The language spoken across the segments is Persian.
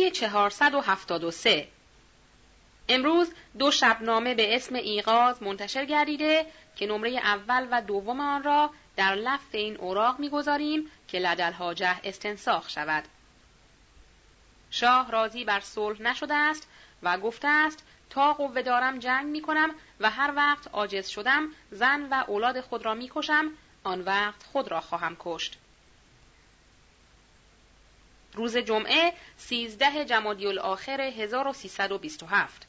صفحه 473 امروز دو شبنامه به اسم ایغاز منتشر گردیده که نمره اول و دوم آن را در لفت این اوراق می‌گذاریم که لدل حاجه استنساخ شود. شاه راضی بر صلح نشده است و گفته است تا قوه دارم جنگ می کنم و هر وقت عاجز شدم زن و اولاد خود را می کشم آن وقت خود را خواهم کشت. روز جمعه 13 جمادی الاخر 1327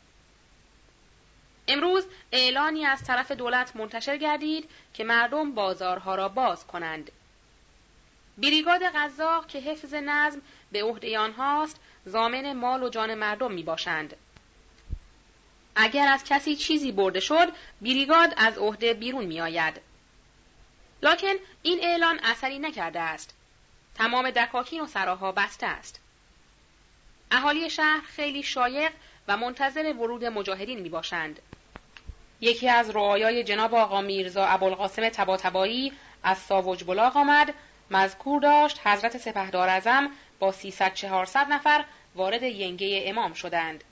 امروز اعلانی از طرف دولت منتشر گردید که مردم بازارها را باز کنند. بریگاد قزاق که حفظ نظم به عهده آنهاست زامن مال و جان مردم می باشند. اگر از کسی چیزی برده شد بریگاد از عهده بیرون می آید. لکن این اعلان اثری نکرده است. تمام دکاکین و سراها بسته است. اهالی شهر خیلی شایق و منتظر ورود مجاهدین می باشند. یکی از رعایای جناب آقا میرزا ابوالقاسم تباتبایی از ساوج بلاغ آمد مذکور داشت حضرت سپهدار ازم با 300 400 نفر وارد ینگه امام شدند.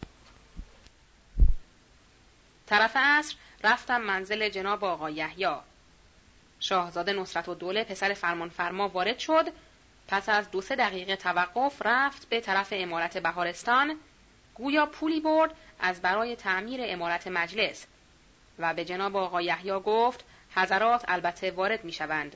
طرف عصر رفتم منزل جناب آقا یحیی. شاهزاده نصرت و دوله پسر فرمانفرما وارد شد پس از دو سه دقیقه توقف رفت به طرف امارت بهارستان گویا پولی برد از برای تعمیر امارت مجلس و به جناب آقا یحیی گفت حضرات البته وارد می شوند.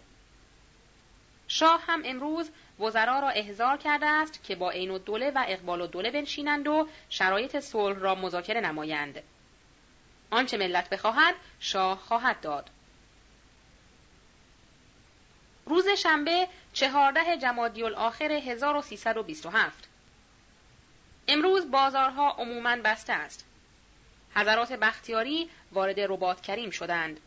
شاه هم امروز وزرا را احضار کرده است که با عین الدوله و اقبال الدوله بنشینند و شرایط صلح را مذاکره نمایند. آنچه ملت بخواهد شاه خواهد داد. روز شنبه چهارده جمادی الاخر 1327 امروز بازارها عموماً بسته است. حضرات بختیاری وارد رباط کریم شدند.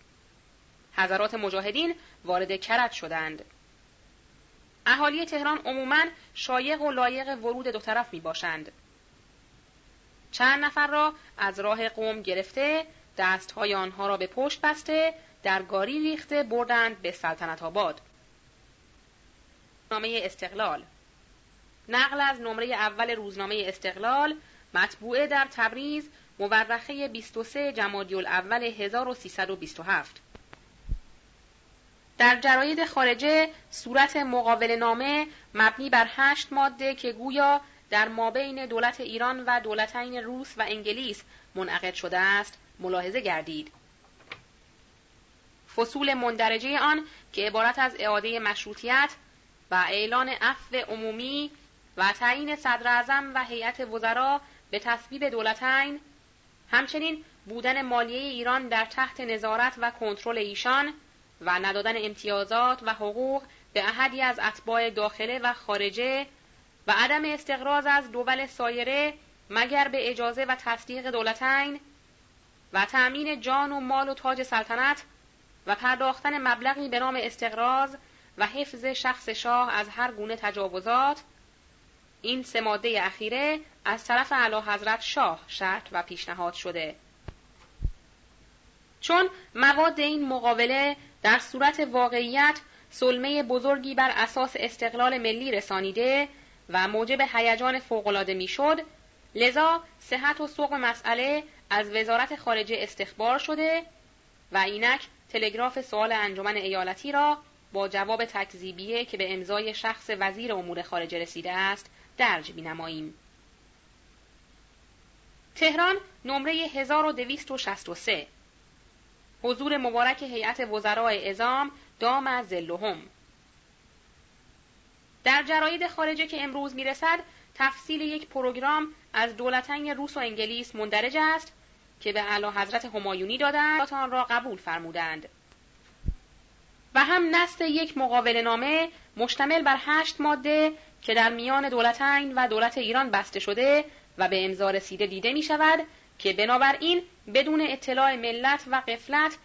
حضرات مجاهدین وارد کرد شدند. اهالی تهران عموماً شایق و لایق ورود دو طرف می باشند. چند نفر را از راه قوم گرفته دستهای آنها را به پشت بسته در گاری ریخته بردند به سلطنت آباد. نامه استقلال. نقل از نمره اول روزنامه استقلال مطبوعه در تبریز مورخه 23 جمادی الاول 1327 در جراید خارجه صورت مقابل نامه مبنی بر هشت ماده که گویا در مابین دولت ایران و دولتین روس و انگلیس منعقد شده است. ملاحظه گردید. فصول مندرجه آن که عبارت از اعاده مشروطیت و اعلان عفو عمومی و تعیین صدر و هیئت وزرا به تصویب دولتین همچنین بودن مالیه ایران در تحت نظارت و کنترل ایشان و ندادن امتیازات و حقوق به احدی از اتباع داخله و خارجه و عدم استقراض از دول سایره مگر به اجازه و تصدیق دولتین و تأمین جان و مال و تاج سلطنت و پرداختن مبلغی به نام استقراض و حفظ شخص شاه از هر گونه تجاوزات این سه ماده اخیره از طرف اعلی حضرت شاه شرط و پیشنهاد شده. چون مواد این مقابله در صورت واقعیت سلمه بزرگی بر اساس استقلال ملی رسانیده و موجب هیجان فوقالعاده می‌شد لذا صحت و سوق مسئله از وزارت خارجه استخبار شده و اینک تلگراف سوال انجمن ایالتی را با جواب تکذیبیه که به امضای شخص وزیر امور خارجه رسیده است درج بینماییم. تهران نمره 1263 حضور مبارک هیئت وزرای ازام دام زلهم در جراید خارجه که امروز می‌رسد تفصیل یک پروگرام از دولتین روس و انگلیس مندرج است که به اعلی حضرت همایونی دادند آن را قبول فرمودند. و هم نست یک مقابل نامه مشتمل بر هشت ماده که در میان دولتین و دولت ایران بسته شده و به امضا رسیده دیده می شود که بنابراین بدون اطلاع ملت و قفلت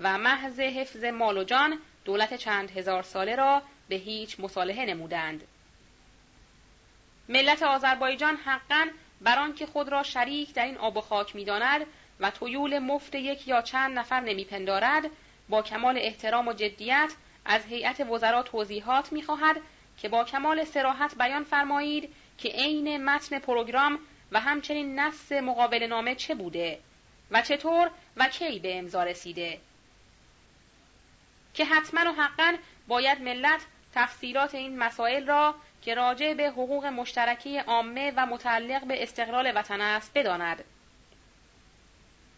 و محض حفظ مال و جان دولت چند هزار ساله را به هیچ مصالحه نمودند. ملت آذربایجان حقا بر آنکه خود را شریک در این آب و خاک می‌داند و تویول مفت یک یا چند نفر نمیپندارد با کمال احترام و جدیت از هیئت وزرا توضیحات می‌خواهد که با کمال سراحت بیان فرمایید که عین متن پروگرام و همچنین نص مقابل نامه چه بوده و چطور و کی به امضا رسیده. که حتما و حقا باید ملت تفسیرات این مسائل را که راجع به حقوق مشترکی عامه و متعلق به استقلال وطن است بداند.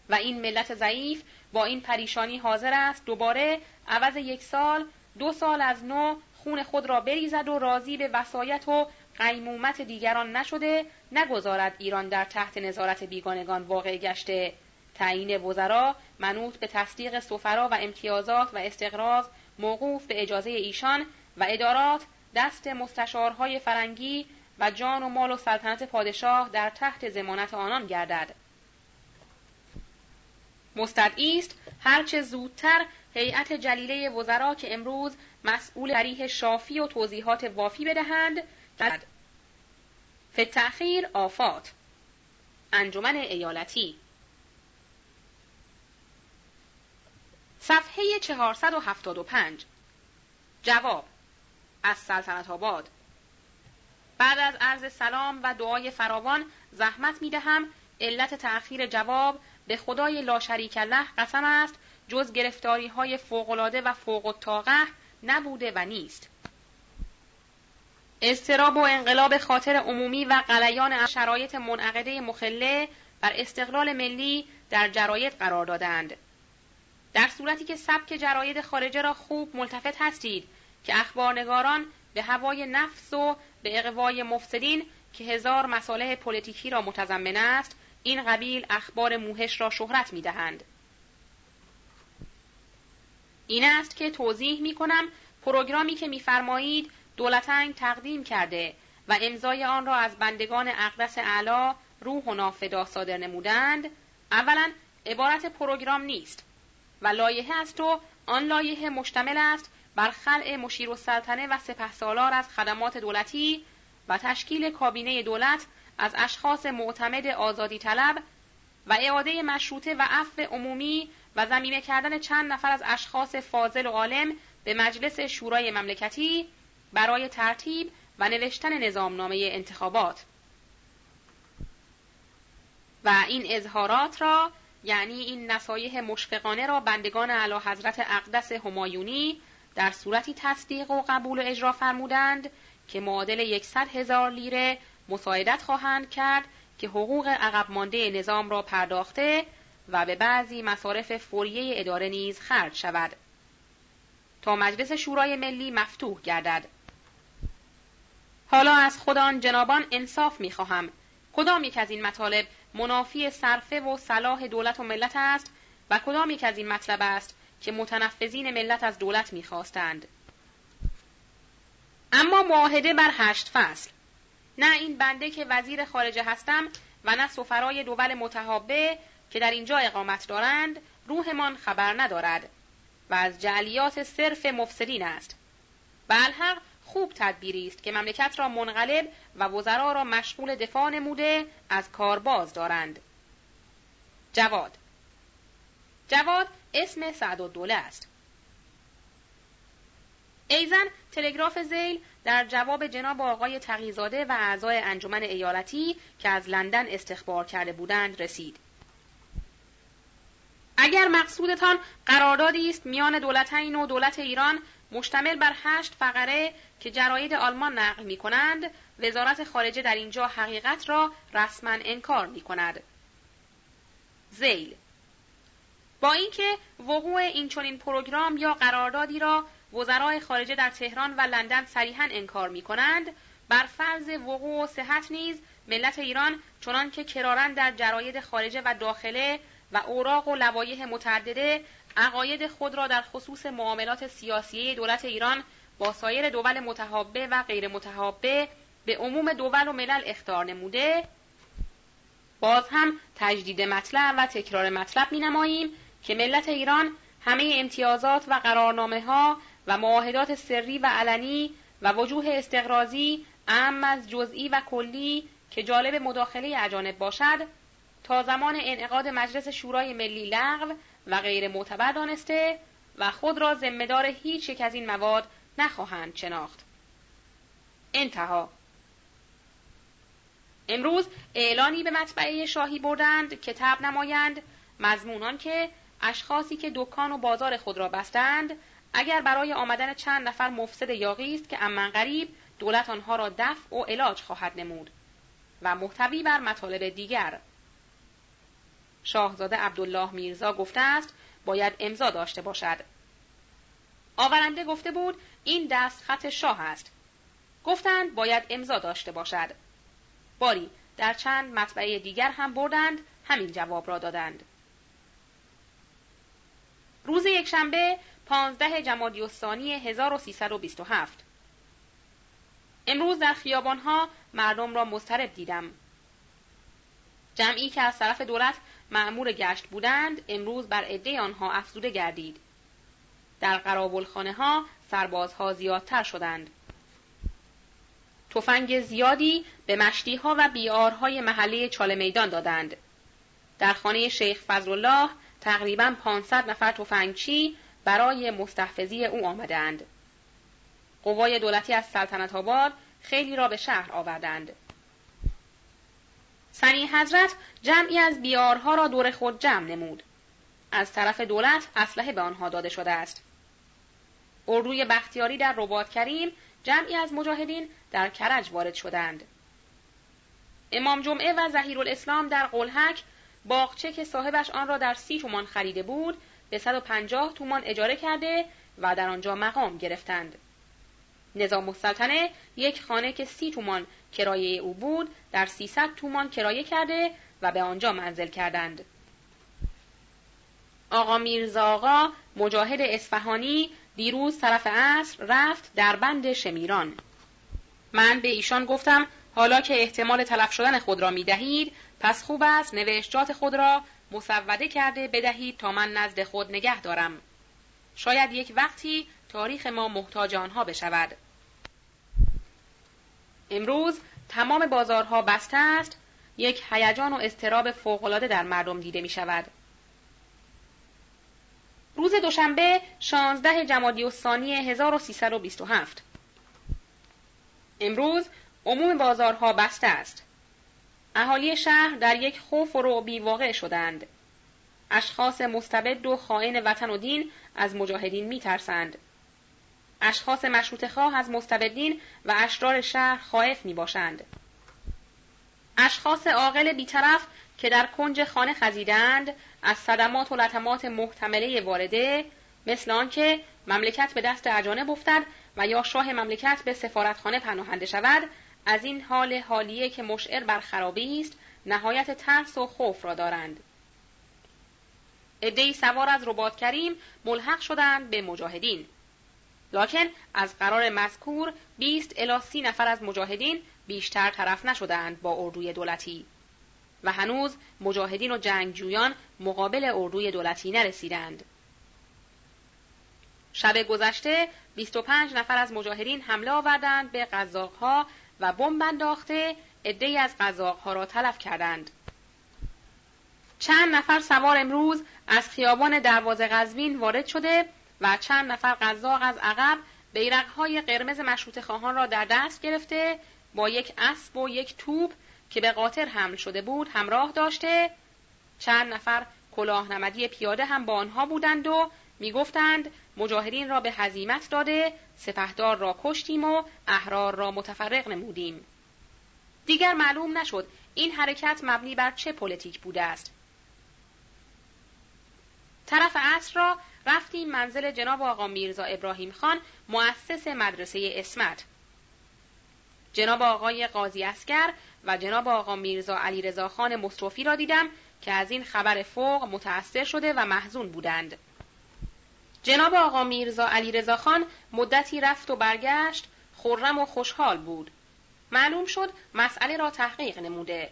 و این ملت ضعیف با این پریشانی حاضر است. دوباره عوض یک سال دو سال از نو خون خود را بریزد و راضی به وسایت و قیمومت دیگران نشده نگذارد ایران در تحت نظارت بیگانگان واقع گشته. تعیین وزرا منوط به تصدیق سفرا و امتیازات و استقراض موقوف به اجازه ایشان و ادارات دست مستشارهای فرنگی و جان و مال و سلطنت پادشاه در تحت زمانت آنان گردد. مستدعی است. هرچه زودتر هیئت جلیله وزرا که امروز مسئول تریح شافی و توضیحات وافی بدهند فتحخیر آفات. انجمن ایالتی. صفحه 475 جواب از سلطنت آباد. بعد از عرض سلام و دعای فراوان زحمت می دهم علت تأخیر جواب به خدای لاشریک الله قسم است جز گرفتاری های فوقلاده و فوق الطاقه نبوده و نیست. استراب و انقلاب خاطر عمومی و قلیان شرایط منعقده مخله بر استقلال ملی در جراید قرار دادند. در صورتی که سبک جراید خارجه را خوب ملتفت هستید که اخبارنگاران به هوای نفس و به اقوای مفسدین که هزار مساله پلیتیکی را متضمن است این قبیل اخبار موحش را شهرت می دهند. این است که توضیح می کنم پروگرامی که میفرمایید دولتنگ تقدیم کرده و امضای آن را از بندگان اقدس اعلی روحنا فداه صادر نمودند اولا عبارت پروگرام نیست و لایحه است و آن لایحه مشتمل است بر خلع مشیر السلطنه و سپهسالار از خدمات دولتی و تشکیل کابینه دولت از اشخاص معتمد آزادی طلب و اعاده مشروطه و عفو عمومی و زمینه کردن چند نفر از اشخاص فاضل و عالم به مجلس شورای مملکتی برای ترتیب و نوشتن نظامنامه انتخابات. و این اظهارات را یعنی این نصایح مشفقانه را بندگان اعلی حضرت اقدس همایونی در صورتی تصدیق و قبول و اجرا فرمودند که معادل یکصد هزار لیره مساعدت خواهند کرد که حقوق عقب مانده نظام را پرداخته و به بعضی مصارف فوریه اداره نیز خرج شود. تا مجلس شورای ملی مفتوح گردد. حالا از خودان جنابان انصاف می‌خواهم کدام یک از این مطالب منافی صرفه و صلاح دولت و ملت است و کدام یک از این مطلب است که متنفذین ملت از دولت می‌خواستند اما معاهده بر هشت فصل. نه این بنده که وزیر خارجه هستم و نه سفرای دول متحابه که در اینجا اقامت دارند روحمان خبر ندارد و از جعلیات صرف مفسدین است. و الحق خوب تدبیری است که مملکت را منقلب و وزرا را مشغول دفاع نموده از کار باز دارند. جواد. جواد اسم سعد دوله است ایزن تلگراف زیل در جواب جناب آقای تقیزاده و اعضای انجمن ایالتی که از لندن استخبار کرده بودند رسید. اگر مقصودتان قراردادی است میان دولتین و دولت ایران مشتمل بر هشت فقره که جراید آلمان نقل می کنند، وزارت خارجه در اینجا حقیقت را رسما انکار می کند. زیل با اینکه وقوع این چنین پروگرام یا قراردادی را وزرای خارجه در تهران و لندن صریحا انکار می کنند بر فرض وقوع و صحت نیز ملت ایران چنان که کرارن در جراید خارجه و داخله و اوراق و لوایح متعدده عقاید خود را در خصوص معاملات سیاسی دولت ایران با سایر دول متحابه و غیر متحابه به عموم دول و ملل اختار نموده. باز هم تجدید مطلب و تکرار مطلب می نماییم که ملت ایران همه امتیازات و قرارنامه ها و معاهدات سری و علنی و وجوه استقرازی اهم از جزئی و کلی که جالب مداخله اجانب باشد تا زمان انعقاد مجلس شورای ملی لغو و غیر معتبر دانسته و خود را ذمهدار هیچ یک از این مواد نخواهند شناخت. انتها. امروز اعلانی به مطبعه شاهی بردند که تب نمایند مضمونان که اشخاصی که دکان و بازار خود را بستند اگر برای آمدن چند نفر مفسد یاقی است که امن غریب دولت آنها را دفع و علاج خواهد نمود. و محتوی بر مطالب دیگر. شاهزاده عبدالله میرزا گفته است باید امضا داشته باشد. آورنده گفته بود این دست خط شاه است. گفتند باید امضا داشته باشد. باری در چند مطبعه دیگر هم بردند همین جواب را دادند. روز یکشنبه 15 جمادی الثانی 1327 امروز در خیابانها مردم را مضطرب دیدم. جمعی که از طرف دولت معمور گشت بودند امروز بر عده آنها افزوده گردید. در قرابلخانه ها سربازها زیادتر شدند. تفنگ زیادی به مشتی ها و بیارهای محله چاله میدان دادند. در خانه شیخ فضلالله تقریبا 500 نفر تفنگچی برای مستحفظی او آمدند. قوای دولتی از سلطنت آباد خیلی را به شهر آوردند. سنی حضرت جمعی از بیارها را دور خود جمع نمود. از طرف دولت اسلحه به آنها داده شده است. اردوی بختیاری در رباط کریم جمعی از مجاهدین در کرج وارد شدند. امام جمعه و زهیر الاسلام در قلحک باغچه که صاحبش آن را در سی تومان خریده بود به 150 تومان اجاره کرده و در آنجا مقام گرفتند. نظام السلطنه یک خانه که سی تومان کرایه او بود در 300 تومان کرایه کرده و به آنجا منزل کردند. آقا میرزا آقا مجاهد اصفهانی دیروز طرف عصر رفت در بند شمیران. من به ایشان گفتم حالا که احتمال تلف شدن خود را می دهید پس خوب است نوشتات خود را مسوده کرده بدهید تا من نزد خود نگه دارم. شاید یک وقتی تاریخ ما محتاج آنها بشود. امروز تمام بازارها بسته است یک هیجان و استراب فوقالعاده در مردم دیده می شود. روز دوشنبه 16 جمادی الثانی 1327 امروز عموم بازارها بسته است. اهالی شهر در یک خوف و رعبی واقع شدند. اشخاص مستبد و خائن وطن و دین از مجاهدین می ترسند. اشخاص مشروط خواه از مستبدین و اشرار شهر خائف می باشند. اشخاص عاقل بیطرف که در کنج خانه خزیدند از صدمات و لطمات محتمله وارده مثل آنکه مملکت به دست اجانب افتد و یا شاه مملکت به سفارتخانه پناهنده شود از این حال حالیه که مشعر بر خرابی است نهایت ترس و خوف را دارند عدهای سوار از رباط کریم ملحق شدند به مجاهدین لکن از قرار مذکور 20 الی 30 نفر از مجاهدین بیشتر طرف نشدند با اردوی دولتی و هنوز مجاهدین و جنگجویان مقابل اردوی دولتی نرسیدند. شب گذشته 25 نفر از مجاهدین حمله آوردند به قزاقها و بمب انداخته عدهای از قزاقها را تلف کردند. چند نفر سوار امروز از خیابان دروازه قزوین وارد شده و چند نفر قزاق از عقب بیرقهای قرمز مشروط خواهان را در دست گرفته با یک اسب و یک توپ که به قاطر حمل شده بود همراه داشته چند نفر کلاه نمدی پیاده هم با آنها بودند و می‌گفتند مجاهدین را به هزیمت داده سپهدار را کشتیم و احرار را متفرق نمودیم. دیگر معلوم نشد این حرکت مبنی بر چه پلیتیک بوده است. طرف عصر را رفتیم منزل جناب آقا میرزا ابراهیم خان مؤسس مدرسه اسمت. جناب آقای قاضی عسکر و جناب آقا میرزا علی خان مصطفی را دیدم که از این خبر فوق متأثر شده و محزون بودند. جناب آقا میرزا علی خان مدتی رفت و برگشت خرم و خوشحال بود. معلوم شد مسئله را تحقیق نموده.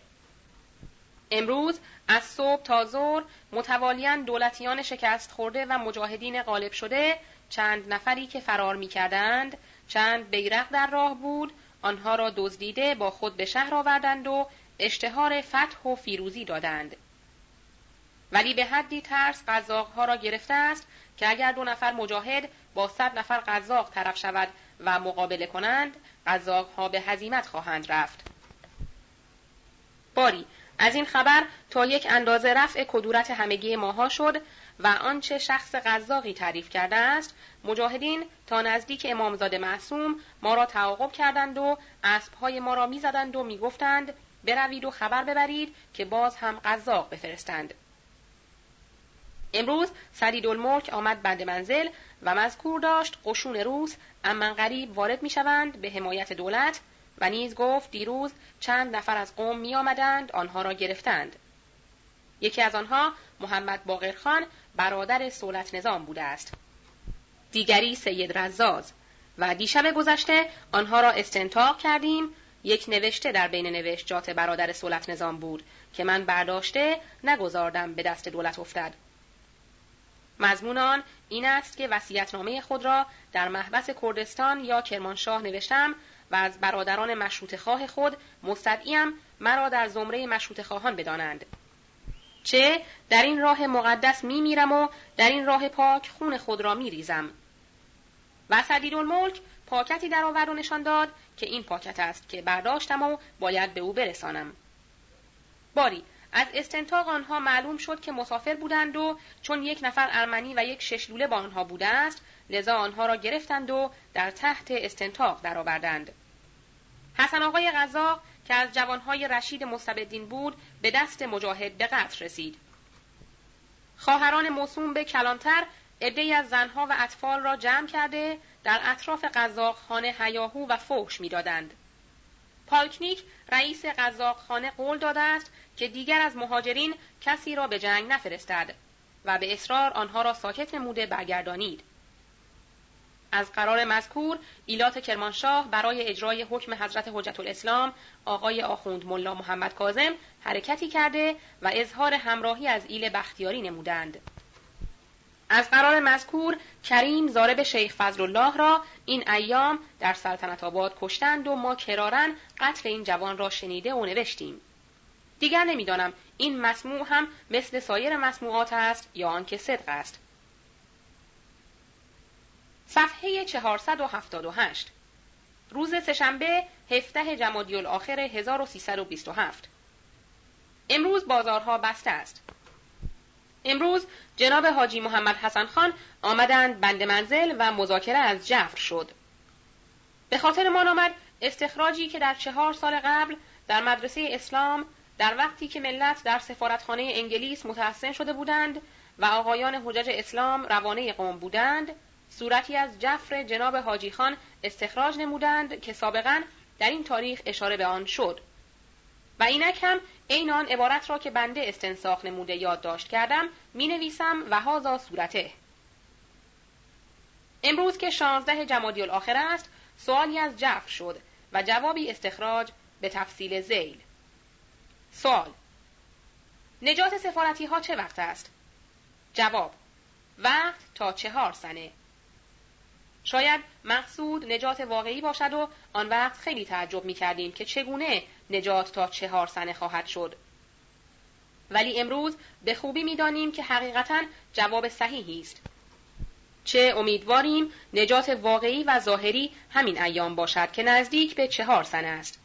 امروز از صبح تا ظهر متوالیان دولتیان شکست خورده و مجاهدین غالب شده چند نفری که فرار می کردند چند بیرق در راه بود آنها را دزدیده با خود به شهر آوردند و اشتهار فتح و فیروزی دادند ولی به حدی ترس قزاقها را گرفته است که اگر دو نفر مجاهد با صد نفر قزاق طرف شود و مقابله کنند ها به هزیمت خواهند رفت. باری از این خبر تا یک اندازه رفع کدورت همگی ماها شد و آنچه شخص قزاقی تعریف کرده است مجاهدین تا نزدیک امامزاده معصوم ما را تعاقب کردند و اسبهای ما را می‌زدند و می‌گفتند بروید و خبر ببرید که باز هم قزاق بفرستند. امروز الملک آمد بند منزل و مذکور داشت قشون روس امن غریب وارد می شوند به حمایت دولت و نیز گفت دیروز چند نفر از قوم می آمدند آنها را گرفتند. یکی از آنها محمد باقرخان برادر سولت نظام بوده است. دیگری سید رزاز و دیشب گذشته آنها را استنتاق کردیم یک نوشته در بین نوشتجات برادر سولت نظام بود که من برداشته نگذاردم به دست دولت افتد. مضمون آن این است که وصیت‌نامه خود را در محبس کردستان یا کرمانشاه نوشتم و از برادران مشروط خواه خود مستدعیم مرا در زمره مشروط خواهان بدانند. چه؟ در این راه مقدس می میرم و در این راه پاک خون خود را می ریزم و الملک پاکتی در آورد و نشان داد که این پاکت است که برداشتم و باید به او برسانم. باری از استنتاق آنها معلوم شد که مسافر بودند و چون یک نفر ارمنی و یک ششلوله با آنها بوده است لذا آنها را گرفتند و در تحت استنتاق درآوردند. حسن آقای غذا که از جوانهای رشید مستبدین بود به دست مجاهد به قتل رسید. خواهران موسوم به کلانتر عدهای از زنها و اطفال را جمع کرده در اطراف خانه هیاهو و فوش می‌دادند. پالکنیک رئیس خانه قول داده است که دیگر از مهاجرین کسی را به جنگ نفرستد و به اصرار آنها را ساکت نموده برگردانید. از قرار مذکور ایلات کرمانشاه برای اجرای حکم حضرت حجت الاسلام آقای آخوند ملا محمد کازم حرکتی کرده و اظهار همراهی از ایل بختیاری نمودند. از قرار مذکور کریم زارب شیخ فضل الله را این ایام در سلطنت آباد کشتند و ما کرارن قتل این جوان را شنیده و نوشتیم. دیگر نمی‌دانم این مسموع هم مثل سایر مسموعات است یا آنکه صدق است. صفحه 478 روز سهشنبه 17 جمادی الاخر 1327 امروز بازارها بسته است. امروز جناب حاجی محمد حسن خان آمدند بند منزل و مذاکره از جفر شد. به خاطر ما آمد استخراجی که در چهار سال قبل در مدرسه اسلام در وقتی که ملت در سفارتخانه انگلیس متحسن شده بودند و آقایان حجج اسلام روانه قوم بودند صورتی از جفر جناب حاجی خان استخراج نمودند که سابقا در این تاریخ اشاره به آن شد. و اینک هم عین آن عبارت را که بنده استنساخ نموده یادداشت کردم می نویسم و هازا صورته. امروز که شانزده جمادی الاخر است سوالی از جفر شد و جوابی استخراج به تفصیل زیل سوال نجات سفارتی ها چه وقت است؟ جواب وقت تا چهار سنه شاید مقصود نجات واقعی باشد و آن وقت خیلی تعجب می کردیم که چگونه نجات تا چهار سنه خواهد شد. ولی امروز به خوبی می دانیم که حقیقتا جواب صحیحی است. چه امیدواریم نجات واقعی و ظاهری همین ایام باشد که نزدیک به چهار سنه است.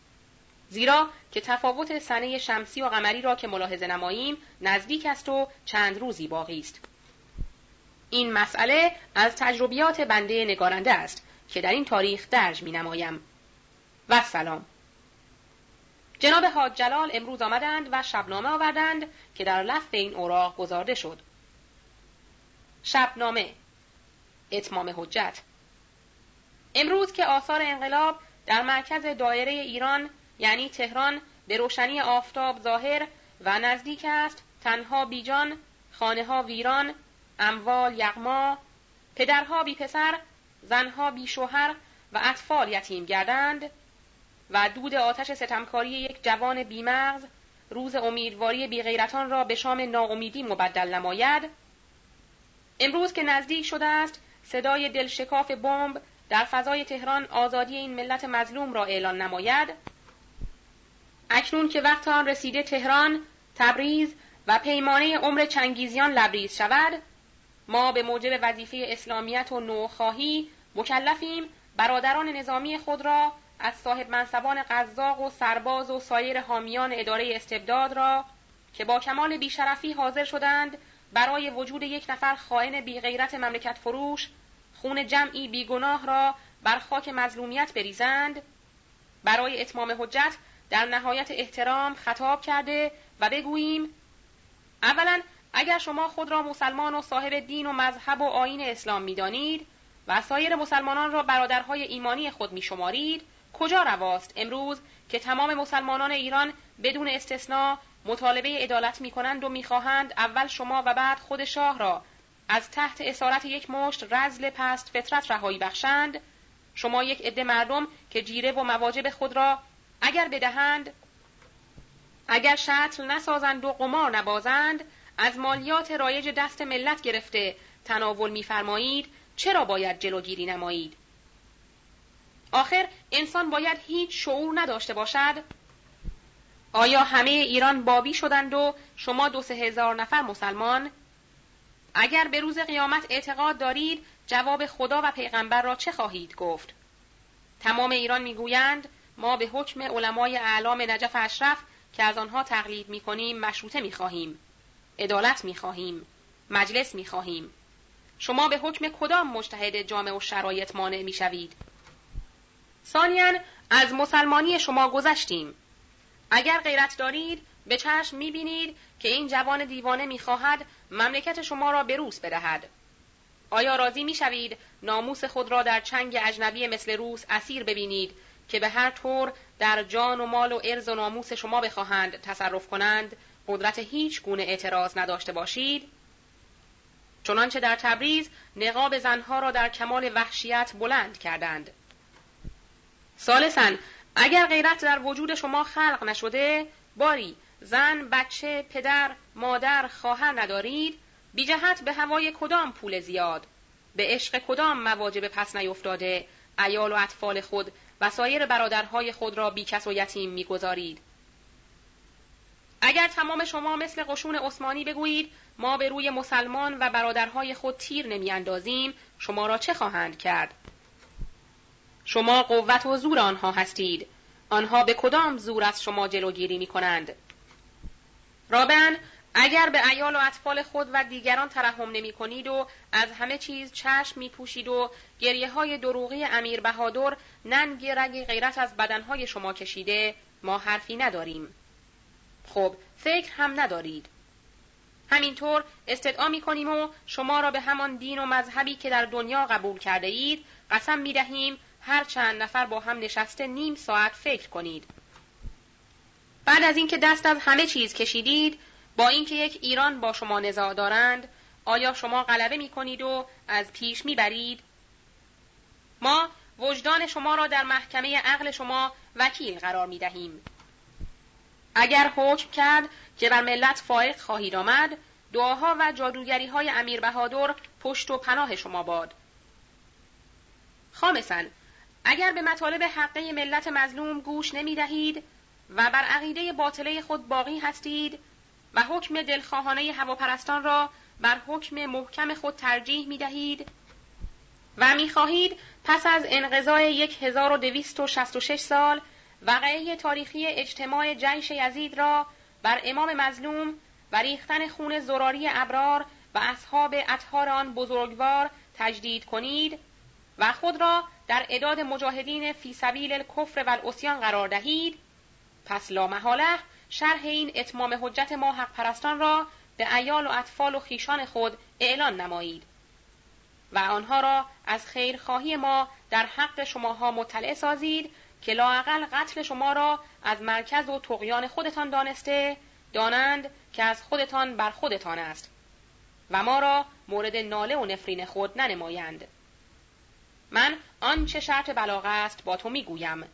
زیرا که تفاوت سنه شمسی و قمری را که ملاحظه نماییم نزدیک است و چند روزی باقی است. این مسئله از تجربیات بنده نگارنده است که در این تاریخ درج می نمایم. و سلام. جناب حاج جلال امروز آمدند و شبنامه آوردند که در لفظ این اوراق گذارده شد. شبنامه اتمام حجت امروز که آثار انقلاب در مرکز دایره ایران یعنی تهران به روشنی آفتاب ظاهر و نزدیک است تنها بیجان خانه ها ویران اموال یغما پدرها بی پسر زنها بی شوهر و اطفال یتیم گردند و دود آتش ستمکاری یک جوان بیمغز روز امیدواری بیغیرتان را به شام ناامیدی مبدل نماید. امروز که نزدیک شده است صدای دلشکاف بمب در فضای تهران آزادی این ملت مظلوم را اعلان نماید. اکنون که وقت آن رسیده تهران تبریز و پیمانه عمر چنگیزیان لبریز شود ما به موجب وظیفه اسلامیت و نوخواهی مکلفیم برادران نظامی خود را از صاحب منصبان قزاق و سرباز و سایر حامیان اداره استبداد را که با کمال بیشرفی حاضر شدند برای وجود یک نفر خائن بیغیرت مملکت فروش خون جمعی بیگناه را بر خاک مظلومیت بریزند. برای اتمام حجت در نهایت احترام خطاب کرده و بگوییم اولا اگر شما خود را مسلمان و صاحب دین و مذهب و آین اسلام می‌دانید و سایر مسلمانان را برادرهای ایمانی خود میشمارید کجا رواست امروز که تمام مسلمانان ایران بدون استثنا مطالبه عدالت می کنند و می‌خواهند اول شما و بعد خود شاه را از تحت اسارت یک مشت رزل پست فطرت رهایی بخشند؟ شما یک عده مردم که جیره و مواجب خود را اگر بدهند اگر شتل نسازند و قمار نبازند از مالیات رایج دست ملت گرفته تناول میفرمایید چرا باید جلوگیری نمایید؟ آخر انسان باید هیچ شعور نداشته باشد. آیا همه ایران بابی شدند و شما دو سه هزار نفر مسلمان؟ اگر به روز قیامت اعتقاد دارید جواب خدا و پیغمبر را چه خواهید گفت؟ تمام ایران می‌گویند ما به حکم علمای اعلام نجف اشرف که از آنها تقلید می‌کنیم مشروطه می‌خواهیم. عدالت می‌خواهیم. مجلس می‌خواهیم. شما به حکم کدام مجتهد جامع و شرایط مانع می‌شوید؟ ثانیا از مسلمانی شما گذشتیم. اگر غیرت دارید به چشم می‌بینید که این جوان دیوانه می‌خواهد مملکت شما را به روس بدهد. آیا راضی می‌شوید ناموس خود را در چنگ اجنبی مثل روس اسیر ببینید که به هر طور در جان و مال و ارز و ناموس شما بخواهند تصرف کنند قدرت هیچ گونه اعتراض نداشته باشید. چنانچه در تبریز نقاب زنها را در کمال وحشیت بلند کردند. سالسا اگر غیرت در وجود شما خلق نشده باری زن بچه پدر مادر خواهر ندارید بی جهت به هوای کدام پول زیاد؟ به عشق کدام مواجب پس نیفتاده؟ ایال و اطفال خود و سایر برادرهای خود را بیکس و یتیم می‌گذارید. اگر تمام شما مثل قشون عثمانی بگویید ما به روی مسلمان و برادرهای خود تیر نمیاندازیم شما را چه خواهند کرد؟ شما قوت و زور آنها هستید. آنها به کدام زور از شما جلوگیری می کنند اگر به ایال و اطفال خود و دیگران ترحم نمی کنید و از همه چیز چشم می پوشید و گریه های دروغی امیر بهادر ننگ رگ غیرت از بدنهای شما کشیده ما حرفی نداریم. خب فکر هم ندارید. همینطور استدعا می کنیم و شما را به همان دین و مذهبی که در دنیا قبول کرده اید قسم می دهیم هر چند نفر با هم نشسته نیم ساعت فکر کنید. بعد از اینکه دست از همه چیز کشیدید با اینکه یک ایران با شما نزاع دارند آیا شما غلبه می کنید و از پیش می برید؟ ما وجدان شما را در محکمه عقل شما وکیل قرار می دهیم. اگر حکم کرد که بر ملت فائق خواهید آمد دعاها و جادوگری های امیر بهادر پشت و پناه شما باد. خامسا اگر به مطالب حقه ملت مظلوم گوش نمی دهید و بر عقیده باطله خود باقی هستید و حکم دلخواهانه هواپرستان را بر حکم محکم خود ترجیح می دهید و می خواهید پس از انقضای 1266 سال وقعه تاریخی اجتماع جیش یزید را بر امام مظلوم و ریختن خون زراری ابرار و اصحاب اطهار آن بزرگوار تجدید کنید و خود را در اداد مجاهدین فی سبیل الکفر و الاسیان قرار دهید. پس لا محاله شرح این اتمام حجت ما حق پرستان را به ایال و اطفال و خیشان خود اعلان نمایید و آنها را از خیرخواهی ما در حق شماها مطلع سازید که لااقل قتل شما را از مرکز و تقیان خودتان دانسته دانند که از خودتان بر خودتان است و ما را مورد ناله و نفرین خود ننمایند. من آنچه شرط بلاغ است با تو می‌گویم.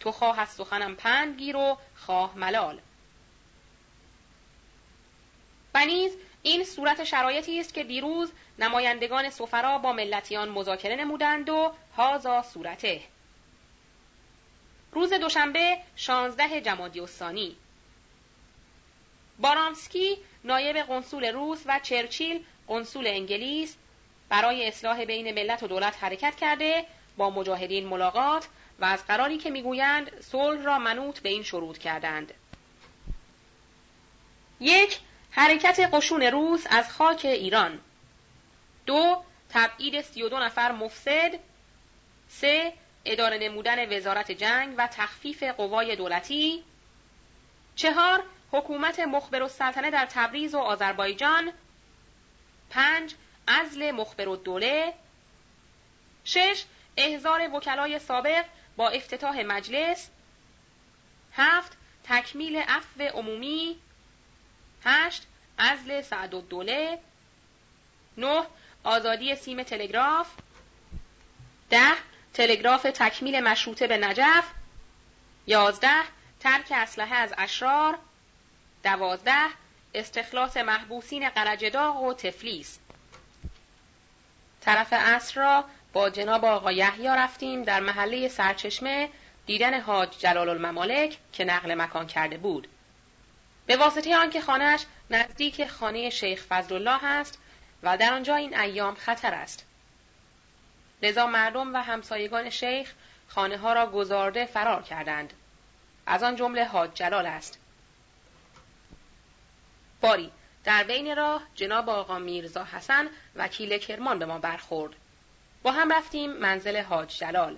تو خواه از سخنم پند گیر و خواه ملال. و نیز این صورت شرایطی است که دیروز نمایندگان سفرا با ملتیان مذاکره نمودند و هازا صورته. روز دوشنبه شانزده جمادی الثانی بارامسکی نایب قنصول روس و چرچیل قنصول انگلیس برای اصلاح بین ملت و دولت حرکت کرده با مجاهدین ملاقات و از قراری که می‌گویند صلح را منوط به این شروط کردند. یک حرکت قشون روس از خاک ایران. دو تبعید سی و دو نفر مفسد. سه اداره نمودن وزارت جنگ و تخفیف قوای دولتی. چهار حکومت مخبر السلطنه در تبریز و آذربایجان. پنج ازل مخبر الدوله. شش احضار وکلای سابق با افتتاح مجلس. هفت تکمیل عفو عمومی. هشت ازل سعد الدوله. نه آزادی سیم تلگراف. ده تلگراف تکمیل مشروطه به نجف. یازده ترک اسلحه از اشرار. دوازده استخلاص محبوسین قرجداغ و تفلیس. طرف عصر را با جناب آقا یحیی رفتیم در محله سرچشمه دیدن حاج جلال الممالک که نقل مکان کرده بود. به واسطه آنکه خانهش نزدیک خانه شیخ فضلالله است و در آنجا این ایام خطر است. لذا مردم و همسایگان شیخ خانه ها را گذارده فرار کردند. از آن جمله حاج جلال است. باری در بین راه جناب آقا میرزا حسن وکیل کرمان به ما برخورد. با هم رفتیم منزل حاج جلال.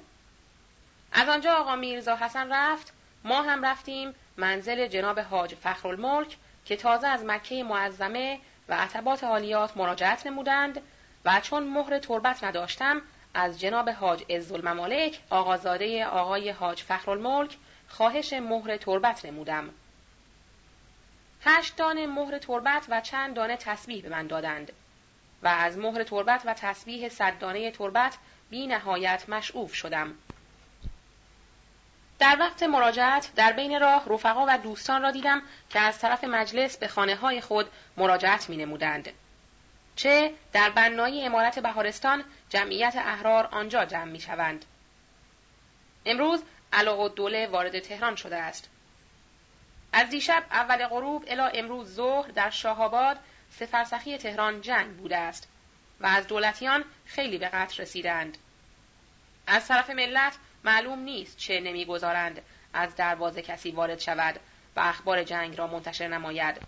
از آنجا آقا میرزا حسن رفت ما هم رفتیم منزل جناب حاج فخرالملک که تازه از مکه معظمه و عتبات عالیات مراجعت نمودند و چون مهر تربت نداشتم از جناب حاج عزالممالک آقازاده آقای حاج فخرالملک خواهش مهر تربت نمودم. هشت دانه مهر تربت و چند دانه تسبیح به من دادند و از مهر تربت و تسبیح صد دانه تربت بی نهایت مشعوف شدم. در وقت مراجعت در بین راه رفقا و دوستان را دیدم که از طرف مجلس به خانه های خود مراجعت می نمودند. چه در بنایی امارت بهارستان جمعیت احرار آنجا جمع می شوند. امروز علاق دوله وارد تهران شده است. از دیشب اول غروب الا امروز ظهر در شاهآباد سفرسخی تهران جنگ بوده است و از دولتیان خیلی به قتل رسیدند. از طرف ملت معلوم نیست چه نمی‌گذارند از دروازه کسی وارد شود و اخبار جنگ را منتشر نماید.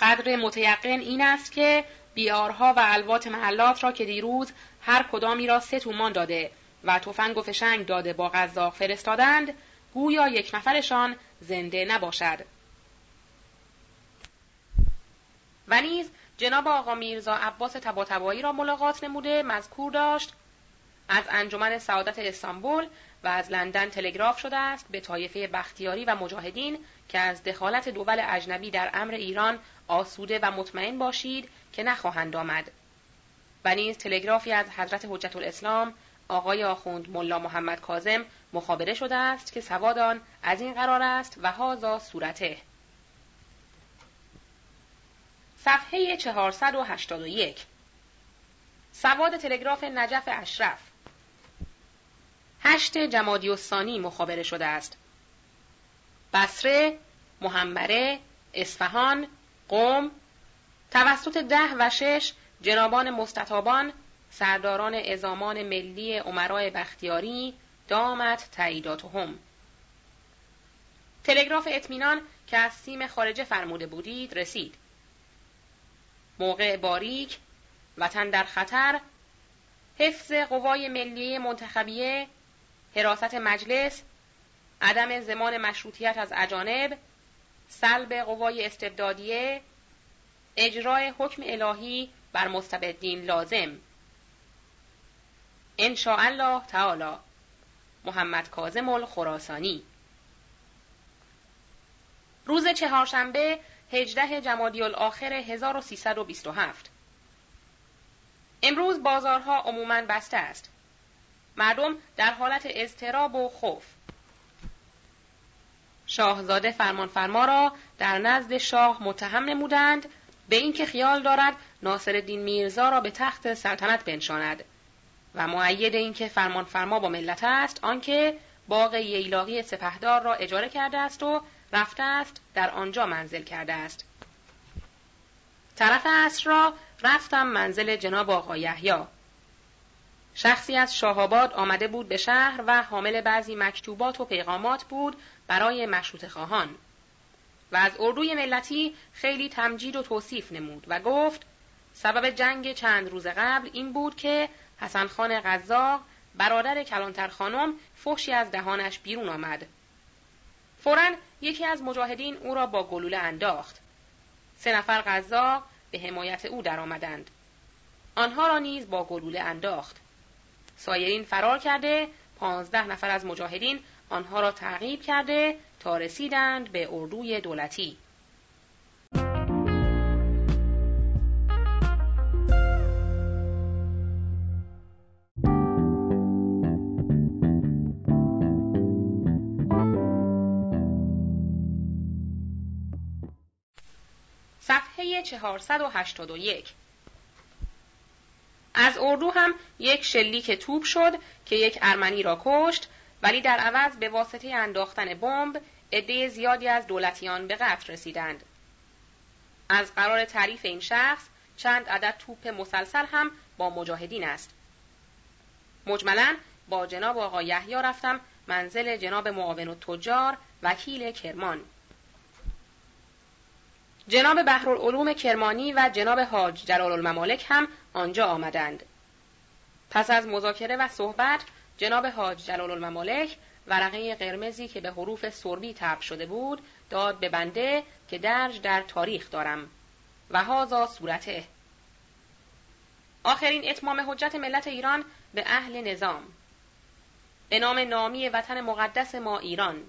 قدر متیقن این است که بیارها و الوات محلات را که دیروز هر کدامی را سه تومان داده و تفنگ و فشنگ داده با قزاق فرستادند گویا یک نفرشان زنده نباشد و نیز جناب آقا میرزا عباس تباتبایی را ملاقات نموده مذکور داشت از انجمن سعادت استانبول و از لندن تلگراف شده است به طایفه بختیاری و مجاهدین که از دخالت دول اجنبی در امر ایران آسوده و مطمئن باشید که نخواهند آمد. و نیز تلگرافی از حضرت حجت الاسلام آقای آخوند ملا محمد کازم مخابره شده است که سوادان از این قرار است و هازا صورته. صفحه 481 سواد تلگراف نجف اشرف. هشت جمادی الثانی مخابره شده است. بصره محمره اصفهان قوم توسط ده و شش جنابان مستطابان سرداران ازامان ملی عمرای بختیاری دامت تعییداتهم تلگراف اطمینان که از سیم خارجه فرموده بودید رسید. موقع باریک وطن در خطر حفظ قوای ملی منتخبیه حراست مجلس عدم زمان مشروطیت از اجانب سلب قوای استبدادیه اجرای حکم الهی بر مستبدین لازم. ان الله تعالی. محمد کاظم الخراسانی. روز چهارشنبه 18 جمادی الاخر 1327 امروز بازارها عموما بسته است. مردم در حالت اضطراب و خوف. شاهزاده فرمانفرما را در نزد شاه متهم نمودند به اینکه خیال دارد ناصرالدین میرزا را به تخت سلطنت بنشاند. و معید اینکه فرمانفرما با ملت است آنکه باغ ییلاقی سپهدار را اجاره کرده است و رفته است در آنجا منزل کرده است. طرف اصر را رفتم منزل جناب آقا یحیی. شخصی از شاهآباد آمده بود به شهر و حامل بعضی مکتوبات و پیغامات بود برای مشروط خواهان و از اردوی ملتی خیلی تمجید و توصیف نمود و گفت سبب جنگ چند روز قبل این بود که حسن خان غذا برادر کلانتر خانم فحشی از دهانش بیرون آمد. فورا یکی از مجاهدین او را با گلوله انداخت. سه نفر غذا به حمایت او درآمدند. آنها را نیز با گلوله انداخت. سایرین فرار کرده پانزده نفر از مجاهدین آنها را تعقیب کرده تا رسیدند به اردوی دولتی. صفحه 481 از اردو هم یک شلیک توپ شد که یک ارمنی را کشت ولی در عوض به واسطه انداختن بمب عده زیادی از دولتیان به قتل رسیدند. از قرار تعریف این شخص چند عدد توپ مسلسل هم با مجاهدین است. مجملا با جناب آقا یحیی رفتم منزل جناب معاون و تجار وکیل کرمان. جناب بحرالعلوم کرمانی و جناب حاج جلال الممالک هم آنجا آمدند. پس از مذاکره و صحبت جناب حاج جلال الممالک ورقه قرمزی که به حروف سربی تب شده بود داد به بنده که درج در تاریخ دارم. و هازا صورته. آخرین اتمام حجت ملت ایران به اهل نظام. به نام نامی وطن مقدس ما ایران.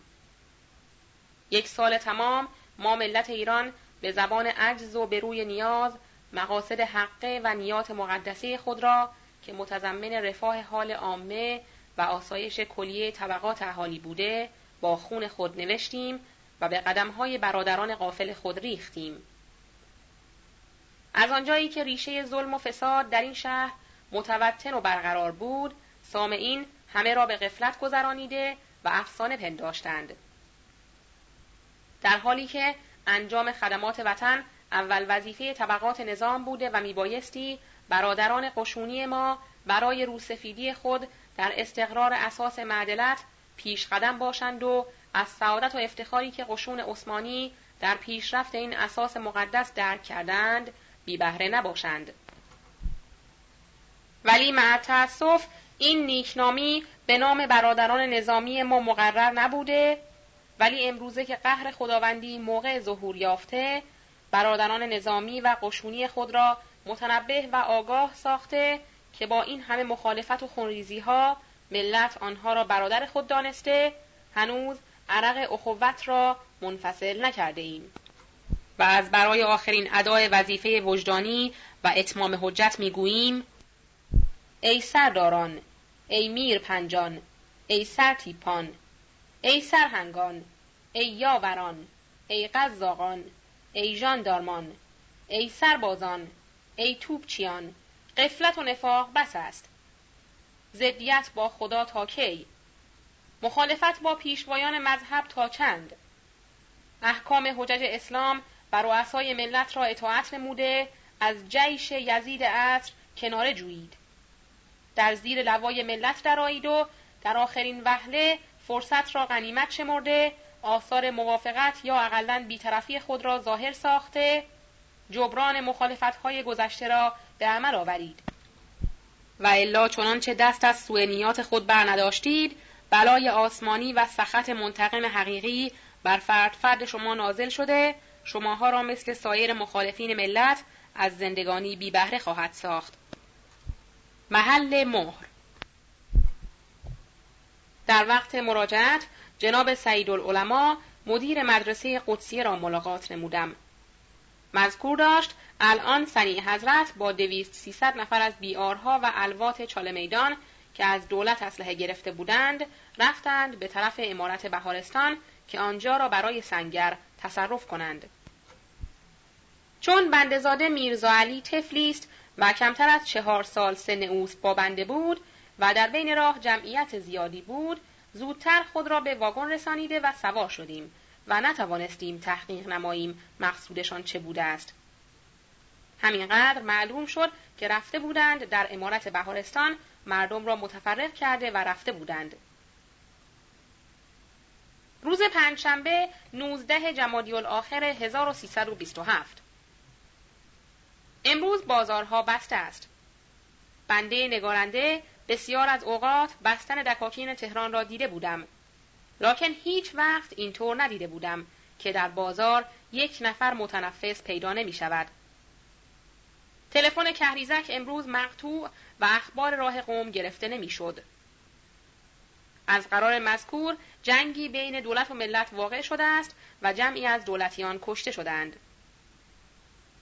یک سال تمام ما ملت ایران به زبان عجز و به روی نیاز مقاصد حقه و نیات مقدسه خود را که متضمن رفاه حال عامه و آسایش کلیه طبقات اهالی بوده با خون خود نوشتیم و به قدمهای برادران قافل خود ریختیم. از آنجایی که ریشه ظلم و فساد در این شهر متوتن و برقرار بود، سامعین همه را به غفلت گذرانیده و افسانه پنداشتند. در حالی که انجام خدمات وطن اول وظیفه طبقات نظام بوده و میبایستی برادران قشونی ما برای روسفیدی خود در استقرار اساس معدلت پیش قدم باشند و از سعادت و افتخاری که قشون عثمانی در پیشرفت این اساس مقدس درک کردند بی بهره نباشند. ولی مع تأسف این نیکنامی به نام برادران نظامی ما مقرر نبوده ولی امروزه که قهر خداوندی موقع ظهور یافته برادران نظامی و قشونی خود را متنبه و آگاه ساخته که با این همه مخالفت و خونریزی ها ملت آنها را برادر خود دانسته هنوز عرق اخوت را منفصل نکرده ایم. و از برای آخرین ادای وظیفه وجدانی و اتمام حجت می‌گوییم ای سرداران ای میر پنجان ای سرتیپان ای سرهنگان ای یاوران ای قزاقان ای ژاندارمان ای سربازان ای توپچیان قفلت و نفاق بس است. ضدیت با خدا تا کی؟ مخالفت با پیشوایان مذهب تا چند؟ احکام حجج اسلام بر رؤسای ملت را اطاعت نموده از جیش یزید عصر کناره جویید. در زیر لوای ملت درآیید و در آخرین وهله فرصت را غنیمت شمرده آثار موافقت یا اقلا بیطرفی خود را ظاهر ساخته جبران مخالفتهای گذشته را به عمل آورید. و الا چنانچه دست از سوء نیات خود بر نداشتید بلای آسمانی و سخت منتقم حقیقی بر فرد فرد شما نازل شده شماها را مثل سایر مخالفین ملت از زندگانی بی بهره خواهد ساخت. محل مهر. در وقت مراجعت جناب سعید العلماء مدیر مدرسه قدسیه را ملاقات نمودم. مذکور داشت الان سنی حضرت با دویست سیصد نفر از بیارها و الوات چاله میدان که از دولت اسلحه گرفته بودند رفتند به طرف امارت بهارستان که آنجا را برای سنگر تصرف کنند. چون بندزاده میرزا علی طفلی است و کمتر از چهار سال سن اوست با بنده بود و در بین راه جمعیت زیادی بود زودتر خود را به واگن رسانیده و سوار شدیم و نتوانستیم تحقیق نماییم مقصودشان چه بوده است همینقدر معلوم شد که رفته بودند در امارت بهارستان مردم را متفرق کرده و رفته بودند. روز پنجشنبه 19 جمادی الاخر 1327 امروز بازارها بسته است. بنده نگارنده بسیار از اوقات بستن دکاکین تهران را دیده بودم. لکن هیچ وقت اینطور ندیده بودم که در بازار یک نفر متنفس پیدا نمی شود. تلفن کهریزک امروز مقطوع و اخبار راه قوم گرفته نمی‌شد. از قرار مذکور جنگی بین دولت و ملت واقع شده است و جمعی از دولتیان کشته شدند.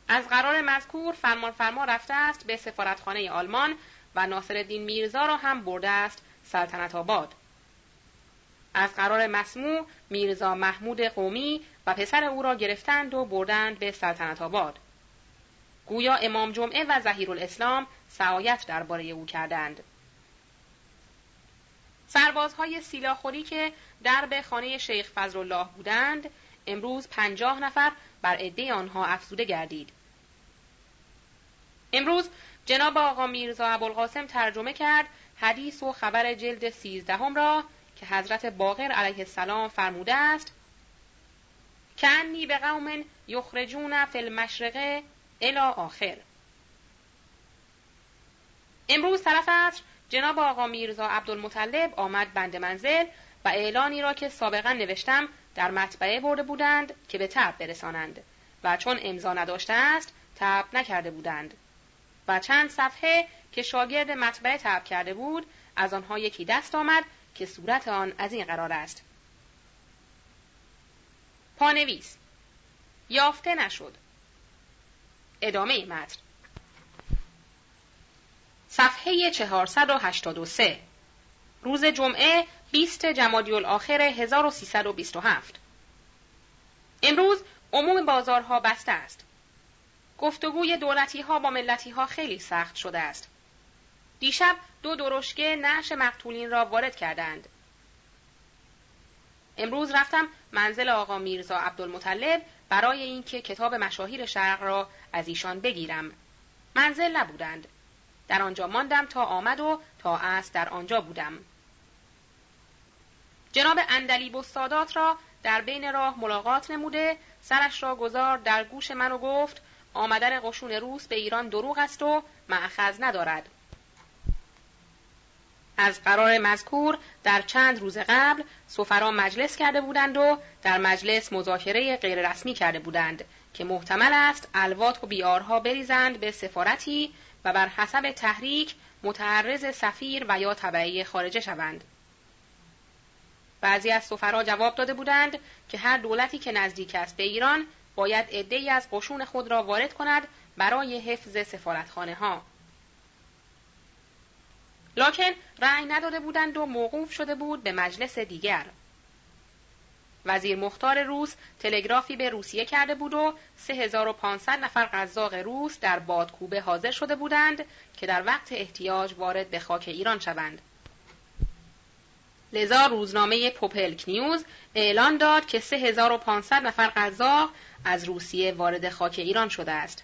از قرار مذکور فرمان فرما رفته است به سفارتخانه آلمان و ناصرالدین میرزا را هم برده است سلطنت آباد. از قرار مسموع میرزا محمود قومی و پسر او را گرفتند و بردند به سلطنت آباد. گویا امام جمعه و زهیر الاسلام سعایت درباره او کردند. سربازهای سیلاخوری که درب خانه شیخ فضلالله بودند امروز پنجاه نفر بر عده آنها افزوده گردید. امروز جناب آقا میرزا ابوالقاسم ترجمه کرد حدیث و خبر جلد سیزدهم را که حضرت باقر علیه السلام فرموده است. کنی به قوم یخرجون فی المشرقه الی آخر. امروز طرف عصر جناب آقا میرزا عبدالمطلب آمد بند منزل و اعلانی را که سابقا نوشتم در مطبعه برده بودند که به تب برسانند و چون امضا نداشته است تب نکرده بودند. و چند صفحه که شاگرد مطبعه تب کرده بود از آنها یکی دست آمد که صورت آن از این قرار است. پانویس یافته نشد. ادامه متن صفحه 483 روز جمعه 20 جمادی الاخر 1327 امروز عموم بازارها بسته است. گفتگوی دولتی ها با ملتی ها خیلی سخت شده است. دیشب دو درشکه نعش مقتولین را وارد کردند. امروز رفتم منزل آقا میرزا عبدالمطلب برای اینکه کتاب مشاهیر شرق را از ایشان بگیرم. منزل نبودند. در آنجا ماندم تا آمد و تا از در آنجا بودم. جناب اندلی سادات را در بین راه ملاقات نموده سرش را گذار در گوش من و گفت آمدن قشون روس به ایران دروغ است و معخذ ندارد. از قرار مذکور در چند روز قبل سفرا مجلس کرده بودند و در مجلس مذاکره غیررسمی کرده بودند که محتمل است الوات و بیارها بریزند به سفارتی و بر حسب تحریک متعرض سفیر و یا طبعی خارجه شوند. بعضی از سفرا جواب داده بودند که هر دولتی که نزدیک است به ایران باید عدهای از قشون خود را وارد کند برای حفظ سفارتخانه ها. لکن رأی نداده بودند و موقوف شده بود به مجلس دیگر. وزیر مختار روس تلگرافی به روسیه کرده بود و 3500 نفر قزاق روس در بادکوبه حاضر شده بودند که در وقت احتیاج وارد به خاک ایران شوند. لذا روزنامه پوپلک نیوز اعلان داد که 3500 نفر قزاق از روسیه وارد خاک ایران شده است.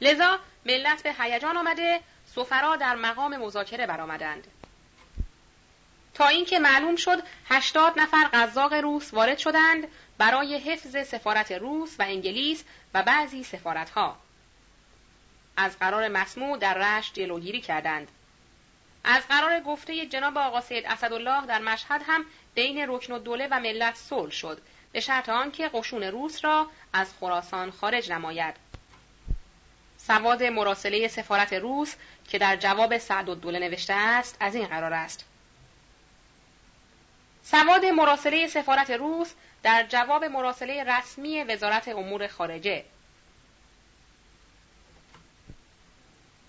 لذا ملت به هیجان آمده سفرا در مقام مذاکره برآمدند. تا اینکه معلوم شد 80 نفر قزاق روس وارد شدند برای حفظ سفارت روس و انگلیس و بعضی سفارتها. از قرار مسموع در رشت جلوگیری کردند. از قرار گفته جناب آقا سید اسدالله در مشهد هم بین رکن الدوله و ملت صلح شد به شرط آنکه قشون روس را از خراسان خارج نماید. سواد مراسله سفارت روس که در جواب سعدالدوله نوشته است از این قرار است. سواد مراسله سفارت روس در جواب مراسله رسمی وزارت امور خارجه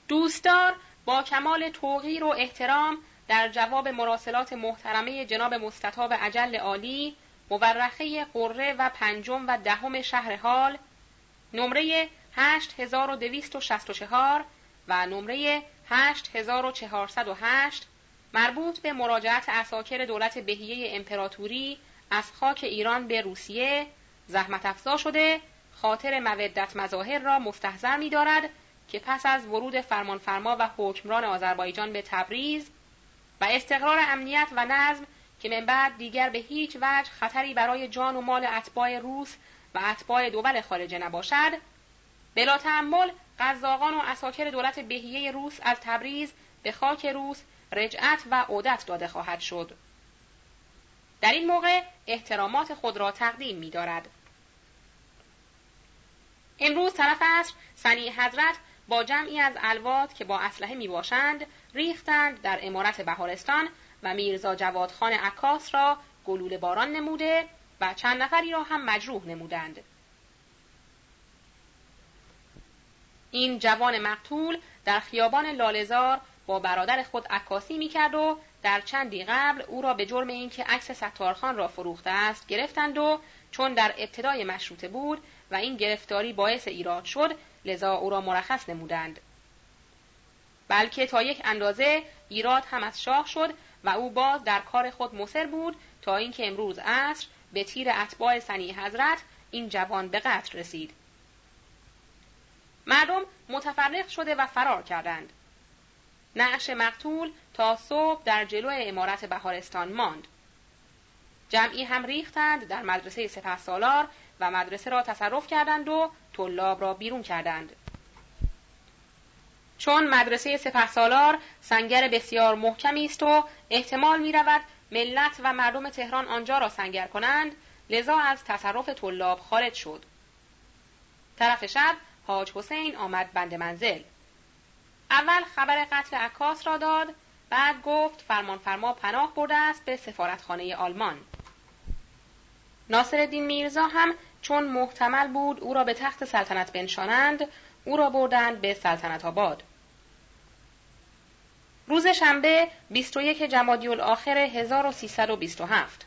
دوستدار با کمال توقیر و احترام در جواب مراسلات محترمه جناب مستطاب عجل عالی مورخه قره و پنجم و دهم شهر حال نمره 8264 و نمره 8408 مربوط به مراجعت اساکر دولت بهیه امپراتوری از خاک ایران به روسیه زحمت افزا شده خاطر مودت مظاهر را مستحضر می دارد که پس از ورود فرمانفرما و حکمران آذربایجان به تبریز و استقرار امنیت و نظم که من بعد دیگر به هیچ وجه خطری برای جان و مال اتباع روس و اتباع دول خارجه نباشد بلا تعمل قزاقان و اساکر دولت بهیه روس از تبریز به خاک روس رجعت و عودت داده خواهد شد در این موقع احترامات خود را تقدیم می دارد. امروز طرف عصر سنی حضرت با جمعی از الوات که با اسلحه می باشند ریختند در امارت بهارستان و میرزا جوادخان عکاس را گلوله باران نموده و چند نفری را هم مجروح نمودند. این جوان مقتول در خیابان لالزار با برادر خود عکاسی می‌کرد و در چندی قبل او را به جرم اینکه عکس ستارخان را فروخته است گرفتند و چون در ابتدای مشروطه بود و این گرفتاری باعث ایراد شد لذا او را مرخص نمودند. بلکه تا یک اندازه ایراد هم از شاه شد و او باز در کار خود مصر بود تا اینکه امروز عصر به تیر اتباع سنی حضرت این جوان به قتل رسید. مردم متفرق شده و فرار کردند. نعش مقتول تا صبح در جلو امارت بهارستان ماند. جمعی هم ریختند در مدرسه سپه سالار و مدرسه را تصرف کردند و طلاب را بیرون کردند. چون مدرسه سپه سالار سنگر بسیار محکمی است و احتمال می رود ملت و مردم تهران آنجا را سنگر کنند لذا از تصرف طلاب خارج شد. طرف شب حاج حسین آمد بند منزل. اول خبر قتل عکاس را داد بعد گفت فرمانفرما پناه برده است به سفارتخانه آلمان. ناصر میرزا هم چون محتمل بود او را به تخت سلطنت بنشانند او را بردند به سلطنت آباد. روز شنبه 21 جمادی الاخر 1327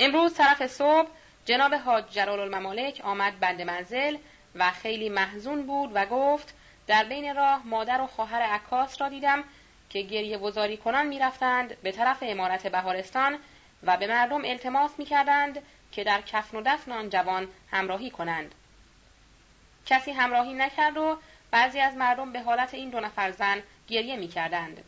امروز طرف صبح جناب حاج جلال الممالک آمد بند منزل و خیلی محزون بود و گفت در بین راه مادر و خواهر عکاس را دیدم که گریه وزاری کنان می‌رفتند به طرف امارت بهارستان و به مردم التماس می‌کردند که در کفن و دفن آن جوان همراهی کنند. کسی همراهی نکرد و بعضی از مردم به حالت این دو نفر زن گریه می‌کردند.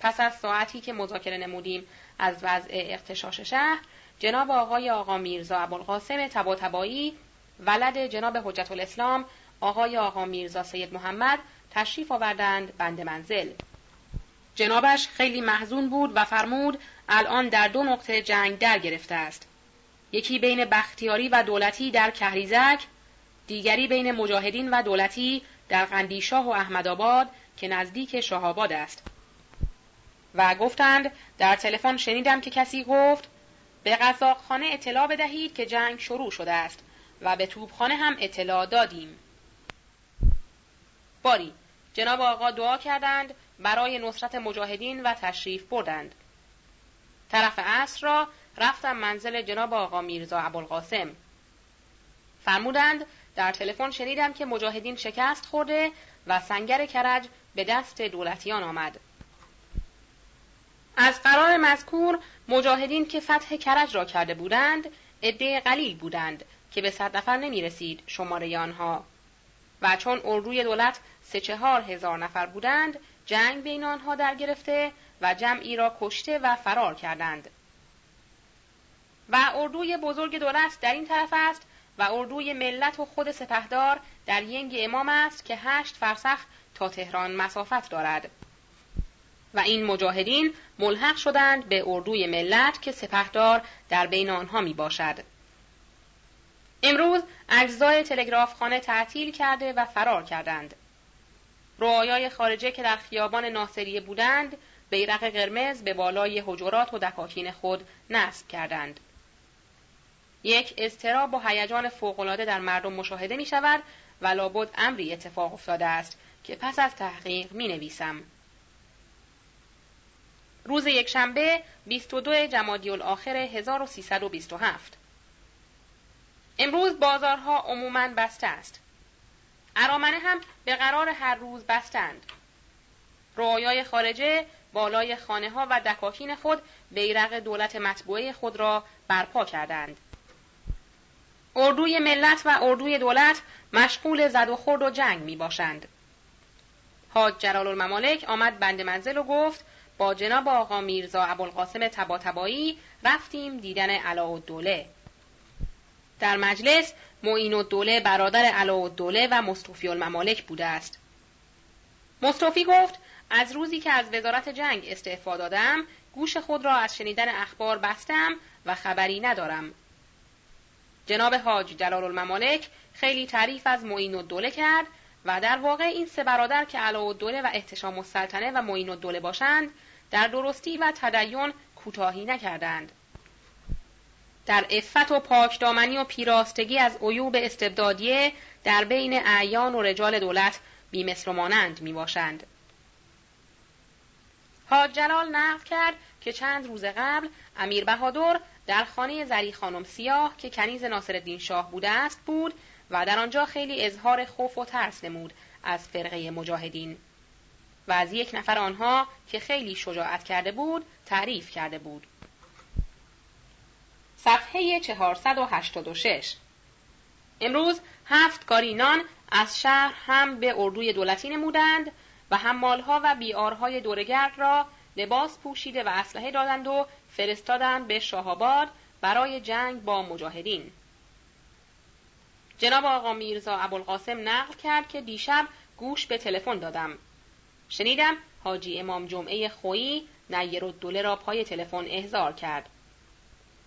پس از ساعتی که مذاکره نمودیم از وضع اختشاش شهر جناب آقای آقا میرزا ابوالقاسم تباتبایی ولد جناب حجت الاسلام آقای آقا میرزا سید محمد تشریف آوردند بند منزل. جنابش خیلی محزون بود و فرمود الان در دو نقطه جنگ در گرفته است. یکی بین بختیاری و دولتی در کهریزک دیگری بین مجاهدین و دولتی در قندیشاه و احمدآباد که نزدیک شاهآباد است. و گفتند در تلفن شنیدم که کسی گفت به قزاقخانه اطلاع بدهید که جنگ شروع شده است و به توبخانه هم اطلاع دادیم. باری جناب آقا دعا کردند برای نصرت مجاهدین و تشریف بردند. طرف عصر را رفتم منزل جناب آقا میرزا ابوالقاسم. فرمودند در تلفن شنیدم که مجاهدین شکست خورده و سنگر کرج به دست دولتیان آمد. از قرار مذکور مجاهدین که فتح کرج را کرده بودند عده قلیل بودند که به صد نفر نمی رسید شماره آنها. و چون اردوی دولت سه چهار هزار نفر بودند جنگ بین آنها در گرفته و جمعی را کشته و فرار کردند. و اردوی بزرگ دولت در این طرف است و اردوی ملت و خود سپهدار در ینگ امام است که هشت فرسخ تا تهران مسافت دارد و این مجاهدین ملحق شدند به اردوی ملت که سپهدار در بین آنها می باشد. امروز اجزای تلگرافخانه تعطیل کرده و فرار کردند. رعایای خارجه که در خیابان ناصریه بودند بیرق قرمز به بالای حجرات و دکاکین خود نصب کردند. یک اضطراب و هیجان فوقالعاده در مردم مشاهده می شود و لابد امری اتفاق افتاده است که پس از تحقیق می نویسم. روز یکشنبه 22 جمادی الاخر 1327 امروز بازارها عموماً بسته است. ارامنه هم به قرار هر روز بستند. رویای خارجه بالای خانه ها و دکاکین خود بیرق دولت مطبوعه خود را برپا کردند. اردوی ملت و اردوی دولت مشغول زد و خورد و جنگ می باشند. حاج جلال الممالک آمد بند منزل و گفت با جناب آقا میرزا ابوالقاسم تباتبایی رفتیم دیدن علاءالدوله. در مجلس معین الدوله برادر علاءالدوله و مصطفی الممالک بوده است. مصطفی گفت از روزی که از وزارت جنگ استعفا دادم گوش خود را از شنیدن اخبار بستم و خبری ندارم. جناب حاج جلال الممالک خیلی تعریف از معین الدوله کرد و در واقع این سه برادر که علاءالدوله و احتشام السلطنه و معین الدوله باشند در درستی و تدین کوتاهی نکردند. در عفت و پاکدامنی و پیراستگی از عیوب استبدادیه در بین اعیان و رجال دولت بیمثل و مانند می باشند. حاج جلال نقل کرد که چند روز قبل امیر بهادر در خانه زری خانم سیاه که کنیز ناصرالدین شاه بوده است بود و در آنجا خیلی اظهار خوف و ترس نمود از فرقه مجاهدین و از یک نفر آنها که خیلی شجاعت کرده بود تعریف کرده بود. صفحه 486 امروز هفت کارینان از شهر هم به اردوی دولتی نمودند و حمالها و بیارهای دورگرد را لباس پوشیده و اسلحه دادند و فرستادند به شاهآباد برای جنگ با مجاهدین. جناب آقا میرزا ابوالقاسم نقل کرد که دیشب گوش به تلفن دادم. شنیدم حاجی امام جمعه خویی نیر الدوله را پای تلفن احضار کرد.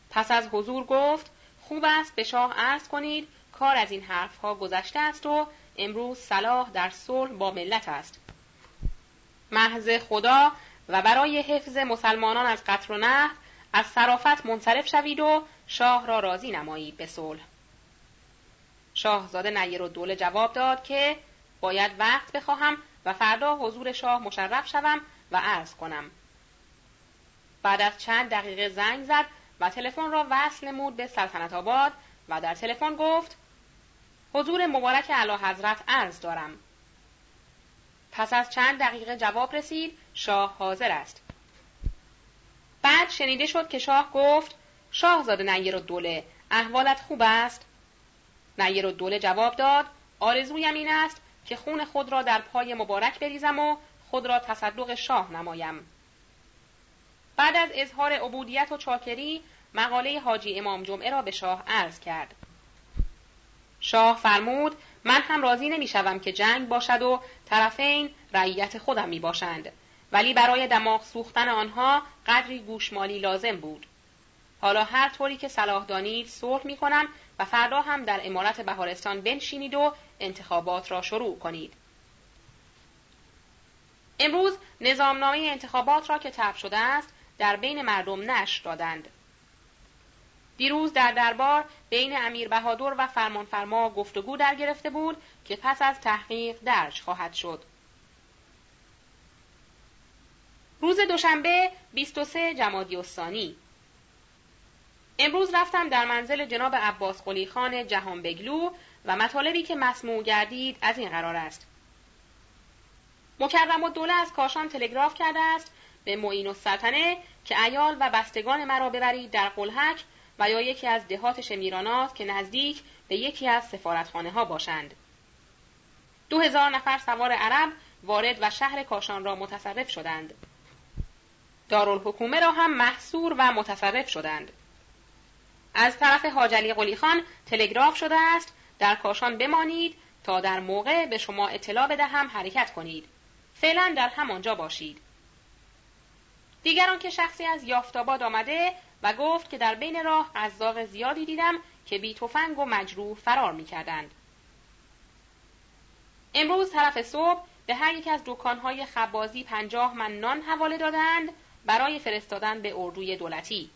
پس از حضور گفت خوب است به شاه عرض کنید کار از این حرفها گذشته است و امروز صلاح در صلح با ملت است. محض خدا و برای حفظ مسلمانان از قتل و نهب از صرافت منصرف شوید و شاه را راضی نمایید به صلح. شاهزاده نیر دوله جواب داد که باید وقت بخواهم و فردا حضور شاه مشرف شوم و عرض کنم. بعد از چند دقیقه زنگ زد و تلفن را وصل نمود به سلطنت آباد و در تلفن گفت حضور مبارک اعلی حضرت عرض دارم. پس از چند دقیقه جواب رسید شاه حاضر است. بعد شنیده شد که شاه گفت شاهزاده نیر دوله احوالت خوب است. نیر دوله جواب داد آرزویم این است که خون خود را در پای مبارک بریزم و خود را تصدق شاه نمایم. بعد از اظهار عبودیت و چاکری مقاله حاجی امام جمعه را به شاه عرض کرد. شاه فرمود من هم راضی نمی شوم که جنگ باشد و طرفین رعیت خودم می باشند ولی برای دماغ سوختن آنها قدری گوشمالی لازم بود. حالا هر طوری که صلاح دانید صلح می کنم و فردا هم در امارت بهارستان بنشینید و انتخابات را شروع کنید. امروز نظامنامه انتخابات را که تب شده است در بین مردم نشر دادند. دیروز در دربار بین امیر بهادر و فرمانفرما گفتگو در گرفته بود که پس از تحقیق درج خواهد شد. روز دوشنبه 23 جمادی الثانی امروز رفتم در منزل جناب عباس قلی خان جهان بگلو و مطالبی که مسموع گردید از این قرار است. مکرم و دوله از کاشان تلگراف کرده است به معین السلطنه که ایال و بستگان مرا ببرید در قلحک و یا یکی از دهات شمیرانات که نزدیک به یکی از سفارتخانه ها باشند. دو هزار نفر سوار عرب وارد و شهر کاشان را متصرف شدند. دارالحکومه را هم محصور و متصرف شدند. از طرف حاجلی قلی خان تلگراف شده است در کاشان بمانید تا در موقع به شما اطلاع بدهم حرکت کنید. فعلا در همانجا باشید. دیگران که شخصی از یافتاباد آمده و گفت که در بین راه قزاق زیادی دیدم که بی تفنگ و مجروح فرار می کردند. امروز طرف صبح به هر یک از دکانهای خبازی پنجاه من نان حواله دادند برای فرستادن به اردوی دولتی.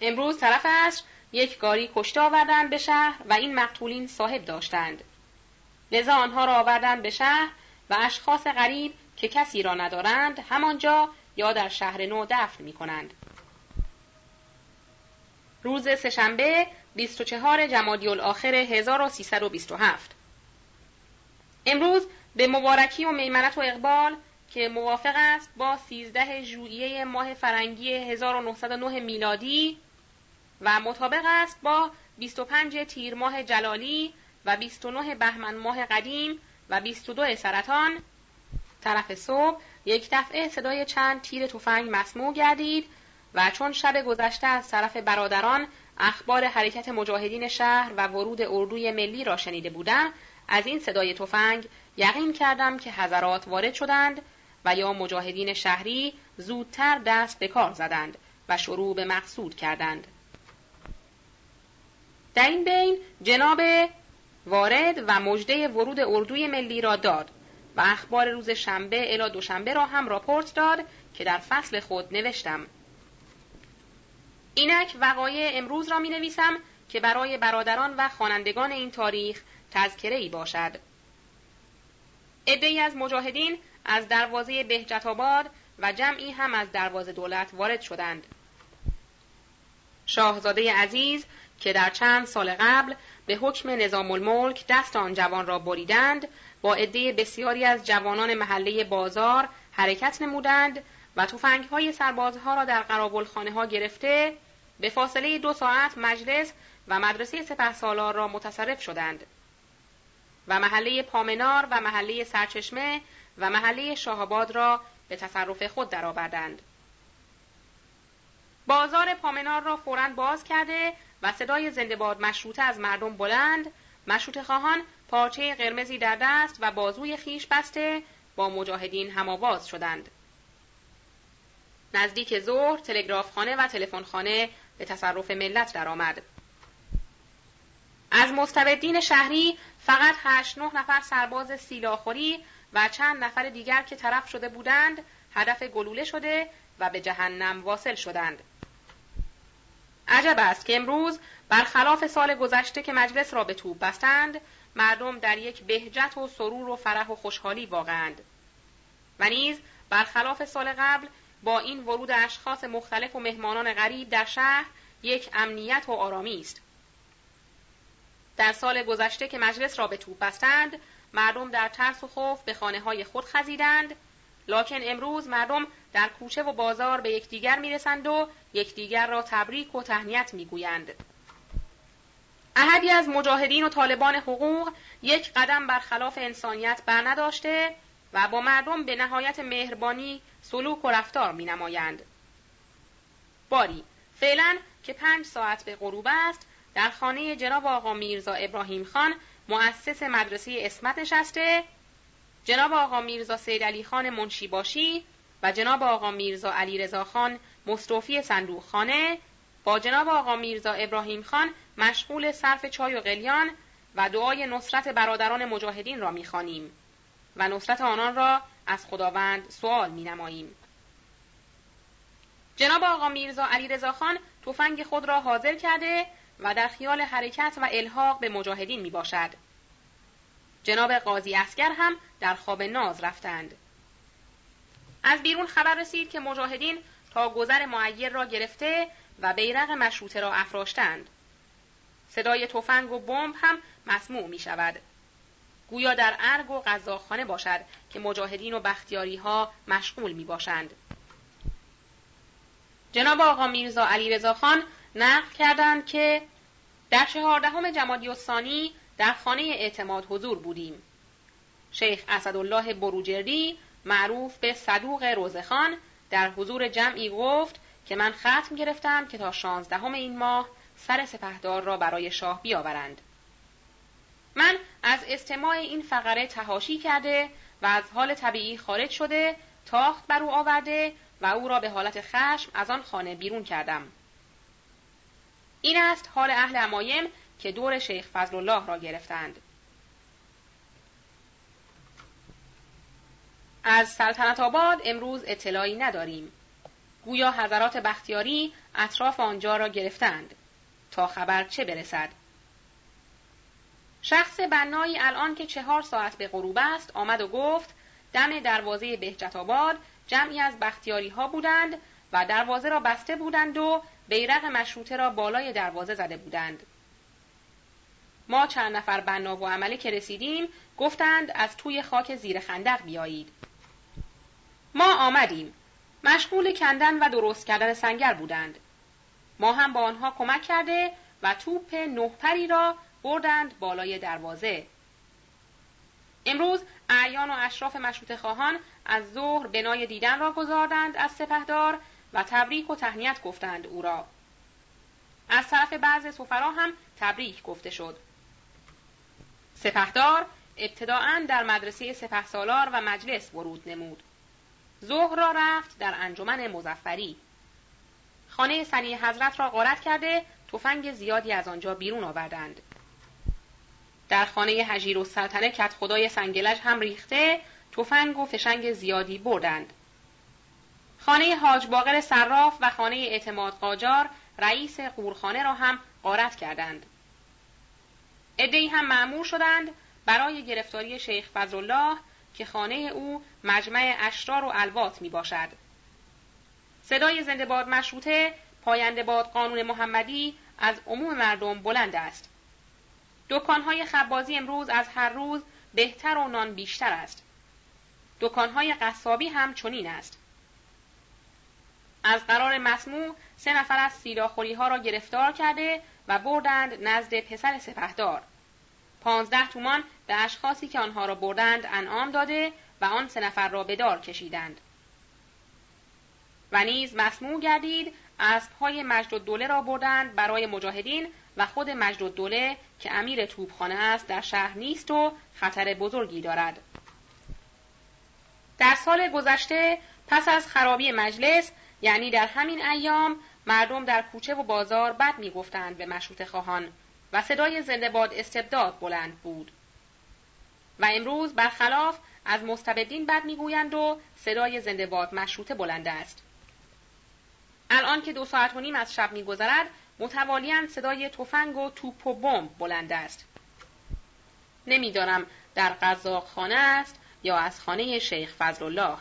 امروز طرف عصر یک گاری کشته آوردند به شهر و این مقتولین صاحب داشتند. لذا آنها را آوردند به شهر و اشخاص غریب که کسی را ندارند همانجا یا در شهر نو دفن می کنند. روز سهشنبه 24 جمادی الاخر 1327 امروز به مبارکی و میمنت و اقبال که موافق است با 13 ژوئیه ماه فرنگی 1909 میلادی و مطابق است با 25 تیر ماه جلالی و 29 بهمن ماه قدیم و 22 سرطان. طرف صبح یک دفعه صدای چند تیر تفنگ مسموع گردید و چون شب گذشته از طرف برادران اخبار حرکت مجاهدین شهر و ورود اردوی ملی را شنیده بودم از این صدای تفنگ یقین کردم که حضرات وارد شدند و یا مجاهدین شهری زودتر دست به کار زدند و شروع به مقصود کردند در این بین جناب وارد و مژده ورود اردوی ملی را داد و اخبار روز شنبه الی دوشنبه را هم راپورت داد که در فصل خود نوشتم اینک وقایع امروز را می نویسم که برای برادران و خوانندگان این تاریخ تذکره ای باشد. عدهای از مجاهدین از دروازه بهجت آباد و جمعی هم از دروازه دولت وارد شدند. شاهزاده عزیز که در چند سال قبل به حکم نظام الملک دست آن جوان را بریدند با عده بسیاری از جوانان محله بازار حرکت نمودند و توفنگ های سربازها را در قرابلخانه ها گرفته به فاصله دو ساعت مجلس و مدرسه سپه سالار را متصرف شدند و محله پامنار و محله سرچشمه و محله شاهاباد را به تصرف خود درآوردند. بازار پامنار را فوراً باز کرده و صدای زندهباد مشروطه از مردم بلند مشروط خواهان پارچه قرمزی در دست و بازوی خیش بسته با مجاهدین هماواز شدند. نزدیک ظهر تلگرافخانه و تلفنخانه به تصرف ملت درآمد. از مستبدین شهری فقط هشت نه نفر سرباز سیلاخوری و چند نفر دیگر که طرف شده بودند هدف گلوله شده و به جهنم واصل شدند. عجب است که امروز برخلاف سال گذشته که مجلس را به توپ بستند مردم در یک بهجت و سرور و فرح و خوشحالی واقعند و نیز برخلاف سال قبل با این ورود اشخاص مختلف و مهمانان غریب در شهر یک امنیت و آرامی است در سال گذشته که مجلس را به توپ بستند مردم در ترس و خوف به خانه های خود خزیدند لکن امروز مردم در کوچه و بازار به یکدیگر می‌رسند و یکدیگر را تبریک و تهنیت می‌گویند احدی از مجاهدین و طالبان حقوق یک قدم بر خلاف انسانیت برنداشته و با مردم به نهایت مهربانی سلوک و رفتار می نمایند. باری فعلا که پنج ساعت به غروب است در خانه جناب آقا میرزا ابراهیم خان مؤسس مدرسه اسمت نشسته جناب آقا میرزا سید علی خان منشی باشی و جناب آقا میرزا علی رضا خان مستوفی صندوق خانه با جناب آقا میرزا ابراهیم خان مشغول صرف چای و قلیان و دعای نصرت برادران مجاهدین را می‌خوانیم و نصرت آنان را از خداوند سوال می نماییم. جناب آقا میرزا علی رضا خان تفنگ خود را حاضر کرده و در خیال حرکت و الحاق به مجاهدین می باشد. جناب قاضی اسکر هم در خواب ناز رفتند. از بیرون خبر رسید که مجاهدین تا گذر معیر را گرفته و بیرق مشروطه را افراشتند. صدای تفنگ و بمب هم مسموع می شود. گویا در ارگ و غذاخانه باشد که مجاهدین و بختیاری ها مشغول می باشند. جناب آقا میرزا علی رضا خان نقل کردند که در چهاردهم جمادی الثانی در خانه اعتماد حضور بودیم. شیخ اسدالله بروجردی معروف به صدوق روزخان در حضور جمعی گفت که من ختم گرفتم که تا شانزدهم این ماه سر سپهدار را برای شاه بیاورند. من از استماع این فقره تهاشی کرده و از حال طبیعی خارج شده تاخت بر او آورده و او را به حالت خشم از آن خانه بیرون کردم. این است حال اهل امایم که دور شیخ فضل الله را گرفتند. از سلطنت آباد امروز اطلاعی نداریم. گویا حضرات بختیاری اطراف آنجا را گرفتند تا خبر چه برسد. شخص بنایی الان که چهار ساعت به غروب است آمد و گفت دم دروازه بهجت آباد جمعی از بختیاری ها بودند و دروازه را بسته بودند و بیرق مشروطه را بالای دروازه زده بودند. ما چند نفر بنا و عملی که رسیدیم گفتند از توی خاک زیر خندق بیایید. ما آمدیم. مشغول کندن و درست کردن سنگر بودند. ما هم با آنها کمک کرده و توپ نهپری را بردند بالای دروازه. امروز اعیان و اشراف مشروط خواهان از ظهر بنای دیدن را گذاردند از سپهدار و تبریک و تهنیت گفتند او را. از طرف بعض سفرا هم تبریک گفته شد. سپهدار ابتداعا در مدرسه سپهسالار و مجلس ورود نمود. ظهر را رفت در انجمن مزفری. خانه سنی حضرت را غارت کرده تفنگ زیادی از آنجا بیرون آوردند. در خانه هجیر و سلطنه کت خدای سنگلج هم ریخته تفنگ و فشنگ زیادی بردند. خانه حاج باقر صراف و خانه اعتماد قاجار رئیس قورخانه را هم غارت کردند. ادهی هم معمور شدند برای گرفتاری شیخ فضلالله که خانه او مجمع اشرار و الوات می باشد. صدای زنده باد مشروطه پاینده باد قانون محمدی از عموم مردم بلند است. دکانهای خبازی امروز از هر روز بهتر و نان بیشتر است. دکانهای قصابی هم چنین است. از قرار مسموع سه نفر از سیلاخوری ها را گرفتار کرده و بردند نزد پسر سپهدار. پانزده تومان به اشخاصی که آنها را بردند انعام داده و آن سه نفر را به دار کشیدند. و نیز مسموع گردید اسبهای مجد دوله را بردند برای مجاهدین و خود مجد دوله که امیر توبخانه است در شهر نیست و خطر بزرگی دارد. در سال گذشته پس از خرابی مجلس یعنی در همین ایام مردم در کوچه و بازار بد می‌گفتند به مشروط خواهان و صدای زنده باد استبداد بلند بود. و امروز برخلاف از مستبدین بد می‌گویند و صدای زنده باد مشروطه بلند است. الان که دو ساعت و نیم از شب میگذرد متوالیاً صدای تفنگ و توپ و بمب بلند است. نمی‌دانم در قزاق خانه است یا از خانه شیخ فضل الله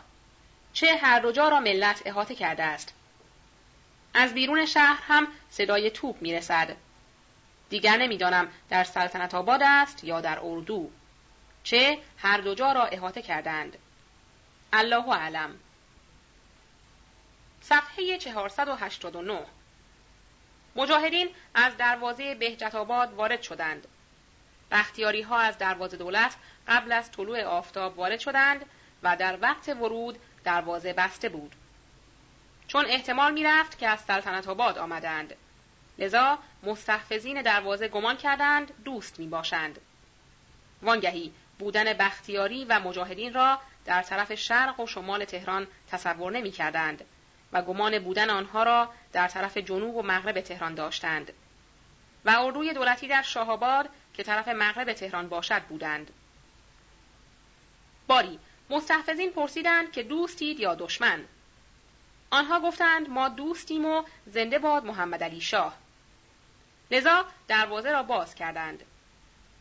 چه هر دو جا را ملت احاطه کرده است. از بیرون شهر هم صدای توپ می‌رسد. دیگر نمی‌دانم در سلطنت آباد است یا در اردو. چه هر دو جا را احاطه کردند. الله اعلم. صفحه 489 مجاهدین از دروازه بهجت آباد وارد شدند. بختیاری ها از دروازه دولت قبل از طلوع آفتاب وارد شدند و در وقت ورود دروازه بسته بود. چون احتمال می رفت که از سلطنت آباد آمدند. لذا مستحفظین دروازه گمان کردند دوست می باشند. وانگهی بودن بختیاری و مجاهدین را در طرف شرق و شمال تهران تصور نمی کردند و گمان بودن آنها را در طرف جنوب و مغرب تهران داشتند و اردوی دولتی در شاهآباد که طرف مغرب تهران باشد بودند. باری مستحفظین پرسیدند که دوستید یا دشمن آنها گفتند ما دوستیم و زنده باد محمد علی شاه لذا دروازه را باز کردند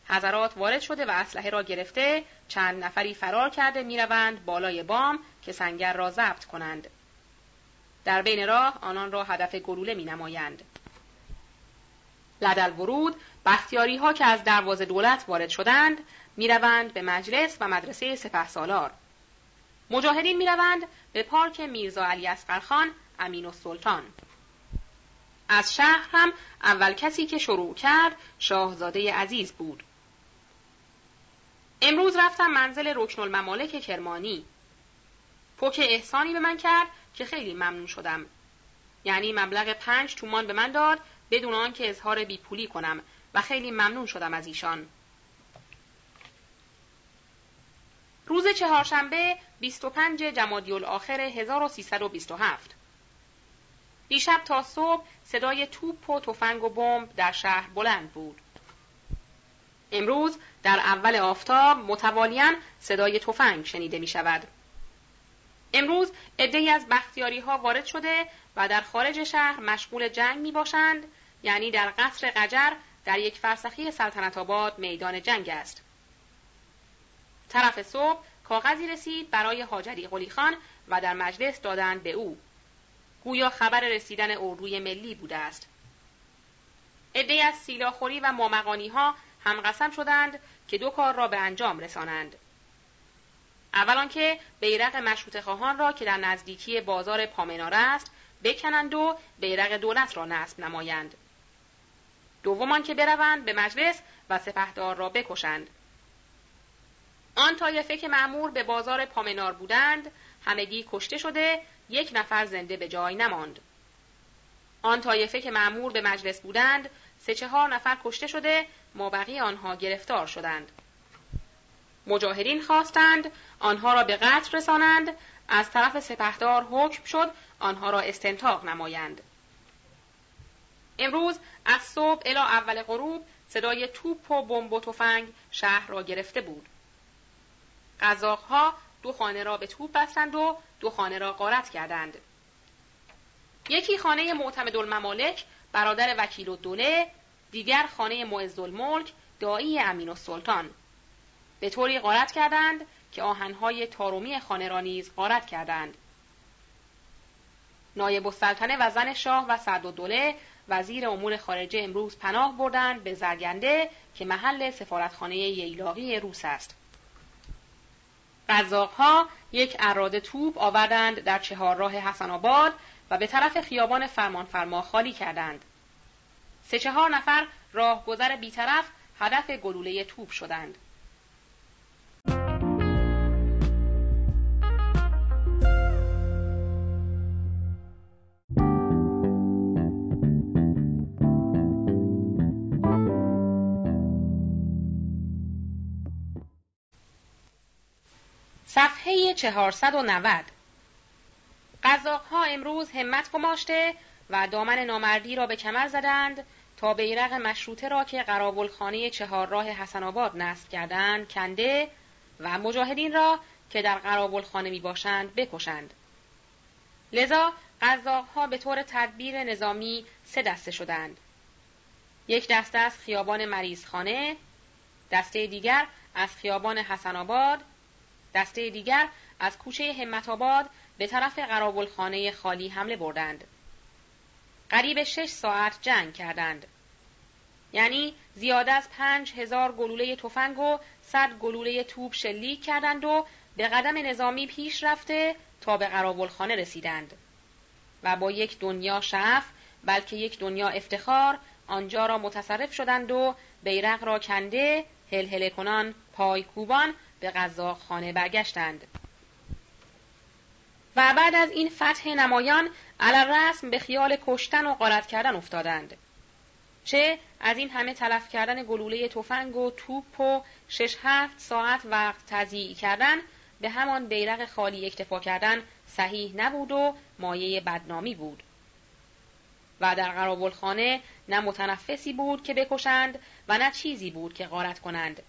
حضرات وارد شده و اسلحه را گرفته چند نفری فرار کرده می‌روند بالای بام که سنگر را ضبط کنند در بین راه آنان را هدف گلوله می نمایند. لدل ورود بختیاری ها که از دروازه دولت وارد شدند می‌روند به مجلس و مدرسه سپه سالار. مجاهدین می‌روند به پارک میرزا علی اصغرخان امین و سلطان. از شهر هم اول کسی که شروع کرد شاهزاده عزیز بود. امروز رفتم منزل رکن الممالک کرمانی. پوک احسانی به من کرد که خیلی ممنون شدم. یعنی مبلغ پنج تومان به من داد بدون آنکه اظهار بیپولی کنم و خیلی ممنون شدم از ایشان. روز چهارشنبه 25 جمادی الاخر 1327 دیشب تا صبح صدای توپ و تفنگ و بمب در شهر بلند بود. امروز در اول آفتاب متوالیاً صدای تفنگ شنیده می شود. امروز عدهای از بختیاری ها وارد شده و در خارج شهر مشغول جنگ می باشند یعنی در قصر قجر در یک فرسخی سلطنت آباد میدان جنگ است. طرف صبح کاغذی رسید برای حاجری قلی خان و در مجلس دادند به او. گویا خبر رسیدن اردوی ملی بوده است. عده از سیلاخوری و مامقانی ها هم قسم شدند که دو کار را به انجام رسانند. اول آنکه بیرق مشروط خواهان را که در نزدیکی بازار پامناره است بکنند و بیرق دولت را نصب نمایند دومان که بروند به مجلس و سپهدار را بکشند آن طایفه که معمور به بازار پامنار بودند همگی کشته شده یک نفر زنده به جای نماند. آن طایفه که معمور به مجلس بودند سه چهار نفر کشته شده مابقی آنها گرفتار شدند. مجاهدین خواستند آنها را به قتل رسانند از طرف سپهدار حکم شد آنها را استنتاق نمایند. امروز از صبح الی اول غروب صدای توپ و بمب و تفنگ شهر را گرفته بود. قزاقها دو خانه را به توپ بستند و دو خانه را غارت کردند. یکی خانه معتمد الممالک برادر وکیل الدوله دیگر خانه معز الملک دایی امین السلطان به طوری غارت کردند که آهنهای تارومی خانه را نیز غارت کردند. نایب السلطنه و زن شاه و سعدالدوله وزیر امور خارجه امروز پناه بردند به زرگنده که محل سفارتخانه ییلاقی روس است. قزاقها یک اراده توپ آوردند در چهار راه حسن آباد و به طرف خیابان فرمانفرما خالی کردند. سه چهار نفر راهگذر بیطرف هدف گلوله توپ شدند. صفحه 490 قزاقها امروز همت گماشته و دامن نامردی را به کمر زدند تا بیرق مشروطه را که قرابلخانه چهار راه حسن آباد نصب کردند کنده و مجاهدین را که در قرابلخانه می باشند بکشند. لذا قزاقها به طور تدبیر نظامی سه دسته شدند. یک دسته از خیابان مریضخانه، دسته دیگر از خیابان حسن آباد دسته دیگر از کوچه همت آباد به طرف قرابلخانه خالی حمله بردند. قریب شش ساعت جنگ کردند. یعنی زیاده از پنج هزار گلوله تفنگ و صد گلوله توپ شلیک کردند و به قدم نظامی پیش رفته تا به قرابلخانه رسیدند و با یک دنیا شعف بلکه یک دنیا افتخار آنجا را متصرف شدند و بیرق را کنده هلهله کنان پای کوبان به غذا خانه برگشتند. و بعد از این فتح نمایان علر رسم به خیال کشتن و غارت کردن افتادند. چه؟ از این همه تلف کردن گلوله تفنگ و توپ و شش هفت ساعت وقت تضییع کردن به همان بیرق خالی اکتفا کردن صحیح نبود و مایه بدنامی بود. و در قرابلخانه نه متنفسی بود که بکشند و نه چیزی بود که غارت کنند.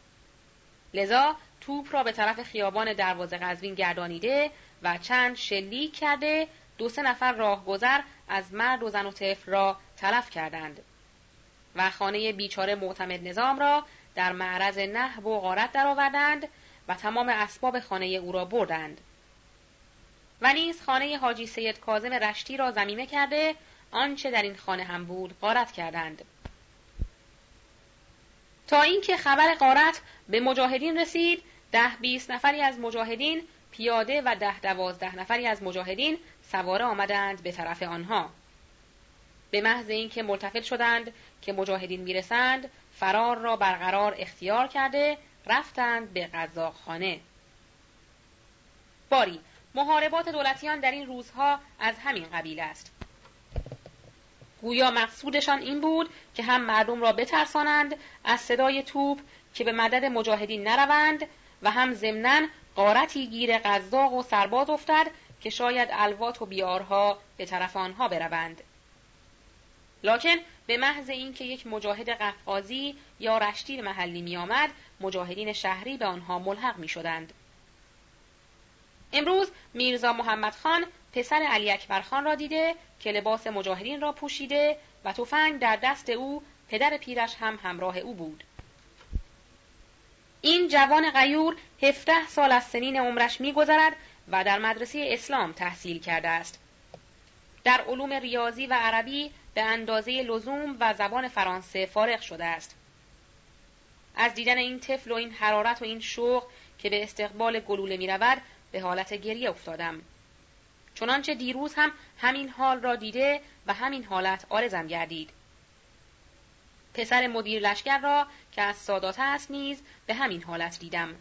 لذا توپ را به طرف خیابان دروازه قزوین گردانیده و چند شلیک کرده. دو سه نفر راهگذر از مرد و زن و طفل را تلف کردند و خانه بیچاره معتمد نظام را در معرض نهب و غارت درآوردند و تمام اسباب خانه او را بردند. و نیز خانه حاجی سید کازم رشتی را زمینه کرده. آنچه در این خانه هم بود غارت کردند. تا اینکه خبر غارت به مجاهدین رسید ده بیست نفری از مجاهدین پیاده و ده دوازده نفری از مجاهدین سواره آمدند به طرف آنها به محض اینکه ملتفت شدند که مجاهدین می‌رسند فرار را برقرار اختیار کرده رفتند به خانه. باری محاربات دولتیان در این روزها از همین قبیل است گویا مقصودشان این بود که هم مردم را بترسانند از صدای توپ که به مدد مجاهدین نروند و هم ضمنا قارتی گیر قزاق و سرباز افتد که شاید الوات و بیارها به طرف آنها بروند لکن به محض اینکه یک مجاهد قفقازی یا رشتی محلی می آمد مجاهدین شهری به آنها ملحق می شدند. امروز میرزا محمد خان پسر علی اکبر خان را دیده که لباس مجاهدین را پوشیده و تفنگ در دست او پدر پیرش هم همراه او بود. این جوان غیور هفته سال از سنین عمرش میگذرد و در مدرسه اسلام تحصیل کرده است. در علوم ریاضی و عربی به اندازه لزوم و زبان فرانسه فارغ شده است. از دیدن این طفل و این حرارت و این شوق که به استقبال گلوله می رود به حالت گریه افتادم. چنانچه دیروز هم همین حال را دیده و همین حالت آرزم گردید. پسر مدیر لشکر را که از سادات است نیز به همین حالت دیدم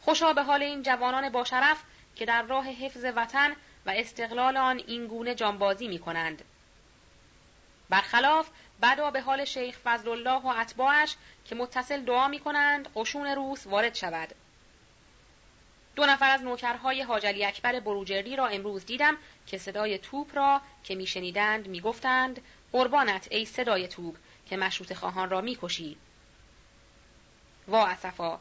خوشا به حال این جوانان باشرف که در راه حفظ وطن و استقلال آن این گونه جانبازی می کنند. برخلاف بدا به حال شیخ فضل الله و اتباعش که متصل دعا می کنند قشون روس وارد شود. دو نفر از نوکرهای حاجلی اکبر بروجردی را امروز دیدم که صدای توپ را که میشنیدند می‌گفتند قربانت ای صدای توپ که مشروط خواهان را می‌کشی. وا اسفا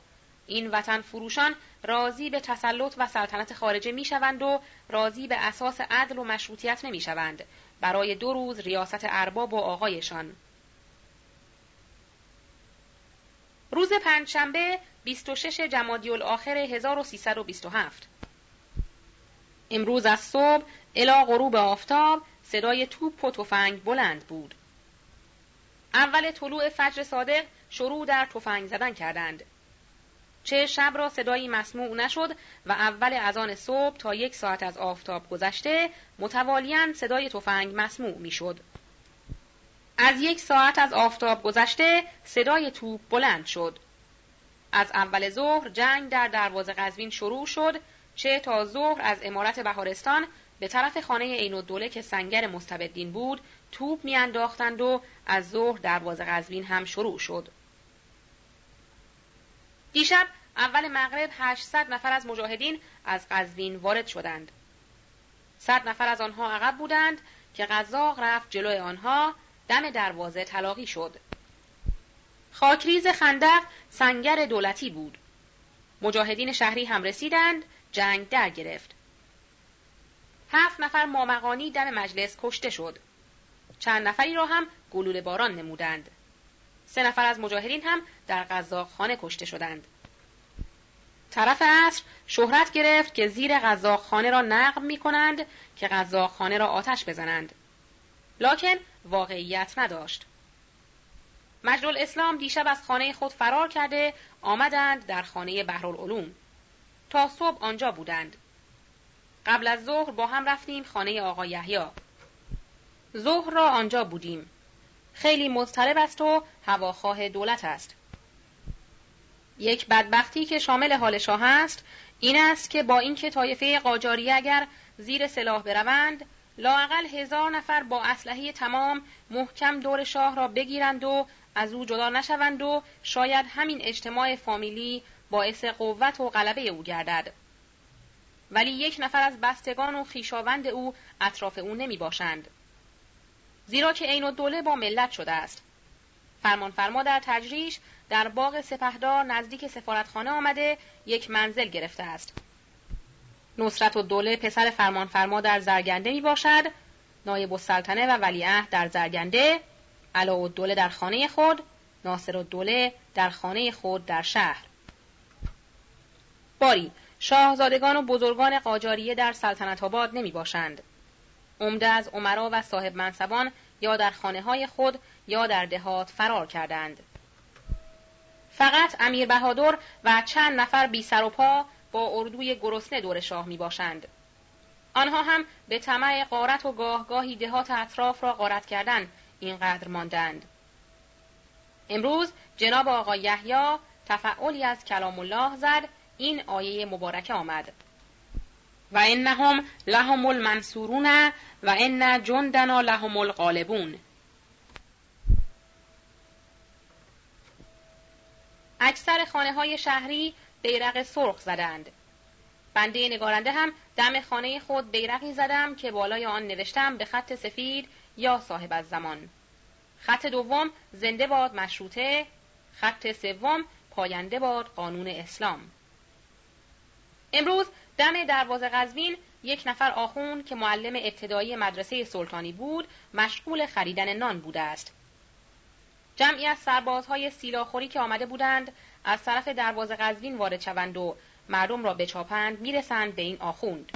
این وطن فروشان راضی به تسلط و سلطنت خارجه می‌شوند و راضی به اساس عدل و مشروطیت نمی‌شوند. برای دو روز ریاست ارباب و آقایشان. روز پنجشنبه 26 جمادی الاخر 1327 امروز از صبح الا غروب آفتاب صدای توپ و تفنگ بلند بود. اول طلوع فجر صادق شروع در تفنگ زدن کردند. چه شب را صدایی مسموع نشد و اول از آن صبح تا یک ساعت از آفتاب گذشته متوالیاً صدای تفنگ مسموع می‌شد. از یک ساعت از آفتاب گذشته صدای توپ بلند شد. از اول ظهر جنگ در دروازه قزوین شروع شد چه تا ظهر از امارت بهارستان به طرف خانه عین الدوله که سنگر مستبدین بود توپ میانداختند و از ظهر دروازه قزوین هم شروع شد. دیشب اول مغرب 800 نفر از مجاهدین از قزوین وارد شدند. صد نفر از آنها عقب بودند که قزاق رفت جلوی آنها دم دروازه تلاقی شد. خاکریز خندق سنگر دولتی بود. مجاهدین شهری هم رسیدند، جنگ در گرفت. هفت نفر مامقانی دم مجلس کشته شد. چند نفری را هم گلوله باران نمودند. سه نفر از مجاهدین هم در قزاق خانه کشته شدند. طرف عصر شهرت گرفت که زیر قزاق خانه را نقب می کنند که قزاق خانه را آتش بزنند. لکن واقعیت نداشت. مجلل اسلام دیشب از خانه خود فرار کرده آمدند در خانه بهرالعلوم. تا صبح آنجا بودند. قبل از ظهر با هم رفتیم خانه آقا یحیی. ظهر را آنجا بودیم. خیلی مضطرب است و هواخواه دولت است. یک بدبختی که شامل حال شاه است این است که با اینکه طایفه قاجاری اگر زیر سلاح بروند لاقل هزار نفر با اسلحه تمام محکم دور شاه را بگیرند و از او جدا نشوند و شاید همین اجتماع فامیلی باعث قوت و غلبه او گردد ولی یک نفر از بستگان و خیشاوند او اطراف او نمی باشند. زیرا که عین دوله با ملت شده است. فرمان فرما در تجریش در باغ سپهدار نزدیک سفارتخانه آمده یک منزل گرفته است. نصرت و دوله پسر فرمان فرما در زرگنده می باشد، نایب السلطنه و ولیعهد در زرگنده، علا و دوله در خانه خود، ناصر و دوله در خانه خود در شهر. باری شاهزادگان و بزرگان قاجاریه در سلطنت آباد نمی باشند. عمده از عمرا و صاحب منصبان یا در خانه های خود یا در دهات فرار کردند. فقط امیر بهادر و چند نفر بی سر و پا با اردوی گرسنه دور شاه می باشند. آنها هم به طمع قارت و گاهگاهی دهات اطراف را غارت کردن اینقدر ماندند. امروز جناب آقا یحیی تفعلی از کلام الله زد این آیه مبارکه آمد و انهم لهم المنصورون و ان جندنا لهم الغالبون. اکثر خانه های شهری بیرق سرخ زدند. بنده نگارنده هم دم خانه خود بیرقی زدم که بالای آن نوشتم به خط سفید یا صاحب از زمان. خط دوم زنده باد مشروطه خط سوم پاینده باد قانون اسلام. امروز دم دروازه قزوین یک نفر آخون که معلم ابتدایی مدرسه سلطانی بود مشغول خریدن نان بوده است. جمعی از سربازهای سیلاخوری که آمده بودند از طرف دروازه قزوین وارد شوند و مردم را بچاپند می‌رسند به این آخوند.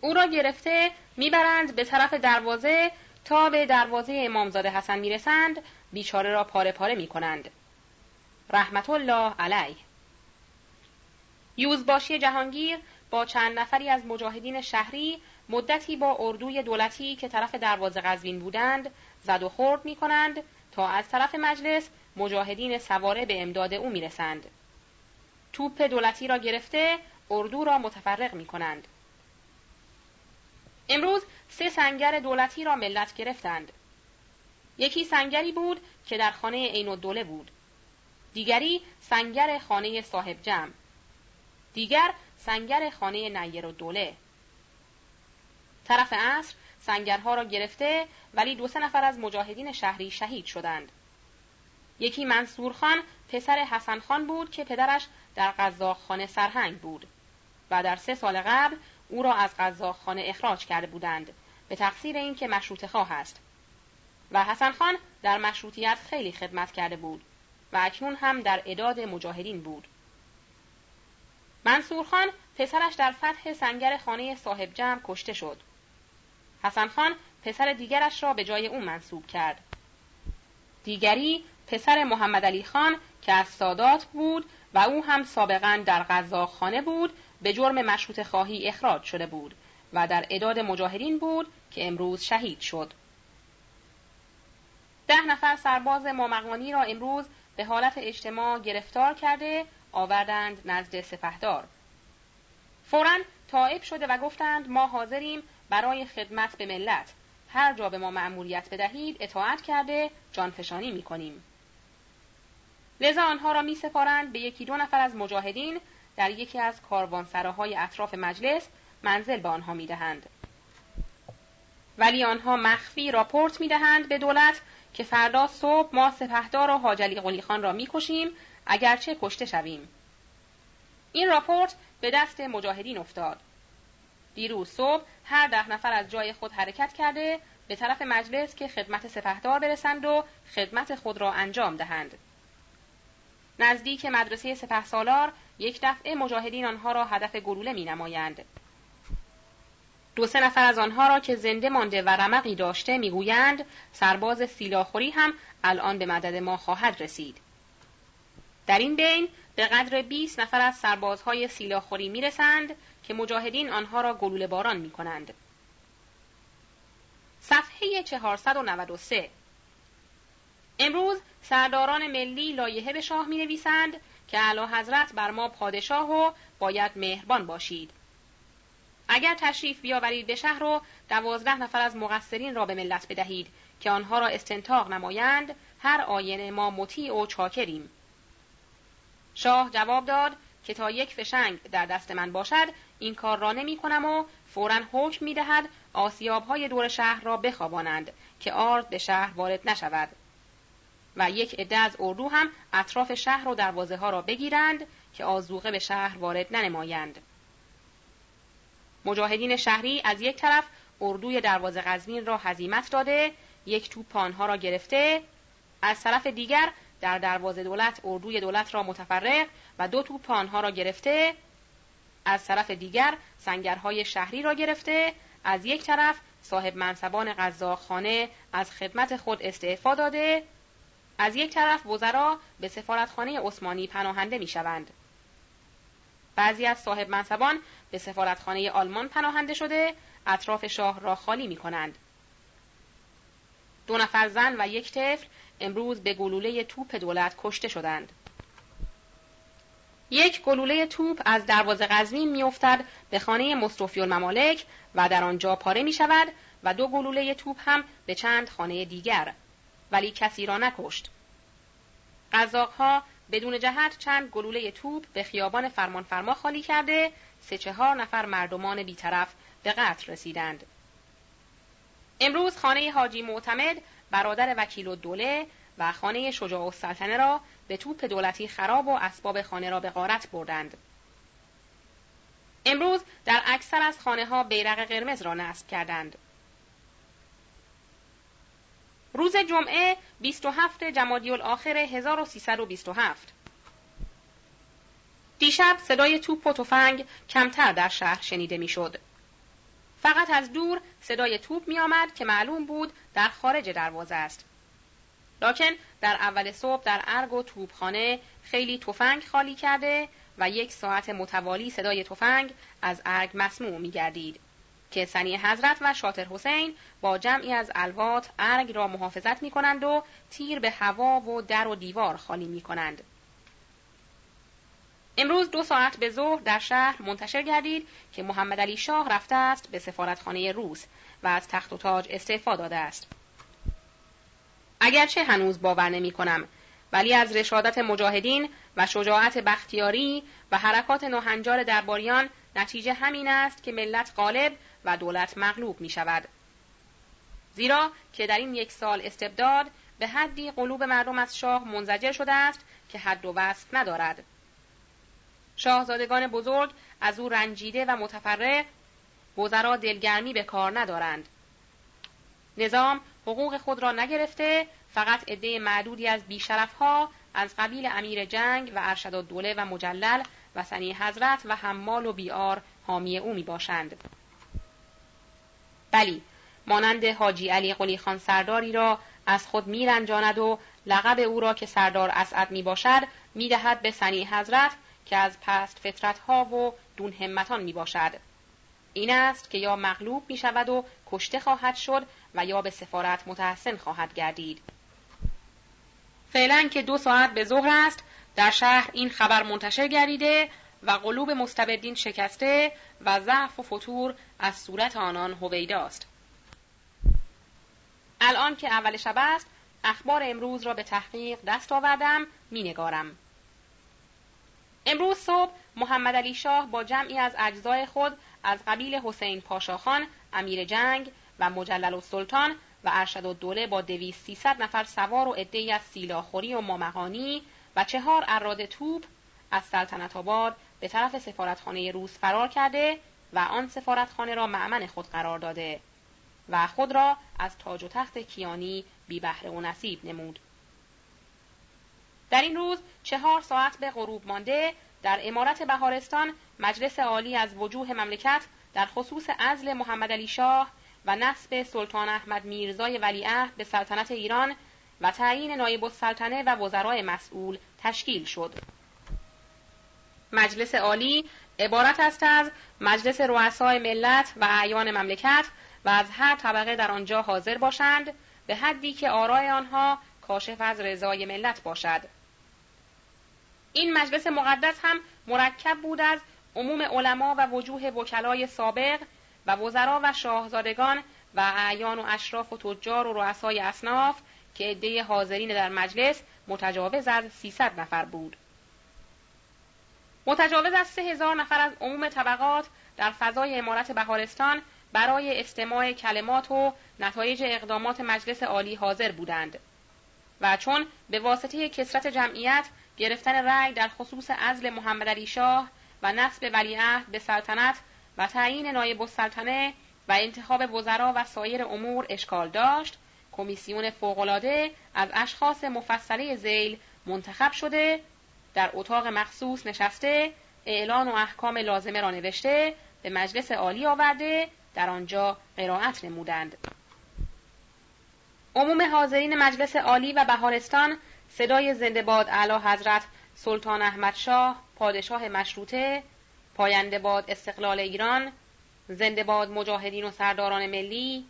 او را گرفته می‌برند به طرف دروازه تا به دروازه امامزاده حسن می‌رسند بیچاره را پاره پاره می‌کنند. رحمت الله علیه یوزباشی جهانگیر با چند نفری از مجاهدین شهری مدتی با اردوی دولتی که طرف دروازه قزوین بودند زد و خورد می کنند تا از طرف مجلس مجاهدین سواره به امداد او می‌رسند. توپ دولتی را گرفته اردو را متفرق می کنند. امروز سه سنگر دولتی را ملت گرفتند. یکی سنگری بود که در خانه عین الدوله بود. دیگری سنگر خانه صاحب جمع. دیگر سنگر خانه نیر الدوله. طرف عصر سنگرها را گرفته ولی دو سه نفر از مجاهدین شهری شهید شدند. یکی منصور خان پسر حسن خان بود که پدرش در قزاق خانه سرهنگ بود و در سه سال قبل او را از قزاق خانه اخراج کرده بودند به تقصیر اینکه مشروط خواه است و حسن خان در مشروطیت خیلی خدمت کرده بود و اکنون هم در اداد مجاهدین بود منصور خان پسرش در فتح سنگر خانه صاحب جمع کشته شد حسن خان پسر دیگرش را به جای او منصوب کرد دیگری پسر محمد علی خان که از سادات بود و او هم سابقا در غذا خانه بود به جرم مشروط خواهی اخراج شده بود و در اداد مجاهدین بود که امروز شهید شد. ده نفر سرباز مامقانی را امروز به حالت اجتماع گرفتار کرده آوردند نزد سپهدار. فورا تائب شده و گفتند ما حاضریم برای خدمت به ملت هر جا به ما مأموریت بدهید اطاعت کرده جانفشانی می کنیم. لذا آنها را می سپارند به یکی دو نفر از مجاهدین در یکی از کاروانسراهای اطراف مجلس منزل به آنها می دهند. ولی آنها مخفی راپورت می دهند به دولت که فردا صبح ما سپهدار و حاجلی قلی خان را می کشیم اگرچه کشته شویم. این راپورت به دست مجاهدین افتاد. دیروز صبح هر ده نفر از جای خود حرکت کرده به طرف مجلس که خدمت سپهدار برسند و خدمت خود را انجام دهند. نزدیک مدرسه سپه سالار یک دفعه مجاهدین آنها را هدف گلوله می نمایند. دو سه نفر از آنها را که زنده مانده و رمقی داشته می‌گویند سرباز سیلاخوری هم الان به مدد ما خواهد رسید. در این بین به قدر 20 نفر از سربازهای سیلاخوری می‌رسند که مجاهدین آنها را گلوله باران می کنند. صفحه 493 امروز سرداران ملی لایحه به شاه می نویسند که اعلی حضرت بر ما پادشاه و باید مهربان باشید. اگر تشریف بیاورید به شهر و دوازده نفر از مقصرین را به ملت بدهید که آنها را استنتاق نمایند هر آینه ما مطیع و چاکریم. شاه جواب داد که تا یک فشنگ در دست من باشد این کار را نمی کنم و فورا حکم می دهد آسیاب های دور شهر را بخوابانند که آرد به شهر وارد نشود. و یک عده از اردو هم اطراف شهر و دروازه ها را بگیرند که آزوقه به شهر وارد ننمایند. مجاهدین شهری از یک طرف اردوی دروازه قزوین را هزیمت داده یک توپ آنها را گرفته از طرف دیگر در دروازه دولت اردوی دولت را متفرق و دو توپ آنها را گرفته از طرف دیگر سنگرهای شهری را گرفته از یک طرف صاحب منصبان خانه از خدمت خود استعفا داده از یک طرف وزرا به سفارتخانه عثمانی پناهنده می شوند. بعضی از صاحب منصبان به سفارتخانه آلمان پناهنده شده اطراف شاه را خالی می کنند. دو نفر زن و یک طفل امروز به گلوله توپ دولت کشته شدند. یک گلوله توپ از دروازه قزوین میافتد به خانه مصطفی الممالک و در آنجا پاره می شود و دو گلوله توپ هم به چند خانه دیگر ولی کسی را نکشت. قزاقها بدون جهت چند گلوله توپ به خیابان فرمانفرما خالی کرده سه چهار نفر مردمان بیطرف به قتل رسیدند. امروز خانه حاجی معتمد برادر وکیل و دوله و خانه شجاع السلطنه را به توپ دولتی خراب و اسباب خانه را به غارت بردند. امروز در اکثر از خانه ها بیرق قرمز را نصب کردند. روز جمعه 27 جمادی الاخر 1327 دیشب صدای توپ و تفنگ کمتر در شهر شنیده می‌شد. فقط از دور صدای توپ می آمد که معلوم بود در خارج دروازه است. لکن در اول صبح در ارگ و توپخانه خیلی تفنگ خالی کرده و یک ساعت متوالی صدای تفنگ از ارگ مسموع می گردید. که سنی حضرت و شاطر حسین با جمعی از الوات ارگ را محافظت می کنند و تیر به هوا و در و دیوار خالی می کنند. امروز دو ساعت به ظهر در شهر منتشر گردید که محمد علی شاه رفته است به سفارتخانه روس و از تخت و تاج استعفا داده است. اگرچه هنوز باور نمی کنم ولی از رشادت مجاهدین و شجاعت بختیاری و حرکات نوهنجار درباریان نتیجه همین است که ملت غالب و دولت مغلوب می شود. زیرا که در این یک سال استبداد به حدی قلوب مردم از شاه منزجر شده است که حد و وصف ندارد. شاهزادگان بزرگ از او رنجیده و متفرق وزرا دلگرمی به کار ندارند. نظام حقوق خود را نگرفته فقط عده معدودی از بیشرفها از قبیل امیر جنگ و ارشد دوله و مجلل و سنی حضرت و حمال و بیار حامی او می باشند. بلی مانند حاجی علی قلی خان سرداری را از خود میرنجاند و لقب او را که سردار اسعد می باشد می دهد به سنی حضرت که از پست فطرت ها و دون همتان می باشد. این است که یا مغلوب می شود و کشته خواهد شد و یا به سفارت متحسن خواهد گردید. فعلا که دو ساعت به ظهر است در شهر این خبر منتشر گردیده و قلوب مستبدین شکسته و ضعف و فتور از صورت آنان هویداست. الان که اول شب است اخبار امروز را به تحقیق دست آوردم مینگارم. امروز صبح محمد علی شاه با جمعی از اجزای خود از قبیل حسین پاشاخان امیر جنگ و مجلل و سلطان و ارشد و دوله با دویست سیصد نفر سوار و عدهای از سیلاخوری و مامقانی و چهار اراد توپ از سلطنت آباد به طرف سفارتخانه روس فرار کرده و آن سفارتخانه را معمن خود قرار داده و خود را از تاج و تخت کیانی بی بهره و نصیب نمود. در این روز چهار ساعت به غروب مانده در امارت بهارستان مجلس عالی از وجوه مملکت در خصوص ازل محمد علی شاه و نصب سلطان احمد میرزای ولیعهد به سلطنت ایران و تعیین نایب السلطنه و وزرای مسئول تشکیل شد. مجلس عالی عبارت است از مجلس رؤسای ملت و اعیان مملکت و از هر طبقه در آنجا حاضر باشند به حدی که آرای آنها کاشف از رضای ملت باشد. این مجلس مقدس هم مرکب بود از عموم علما و وجوه وکلای سابق و وزرا و شاهزادگان و اعیان و اشراف و تجار و رؤسای اصناف که عده حاضرین در مجلس متجاوز از 300 نفر بود. متجاوز از سه هزار نفر از عموم طبقات در فضای امارت بهارستان برای استماع کلمات و نتایج اقدامات مجلس عالی حاضر بودند و چون به واسطه کسرت جمعیت گرفتن رأی در خصوص عزل محمد علی شاه و نصب ولیعهد به سلطنت و تعیین نایب السلطنه و انتخاب وزرا و سایر امور اشکال داشت کمیسیون فوقالعاده از اشخاص مفصله زیل منتخب شده در اتاق مخصوص نشسته اعلان و احکام لازمه را نوشته به مجلس عالی آورده در آنجا قرائت نمودند. عموم حاضرین مجلس عالی و بهارستان صدای زنده باد اعلی حضرت سلطان احمد شاه پادشاه مشروطه پاینده باد استقلال ایران زنده باد مجاهدین و سرداران ملی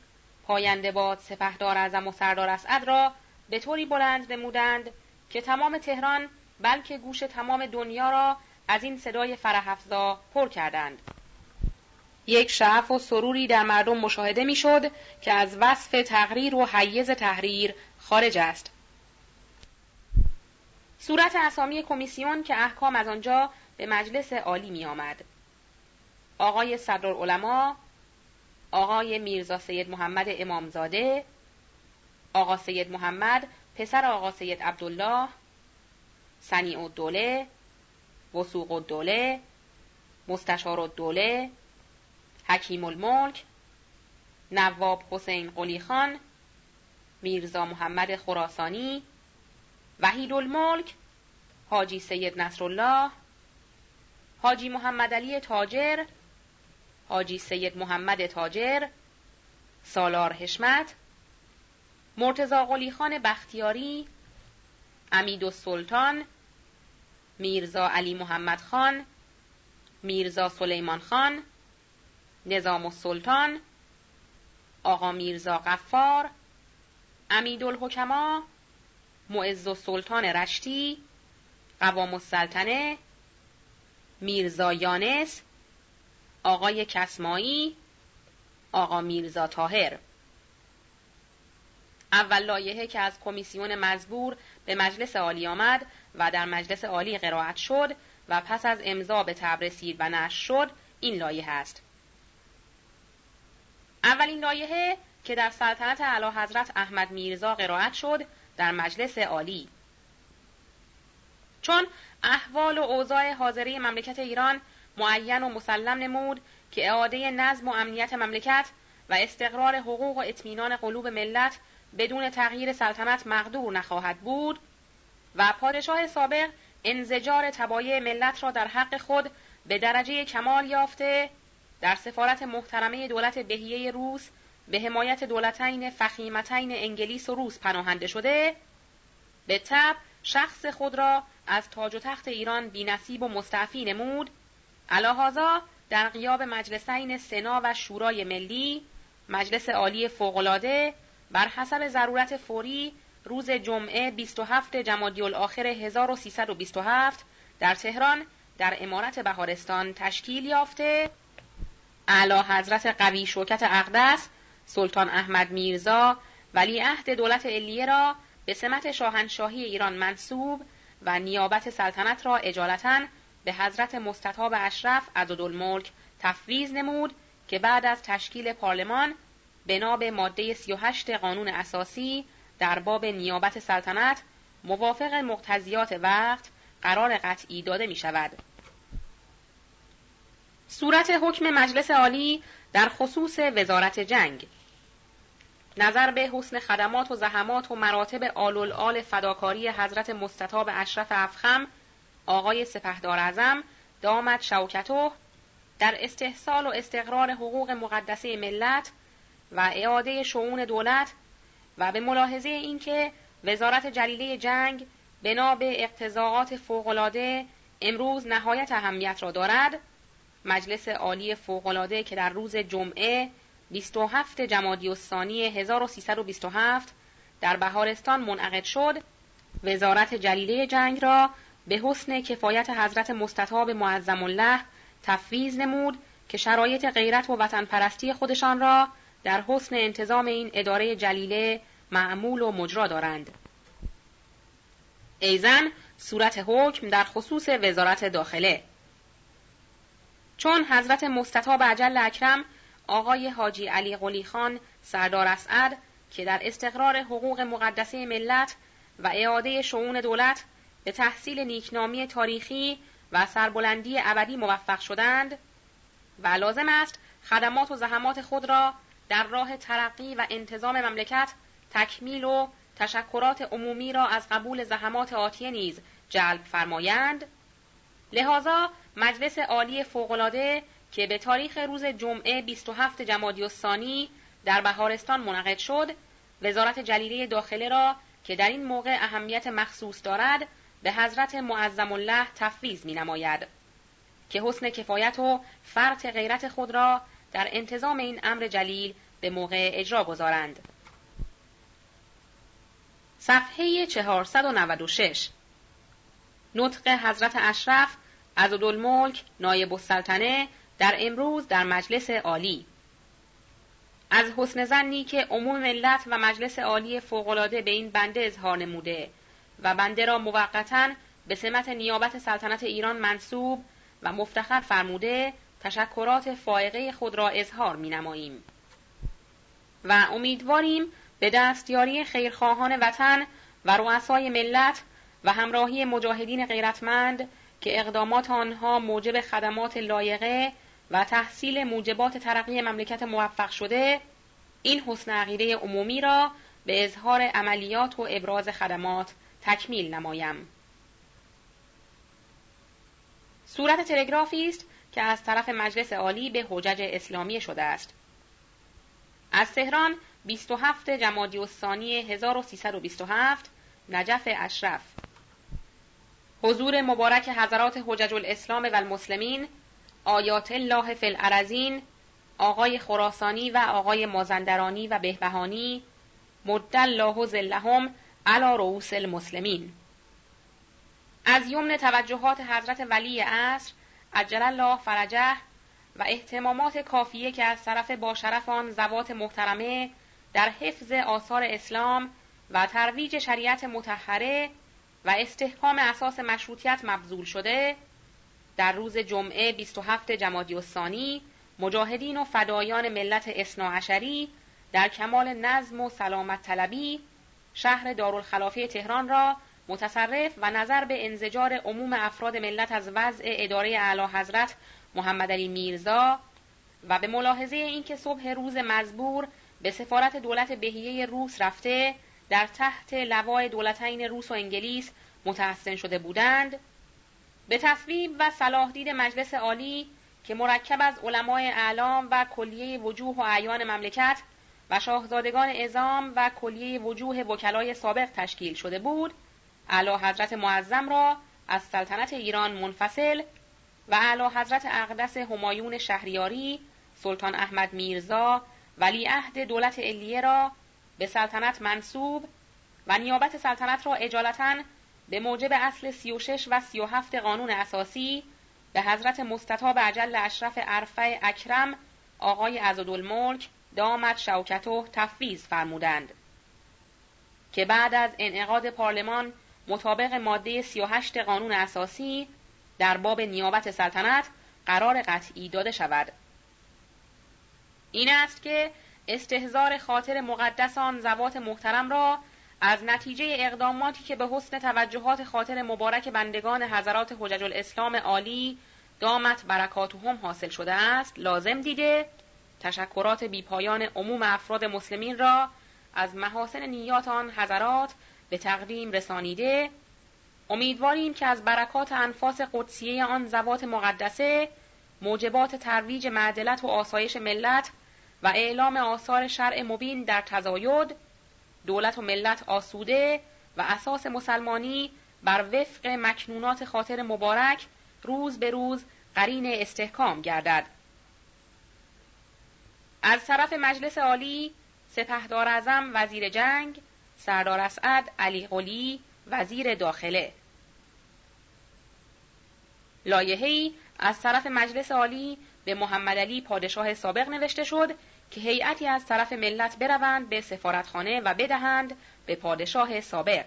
پاینده باد سپهدار اعظم و سردار اسعد را به طوری بلند نمودند که تمام تهران بلکه گوش تمام دنیا را از این صدای فرحفزا پر کردند. یک شعف و سروری در مردم مشاهده می‌شد که از وصف تقریر و حیز تحریر خارج است. صورت اسامی کمیسیون که احکام از آنجا به مجلس عالی می آمد. آقای صدرالعلماء آقای میرزا سید محمد امامزاده آقا سید محمد پسر آقا سید عبدالله سنیع الدوله وسوق الدوله مستشار الدوله حکیم الملک نواب حسین قلی خان میرزا محمد خراسانی وحید الملک حاجی سید نصرالله حاجی محمد علی تاجر حاجی سید محمد تاجر سالار حشمت مرتزا قلی خان بختیاری امید سلطان میرزا علی محمد خان میرزا سلیمان خان نظام السلطان آقا میرزا قفار امیدالحکما معز السلطان رشتی قوام السلطنه میرزا یانس آقای کسمایی آقا میرزا تاهر اول لایحه که از کمیسیون مزبور به مجلس عالی آمد و در مجلس عالی قرائت شد و پس از امضا به تبر رسید و نشر شد این لایحه است. اولین لایحه که در سلطنت اعلی حضرت احمد میرزا قرائت شد در مجلس عالی. چون احوال و اوضاع حاضری مملکت ایران معین و مسلم نمود که اعاده نظم و امنیت مملکت و استقرار حقوق و اطمینان قلوب ملت بدون تغییر سلطنت مقدور نخواهد بود و پادشاه سابق انزجار تبایع ملت را در حق خود به درجه کمال یافته در سفارت محترمه دولت بهیه روس به حمایت دولتین فخیمتین انگلیس و روس پناهنده شده به تب شخص خود را از تاج و تخت ایران بینصیب و مستعفی نمود. علاهازا در قیاب مجلسین سنا و شورای ملی مجلس عالی فوقالعاده بر حسب ضرورت فوری روز جمعه 27 جمادی الاخر 1327 در تهران در امارت بهارستان تشکیل یافته. اعلی حضرت قوی شوکت اقدس سلطان احمد میرزا ولی عهد دولت علیه را به سمت شاهنشاهی ایران منصوب و نیابت سلطنت را اجالتا به حضرت مستطاب اشرف عضدالملک تفویض نمود که بعد از تشکیل پارلمان بنا به ماده 38 قانون اساسی در باب نیابت سلطنت موافق مقتضیات وقت قرار قطعی داده می شود. صورت حکم مجلس عالی در خصوص وزارت جنگ نظر به حسن خدمات و زحمات و مراتب آل آل فداکاری حضرت مستطاب اشرف افخم آقای سپهدار اعظم دامت شوکتو در استحصال و استقرار حقوق مقدسه ملت و اعاده شعون دولت و به ملاحظه اینکه وزارت جلیله جنگ بنا به اقتضاعات فوقالعاده امروز نهایت اهمیت را دارد مجلس عالی فوقالعاده که در روز جمعه 27 جمادی الثانی 1327 در بهارستان منعقد شد وزارت جلیله جنگ را به حسن کفایت حضرت مستطاب معظم الله تفویض نمود که شرایط غیرت و وطن پرستی خودشان را در حسن انتظام این اداره جلیله معمول و مجرا دارند. ایزن صورت حکم در خصوص وزارت داخله چون حضرت مستطاب عجل اکرم آقای حاجی علی قلی خان سردار اسعد که در استقرار حقوق مقدسه ملت و اعاده شعون دولت به تحصیل نیکنامی تاریخی و سربلندی ابدی موفق شدند و لازم است خدمات و زحمات خود را در راه ترقی و انتظام مملکت تکمیل و تشکرات عمومی را از قبول زحمات آتیه نیز جلب فرمایند. لذا مجلس عالی فوقالعاده که به تاریخ روز جمعه 27 جمادی الثانی در بهارستان منعقد شد وزارت جلیله داخله را که در این موقع اهمیت مخصوص دارد به حضرت معظم الله تفویض می نماید که حسن کفایت و فرط غیرت خود را در انتظام این امر جلیل به موقع اجرا گذارند. صفحه 496 نطق حضرت اشرف عضدالملک نایب السلطنه در امروز در مجلس عالی از حسن زنی که عموم ملت و مجلس عالی فوقالعاده به این بنده اظهار نموده و بنده را موقتا به سمت نیابت سلطنت ایران منصوب و مفتخر فرموده تشکرات فائقه خود را اظهار می نماییم. و امیدواریم به دستیاری خیرخواهان وطن و رؤسای ملت و همراهی مجاهدین غیرتمند که اقدامات آنها موجب خدمات لایقه و تحصیل موجبات ترقی مملکت موفق شده این حسن عقیده عمومی را به اظهار عملیات و ابراز خدمات تکمیل نمایم. صورت تلگرافی است که از طرف مجلس عالی به حجج اسلامی شده است. از تهران 27 جمادی الثانی 1327 نجف اشرف حضور مبارک حضرات حجج الاسلام و المسلمین آیات الله فی الارزین آقای خراسانی و آقای مازندرانی و بهبهانی مد الله ظلهم علی رؤوس المسلمین. از یمن توجهات حضرت ولی عصر عجل الله فرجه و احتمامات کافیه که از طرف باشرفان زوات محترمه در حفظ آثار اسلام و ترویج شریعت متحره و استحکام اساس مشروطیت مبذول شده در روز جمعه 27 جمادی الثانی مجاهدین و فدایان ملت اصناعشری در کمال نظم و سلامت طلبی شهر دارالخلافه تهران را متصرف و نظر به انزجار عموم افراد ملت از وضع اداره اعلی حضرت محمد علی میرزا و به ملاحظه اینکه صبح روز مزبور به سفارت دولت بهیه روس رفته در تحت لوای دولتین روس و انگلیس متحسن شده بودند به تصویب و صلاح دید مجلس عالی که مرکب از علمای اعلام و کلیه وجوه و اعیان مملکت و شاهزادگان ازام و کلیه وجوه وکلای سابق تشکیل شده بود اعلی حضرت معظم را از سلطنت ایران منفصل و اعلی حضرت اقدس همایون شهریاری سلطان احمد میرزا ولی عهد دولت علیه را به سلطنت منصوب و نیابت سلطنت را اجالتا به موجب اصل 36 و 37 قانون اساسی به حضرت مستطاب عجل اشرف عرفه اکرم آقای عزدالملک دامت شوکتو تفویض فرمودند. که بعد از انعقاد پارلمان مطابق ماده 38 قانون اساسی در باب نیابت سلطنت قرار قطعی داده شود. این است که استهزار خاطر مقدس آن زوات محترم را از نتیجه اقداماتی که به حسن توجهات خاطر مبارک بندگان حضرات حجج الاسلام عالی دامت برکاتهم حاصل شده است لازم دیده تشکرات بیپایان عموم افراد مسلمین را از محاسن نیات آن حضرات به تقدیم رسانیده. امیدواریم که از برکات انفاس قدسیه آن زوات مقدسه موجبات ترویج معدلت و آسایش ملت و اعلام آثار شرع مبین در تزاید دولت و ملت آسوده و اساس مسلمانی بر وفق مکنونات خاطر مبارک روز به روز قرین استحکام گردد. از طرف مجلس عالی سپهدار اعظم وزیر جنگ سردار اسعد علی قلی وزیر داخله. لایحه‌ای از طرف مجلس عالی به محمد علی پادشاه سابق نوشته شد که هیئتی از طرف ملت بروند به سفارتخانه و بدهند به پادشاه سابق.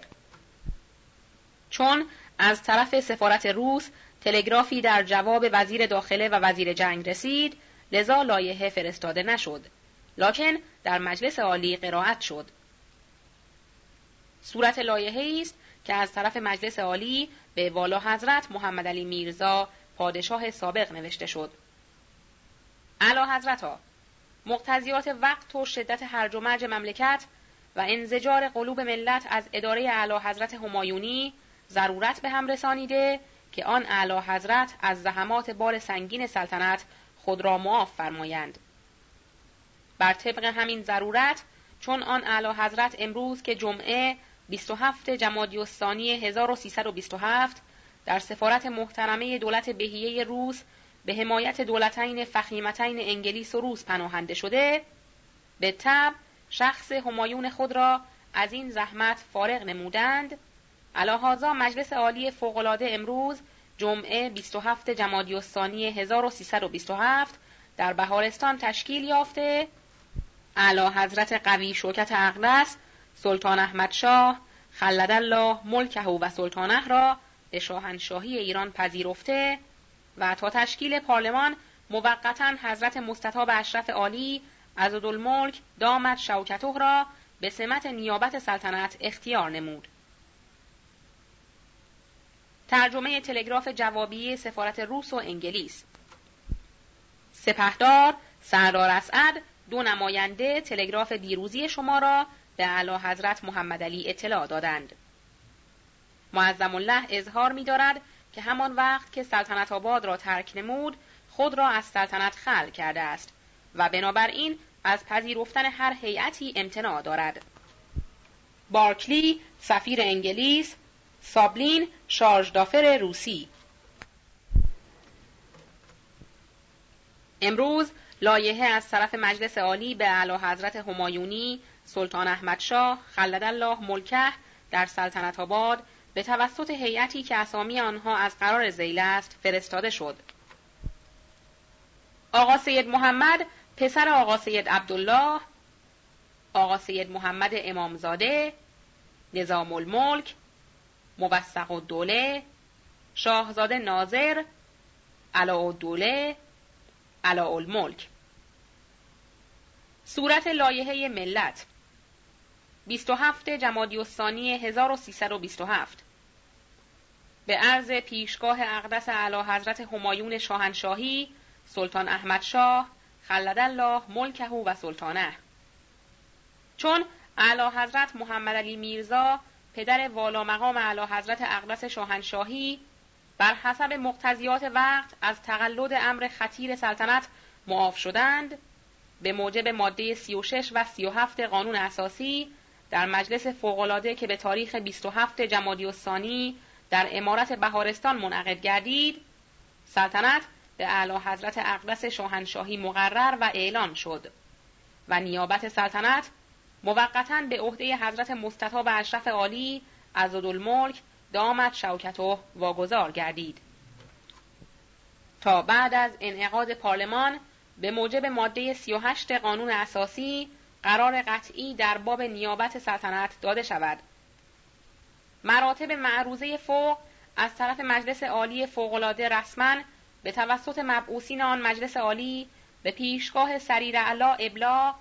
چون از طرف سفارت روس تلگرافی در جواب وزیر داخله و وزیر جنگ رسید لذا لایحه فرستاده نشد. لکن در مجلس عالی قرائت شد. صورت لایحه است که از طرف مجلس عالی به والا حضرت محمد علی میرزا پادشاه سابق نوشته شد. اعلی حضرت ها مقتضیات وقت و شدت هرج و مرج مملکت و انزجار قلوب ملت از اداره اعلی حضرت همایونی ضرورت به هم رسانیده که آن اعلی حضرت از زحمات بار سنگین سلطنت خود را معاف فرمایند. بر طبق همین ضرورت چون آن اعلی حضرت امروز که جمعه 27 جمادی الثانی 1327 در سفارت محترمه دولت بهیه روس به حمایت دولتین فخیمتین انگلیس و روس پناهنده شده به تب شخص همایون خود را از این زحمت فارغ نمودند. علاهازا مجلس عالی فوقالعاده امروز جمعه 27 جمادی الثانی 1327 در بهارستان تشکیل یافته. اعلی حضرت قوی شوکت اقدس سلطان احمد شاه خلد الله ملکه و سلطانه را به شاهنشاهی ایران پذیرفته. و تا تشکیل پارلمان موقتا حضرت مستطاب اشرف عالی عزدالملک دامت شوکته را به سمت نیابت سلطنت اختیار نمود. ترجمه تلگراف جوابی سفارت روس و انگلیس سپهدار سردار اسعد دو نماینده تلگراف دیروزی شما را به اعلی حضرت محمد علی اطلاع دادند. معظم الله اظهار می دارد که همان وقت که سلطنت آباد را ترک نمود خود را از سلطنت خل کرده است و بنابراین از پذیرفتن هر هیئتی امتناع دارد. بارکلی سفیر انگلیس سابلین شارژدافر روسی امروز لایحه از طرف مجلس عالی به اعلی حضرت همایونی سلطان احمد شاه خلد الله ملکه در سلطنت آباد به توسط هیئتی که اسامی آنها از قرار زیل است فرستاده شد. آقا سید محمد پسر آقا سید عبدالله آقا سید محمد امامزاده نظام الملک موثق الدوله شاهزاده ناظر علاء الدوله علاء الملک صورت لایحه ملت 27 جمادی الثانی 1327 به عرض پیشگاه اقدس اعلی حضرت همایون شاهنشاهی سلطان احمد شاه خلد الله ملکه و سلطانه. چون اعلی حضرت محمد علی میرزا پدر والا مقام اعلی حضرت اقدس شاهنشاهی بر حسب مقتضیات وقت از تقلد امر خطیر سلطنت معاف شدند به موجب ماده 36 و 37 قانون اساسی در مجلس فوقالعاده که به تاریخ 27 جمادی الثانی در امارت بهارستان منعقد گردید سلطنت به اعلی حضرت اقدس شاهنشاهی مقرر و اعلان شد و نیابت سلطنت موقتا به عهده حضرت مستطاب اشرف عالی عزدالملک دامت شوکتو واگذار گردید. تا بعد از انعقاد پارلمان به موجب ماده 38 قانون اساسی قرار قطعی در باب نیابت سلطنت داده شود. مراتب معروضه فوق از طرف مجلس عالی فوقالعاده رسما به توسط مبعوثین آن مجلس عالی به پیشگاه سریر علا ابلاغ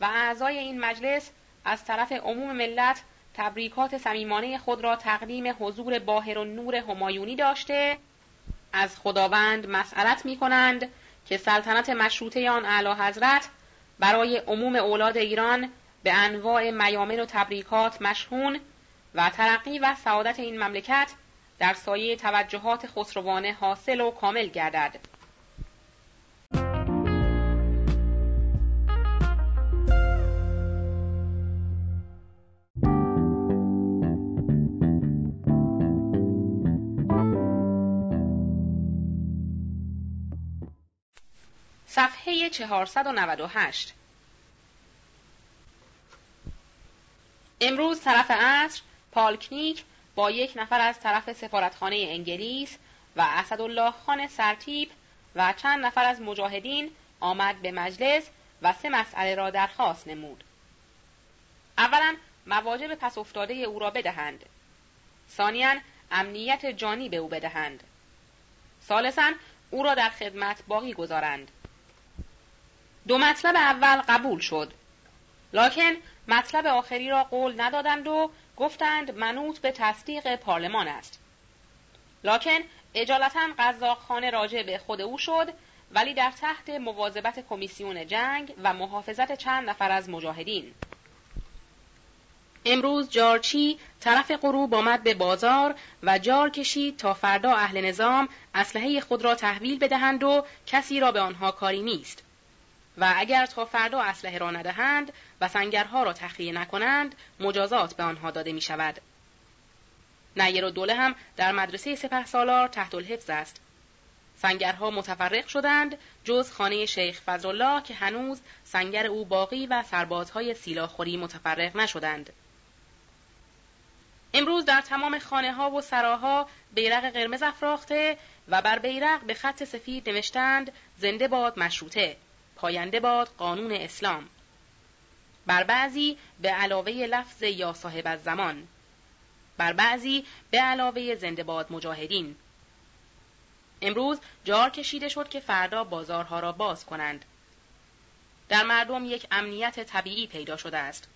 و اعضای این مجلس از طرف عموم ملت تبریکات صمیمانه خود را تقدیم حضور باهر و نور همایونی داشته. از خداوند مسئلت می کنند که سلطنت مشروطه آن اعلی حضرت برای عموم اولاد ایران به انواع میامن و تبریکات مشهون و ترقی و سعادت این مملکت در سایه توجهات خسروانه حاصل و کامل گردد. صفحه 498 امروز طرف عصر پالکنیک با یک نفر از طرف سفارتخانه انگلیس و اسدالله خان سرتیب و چند نفر از مجاهدین آمد به مجلس و سه مسئله را درخواست نمود. اولا مواجب پس افتاده او را بدهند. ثانیا امنیت جانی به او بدهند. ثالثا او را در خدمت باقی گذارند. دو مطلب اول قبول شد. لکن مطلب آخری را قول ندادند و گفتند منوط به تصدیق پارلمان است. لکن اجالتا قزاق خانه راجع به خود او شد ولی در تحت مواظبت کمیسیون جنگ و محافظت چند نفر از مجاهدین. امروز جارچی طرف غروب آمد به بازار و جار کشید تا فردا اهل نظام اسلحه خود را تحویل بدهند و کسی را به آنها کاری نیست. و اگر تا فردا اسلحه را ندهند و سنگرها را تخلیه نکنند مجازات به آنها داده می شود. نیر و دوله هم در مدرسه سپه سالار تحت الحفظ است. سنگرها متفرق شدند جز خانه شیخ فضلالله که هنوز سنگر او باقی و سربازهای سیلاخوری متفرق نشدند. امروز در تمام خانه ها و سراها بیرق قرمز افراخته و بر بیرق به خط سفید نوشتند زنده باد مشروطه پاینده باد قانون اسلام. بر بعضی به علاوه لفظ یا صاحب از زمان. بر بعضی به علاوه زنده باد مجاهدین. امروز جار کشیده شد که فردا بازارها را باز کنند. در مردم یک امنیت طبیعی پیدا شده است.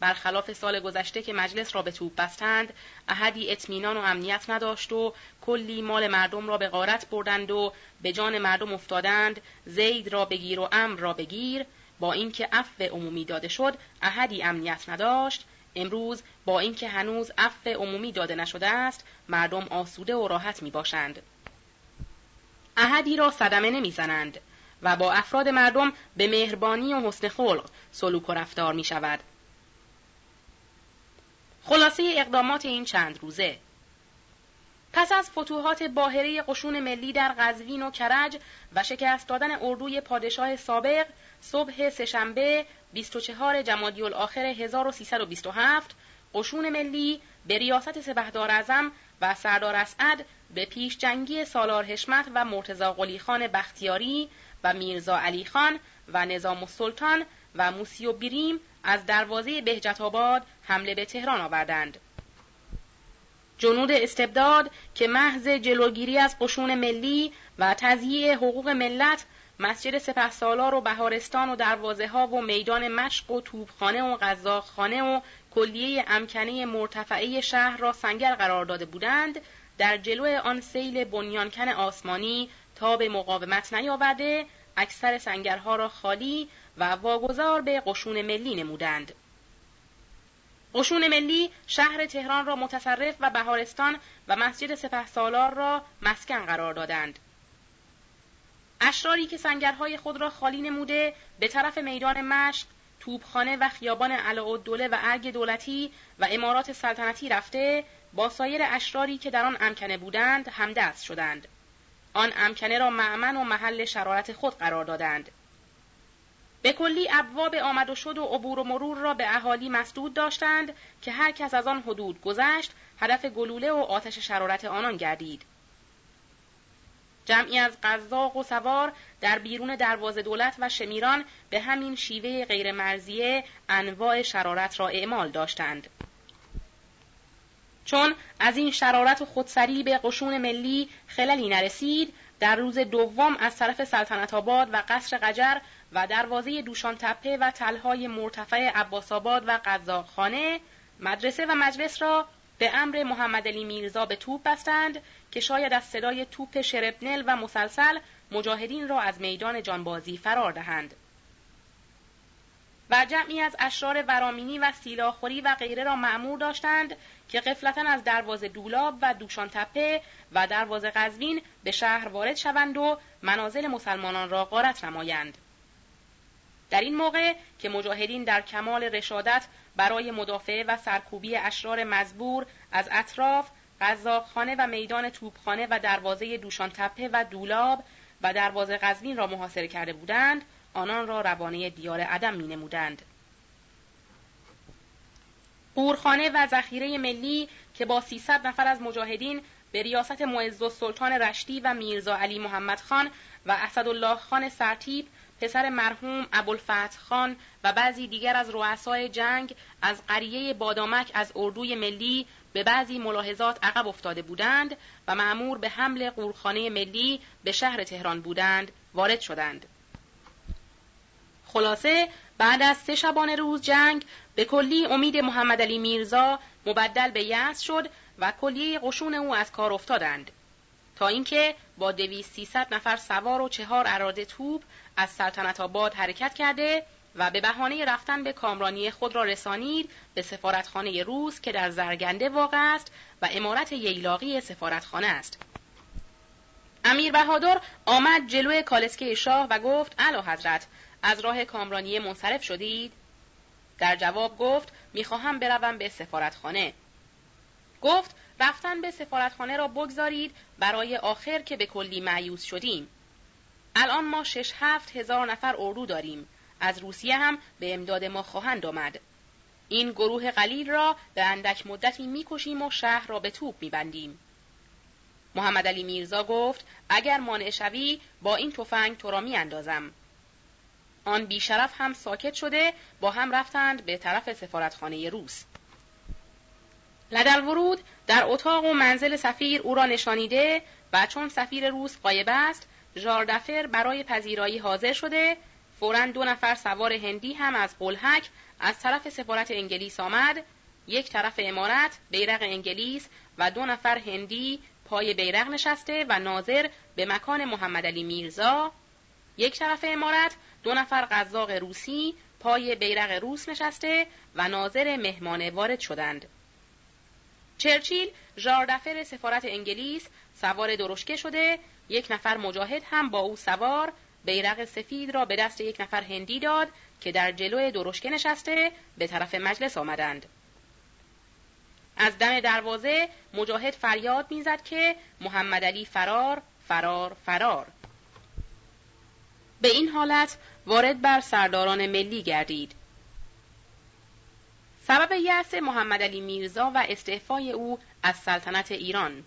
برخلاف سال گذشته که مجلس را به توپ بستند احدی اطمینان و امنیت نداشت و کلی مال مردم را به غارت بردند و به جان مردم افتادند زید را بگیر و امر را بگیر. با اینکه عفو عمومی داده شد احدی امنیت نداشت. امروز با اینکه هنوز عفو عمومی داده نشده است مردم آسوده و راحت می باشند احدی را صدمه نمی‌زنند و با افراد مردم به مهربانی و حسن خلق سلوک و رفتار می شود. خلاصه اقدامات این چند روزه. پس از فتوحات باهره قشون ملی در قزوین و کرج و شکست دادن اردوی پادشاه سابق صبح سهشنبه 24 جمادی الاخر 1327 قشون ملی به ریاست سپهدار اعظم و سردار اسعد به پیش جنگی سالار حشمت و مرتزا قلی خان بختیاری و میرزا علی خان و نظام السلطان و موسی و بیریم از دروازه بهجت آباد حمله به تهران آوردند. جنود استبداد که محض جلوگیری از قشون ملی و تضییع حقوق ملت مسجد سپهسالار و بهارستان و دروازه ها و میدان مشق و توبخانه و غذاخانه و کلیه امکنه مرتفعه شهر را سنگر قرار داده بودند در جلو آن سیل بنیانکن آسمانی تا به مقاومت نیاورده اکثر سنگرها را خالی و واگذار به قشون ملی نمودند. قشون ملی شهر تهران را متصرف و بهارستان و مسجد سپهسالار را مسکن قرار دادند. اشراری که سنگرهای خود را خالی نموده به طرف میدان مشق توبخانه و خیابان علاءالدوله و ارگ دولتی و امارات سلطنتی رفته با سایر اشراری که در آن امکنه بودند همدست شدند. آن امکنه را معمن و محل شرارت خود قرار دادند. به کلی ابواب آمد و شد و عبور و مرور را به اهالی مسدود داشتند که هر کس از آن حدود گذشت هدف گلوله و آتش شرارت آنان گردید جمعی از قزاق و سوار در بیرون دروازه دولت و شمیران به همین شیوه غیرمرزیه انواع شرارت را اعمال داشتند. چون از این شرارت و خودسری به قشون ملی خللی نرسید در روز دوم از طرف سلطنت آباد و قصر قجر و دروازه دوشان تپه و تلهای مرتفع عباس آباد و قزاقخانه مدرسه و مجلس را به امر محمد علی میرزا به توپ بستند که شاید از صدای توپ شربنل و مسلسل مجاهدین را از میدان جانبازی فرار دهند. و جمعی از اشرار ورامینی و سیلاخوری و غیره را معمور داشتند که قفلتا از دروازه دولاب و دوشان تپه و دروازه قزوین به شهر وارد شوند و منازل مسلمانان را غارت نمایند. در این موقع که مجاهدین در کمال رشادت برای مدافعه و سرکوبی اشرار مزبور از اطراف قزاقخانه و میدان توپخانه و دروازه دوشان تپه و دولاب و دروازه قزوین را محاصره کرده بودند آنان را روانه دیار عدم می نمودند. قورخانه و ذخیره ملی که با 300 نفر از مجاهدین به ریاست معز سلطان رشدی و میرزا علی محمد خان و اسدالله خان سرتیب پسر مرحوم ابوالفتح خان و بعضی دیگر از رؤسای جنگ از قریه بادامک از اردوی ملی به بعضی ملاحظات عقب افتاده بودند و معمور به حمل قورخانه ملی به شهر تهران بودند وارد شدند. خلاصه بعد از سه شبانه روز جنگ به کلی امید محمد علی میرزا مبدل به یأس شد و کلیه قشون او از کار افتادند. تا اینکه با دویست سیصد نفر سوار و چهار اراده توپ از سلطنت آباد حرکت کرده و به بهانه رفتن به کامرانی خود را رسانید به سفارتخانه روس که در زرگنده واقع است و امارت ییلاقی سفارتخانه است. امیر بهادر آمد جلوی کالسکه شاه و گفت اعلی حضرت از راه کامرانی منصرف شدید؟ در جواب گفت می‌خواهم بروم به سفارتخانه. گفت رفتن به سفارتخانه را بگذارید برای آخر که به کلی معیوز شدیم. الان ما شش هفت هزار نفر اردو داریم. از روسیه هم به امداد ما خواهند آمد. این گروه قلیل را به اندک مدتی می‌کشیم و شهر را به توپ میبندیم. محمد علی میرزا گفت اگر مانع شوی با این تفنگ تو را میاندازم. آن بیشرف هم ساکت شده با هم رفتند به طرف سفارتخانه روس. لدل ورود در اتاق و منزل سفیر او را نشانیده و چون سفیر روس قایب است ژاردفر برای پذیرایی حاضر شده فورا دو نفر سوار هندی هم از قلحک از طرف سفارت انگلیس آمد. یک طرف امارت بیرق انگلیس و دو نفر هندی پای بیرق نشسته و ناظر به مکان محمد علی میرزا. یک طرف امارت دو نفر قزاق روسی پای بیرق روس نشسته و ناظر مهمان وارد شدند. چرچیل ژاردفر سفارت انگلیس سوار درشکه شده یک نفر مجاهد هم با او سوار بیرق سفید را به دست یک نفر هندی داد که در جلوی درشکه نشسته به طرف مجلس آمدند. از دم دروازه مجاهد فریاد می‌زد که محمد علی فرار فرار فرار. به این حالت وارد بر سرداران ملی گردید. سبب یأس محمد علی میرزا و استعفای او از سلطنت ایران.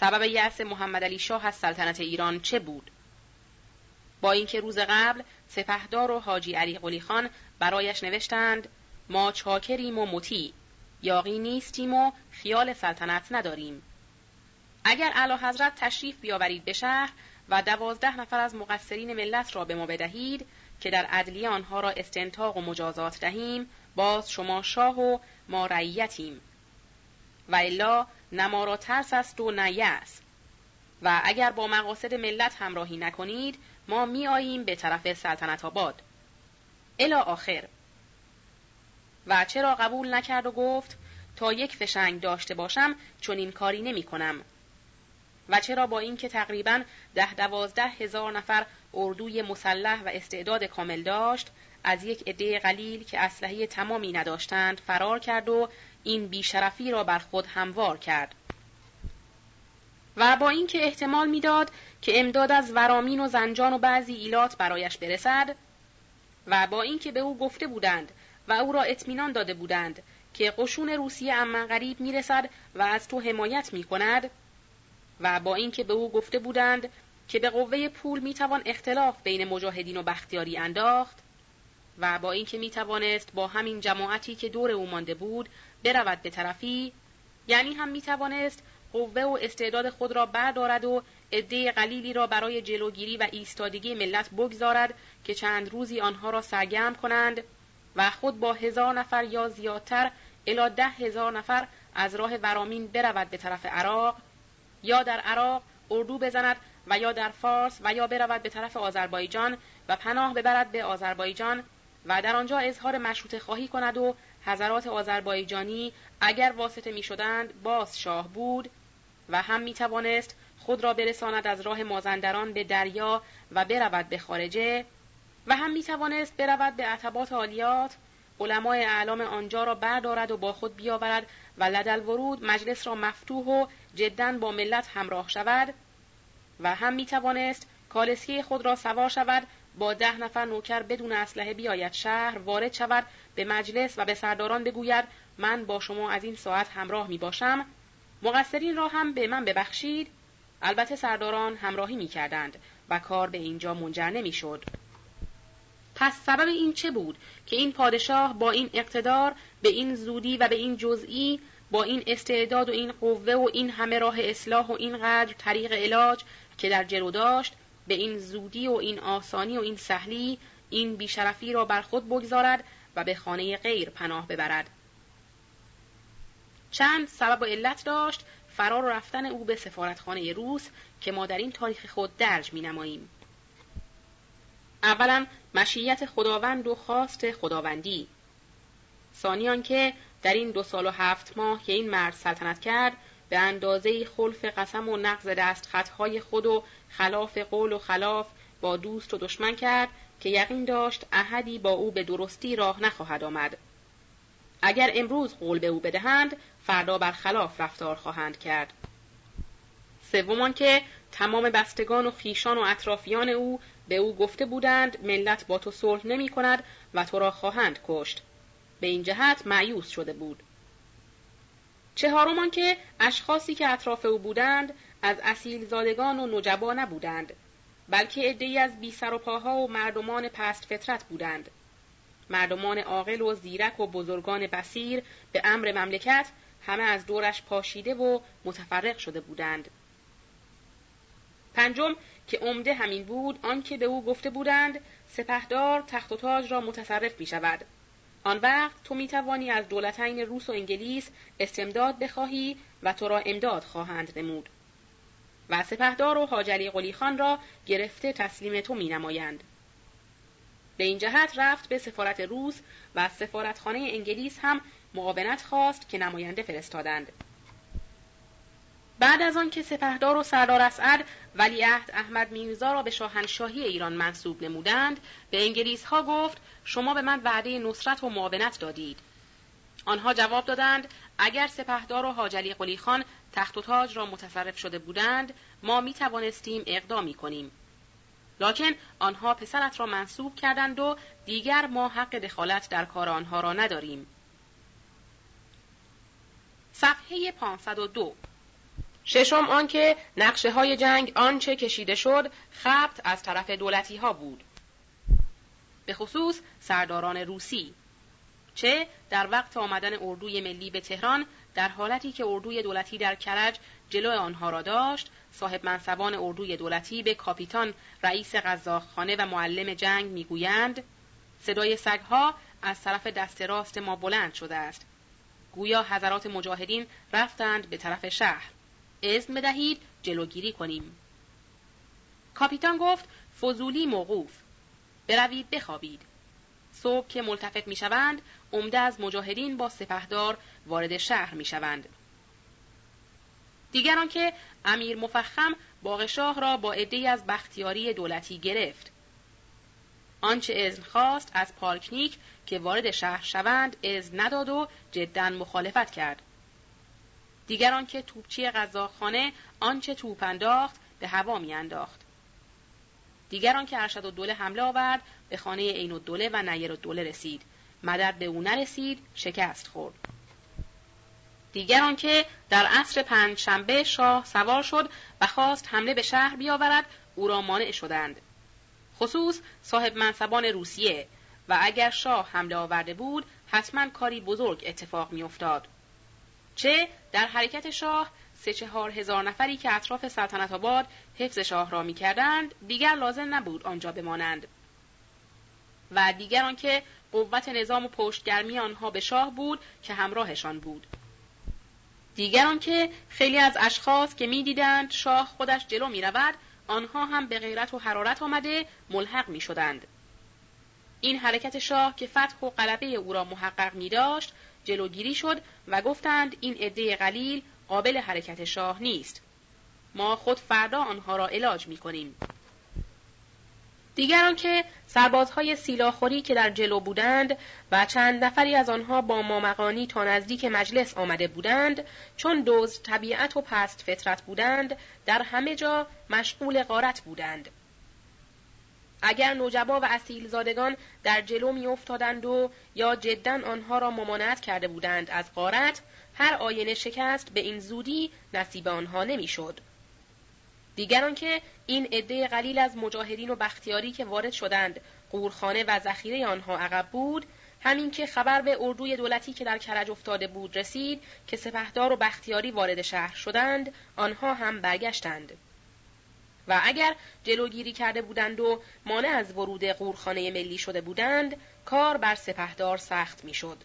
سبب یأس محمد علی شاه از سلطنت ایران چه بود؟ با اینکه روز قبل سپهدار و حاجی علی قلی خان برایش نوشتند ما چاکریم و مطیع یاقی نیستیم و خیال سلطنت نداریم. اگر اعلی حضرت تشریف بیاورید به شهر و دوازده نفر از مقصرین ملت را به ما بدهید که در عدلیه آنها را استنتاق و مجازات دهیم باز شما شاه و ما رعیتیم. و الا نه ما را ترس است و نه و اگر با مقاصد ملت همراهی نکنید ما می آییم به طرف سلطنت آباد. الا آخر. و چرا قبول نکرد و گفت تا یک فشنگ داشته باشم چون این کاری نمی کنم و چرا با اینکه تقریبا ده دوازده هزار نفر اردوی مسلح و استعداد کامل داشت از یک عده قلیل که اسلحه تمامی نداشتند فرار کرد و این بیشرفی را بر خود هموار کرد. و با اینکه احتمال می‌داد که امداد از ورامین و زنجان و بعضی ایلات برایش برسد و با اینکه به او گفته بودند و او را اطمینان داده بودند که قشون روسیه اما غریب می‌رسد و از تو حمایت می کند و با اینکه به او گفته بودند که به قوه پول می‌توان اختلاف بین مجاهدین و بختیاری انداخت و با اینکه می‌توانست با همین جماعتی که دور او مانده بود برود به طرفی یعنی هم می‌توانست قوه و استعداد خود را بردارد و عده قلیلی را برای جلوگیری و ایستادگی ملت بگذارد که چند روزی آنها را سرگرم کنند و خود با هزار نفر یا زیادتر الا ده هزار نفر از راه ورامین برود به طرف عراق یا در عراق اردو بزند و یا در فارس و یا برود به طرف آذربایجان و پناه ببرد به آذربایجان و در آنجا اظهار مشروط خواهی کند و حضرات آذربایجانی اگر واسطه می شدند باز شاه بود و هم می توانست خود را برساند از راه مازندران به دریا و برود به خارجه و هم می توانست برود به عتبات عالیات. علمای اعلام آنجا را بردارد و با خود بیاورد و لدل ورود مجلس را مفتوح و جدا با ملت همراه شود. و هم می توانست کالسکه خود را سوار شود با ده نفر نوکر بدون اسلحه بیاید شهر وارد شود به مجلس و به سرداران بگوید من با شما از این ساعت همراه می باشم مقصرین را هم به من ببخشید البته سرداران همراهی می کردند و کار به اینجا منجر نمی شد. پس سبب این چه بود که این پادشاه با این اقتدار به این زودی و به این جزئی با این استعداد و این قوه و این همه راه اصلاح و این قدر طریق علاج که در جلو داشت به این زودی و این آسانی و این سهلی این بیشرفی را بر خود بگذارد و به خانه غیر پناه ببرد چند سبب و علت داشت فرار و رفتن او به سفارتخانه روس که ما در این تاریخ خود درج می نماییم. اولا مشیت خداوند و خواست خداوندی ثانیان که در این دو سال و هفت ماه که این مرد سلطنت کرد به اندازه خلف قسم و نقض دست خطهای خود و خلاف قول و خلاف با دوست و دشمن کرد که یقین داشت احدی با او به درستی راه نخواهد آمد. اگر امروز قول به او بدهند فردا بر خلاف رفتار خواهند کرد. سومان که تمام بستگان و خیشان و اطرافیان او به او گفته بودند ملت با تو صلح نمی کند و تو را خواهند کشت. به این جهت معیوس شده بود. چهارمان که اشخاصی که اطراف او بودند از اصیل زادگان و نجبا نبودند بلکه عدهای از بی سر و پاها و مردمان پست فطرت بودند. مردمان عاقل و زیرک و بزرگان بسیر به امر مملکت همه از دورش پاشیده و متفرق شده بودند. پنجم که عمده همین بود آنکه به او گفته بودند سپهدار تخت و تاج را متصرف می شود آن وقت تو می توانی از دولتین روس و انگلیس استمداد بخواهی و تو را امداد خواهند نمود و سپهدار و حاجلی قلی خان را گرفته تسلیم تو می نمایند. به این جهت رفت به سفارت روس و سفارتخانه انگلیس هم معاونت خواست که نماینده فرستادند. بعد از آن که سپهدار و سردار اسعد ولیعهد احمد میرزا را به شاهنشاهی ایران منصوب نمودند به انگلیس ها گفت شما به من وعده نصرت و معاونت دادید. آنها جواب دادند اگر سپهدار و حاجلی قلی خان تخت و تاج را متصرف شده بودند ما می توانستیم اقدامی کنیم لکن آنها پسرت را منصوب کردند و دیگر ما حق دخالت در کار آنها را نداریم. صفحه 502 ششم آنکه نقشه های جنگ آنچه کشیده شد خبت از طرف دولتی ها بود. به خصوص سرداران روسی چه در وقت آمدن اردوی ملی به تهران در حالتی که اردوی دولتی در کرج جلو آنها را داشت صاحب منصبان اردوی دولتی به کاپیتان رئیس غذاخانه و معلم جنگ می‌گویند صدای سگها از طرف دست راست ما بلند شده است. گویا حضرات مجاهدین رفتند به طرف شهر. اذن بدهید جلوگیری کنیم. کاپیتان گفت فضولی موقوف. بروید بخوابید. صبح که ملتفت می‌شوند عمده از مجاهدین با سپهدار وارد شهر می‌شوند. دیگران که امیر مفخم باغشاه را با عدهای از بختیاری دولتی گرفت. آنچه اذن خواست از پالکنیک که وارد شهر شوند اذن نداد و جدا مخالفت کرد. دیگران که توپچی غذاخانه آنچه توپ انداخت به هوا میانداخت. دیگران که ارشد و دوله حمله آورد به خانه عین الدوله و نیر الدوله رسید. مدد به او نرسید شکست خورد. دیگران که در عصر پنج شنبه شاه سوار شد و خواست حمله به شهر بیاورد او را مانع شدند. خصوص صاحب منصبان روسیه. و اگر شاه حمله آورده بود حتما کاری بزرگ اتفاق میافتاد. چه در حرکت شاه سه چهار هزار نفری که اطراف سلطنت آباد حفظ شاه را می‌کردند دیگر لازم نبود آنجا بمانند و دیگران که قوت نظام و پشتگرمی آنها به شاه بود که همراهشان بود دیگران که خیلی از اشخاص که می‌دیدند شاه خودش جلو می رود آنها هم به غیرت و حرارت آمده ملحق می شدند. این حرکت شاه که فتح و غلبه او را محقق می داشت جلوگیری شد و گفتند این عده قلیل قابل حرکت شاه نیست. ما خود فردا آنها را علاج می کنیم. دیگران که سربازهای سیلاخوری که در جلو بودند و چند نفری از آنها با مامقانی تا نزدیک مجلس آمده بودند چون دوز طبیعت و پست فطرت بودند در همه جا مشغول غارت بودند اگر نوجبا و اصیل زادگان در جلو می افتادند و یا جدا آنها را ممانعت کرده بودند از غارت هر آینه شکست به این زودی نصیب آنها نمی‌شد. دیگران که این عده قلیل از مجاهدین و بختیاری که وارد شدند قورخانه و ذخیره آنها عقب بود همین که خبر به اردوی دولتی که در کرج افتاده بود رسید که سپهدار و بختیاری وارد شهر شدند آنها هم برگشتند و اگر جلوگیری کرده بودند و مانع از ورود قورخانه ملی شده بودند کار بر سپهدار سخت می‌شد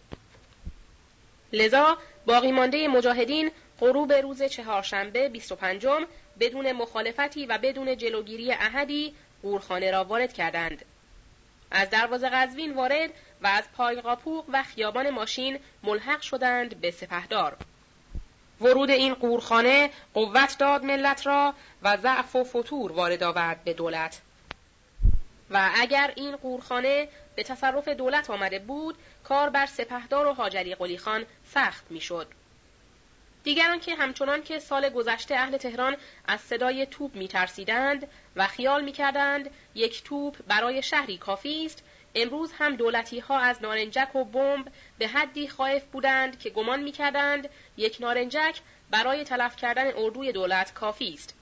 لذا باقی مانده مجاهدین غروب روز چهارشنبه 25 بدون مخالفتی و بدون جلوگیری احدی قورخانه را وارد کردند. از دروازه قزوین وارد و از پایقاپوق و خیابان ماشین ملحق شدند به سپهدار. ورود این قورخانه قوت داد ملت را و ضعف و فتور وارد آورد به دولت. و اگر این قورخانه به تصرف دولت آمده بود کار بر سپهدار و حاجری قلی خان سخت می‌شد. دیگران که همچنان که سال گذشته اهل تهران از صدای توپ میترسیدند و خیال می‌کردند یک توپ برای شهری کافی است امروز هم دولتی ها از نارنجک و بمب به حدی خائف بودند که گمان می‌کردند یک نارنجک برای تلف کردن اردوی دولت کافی است.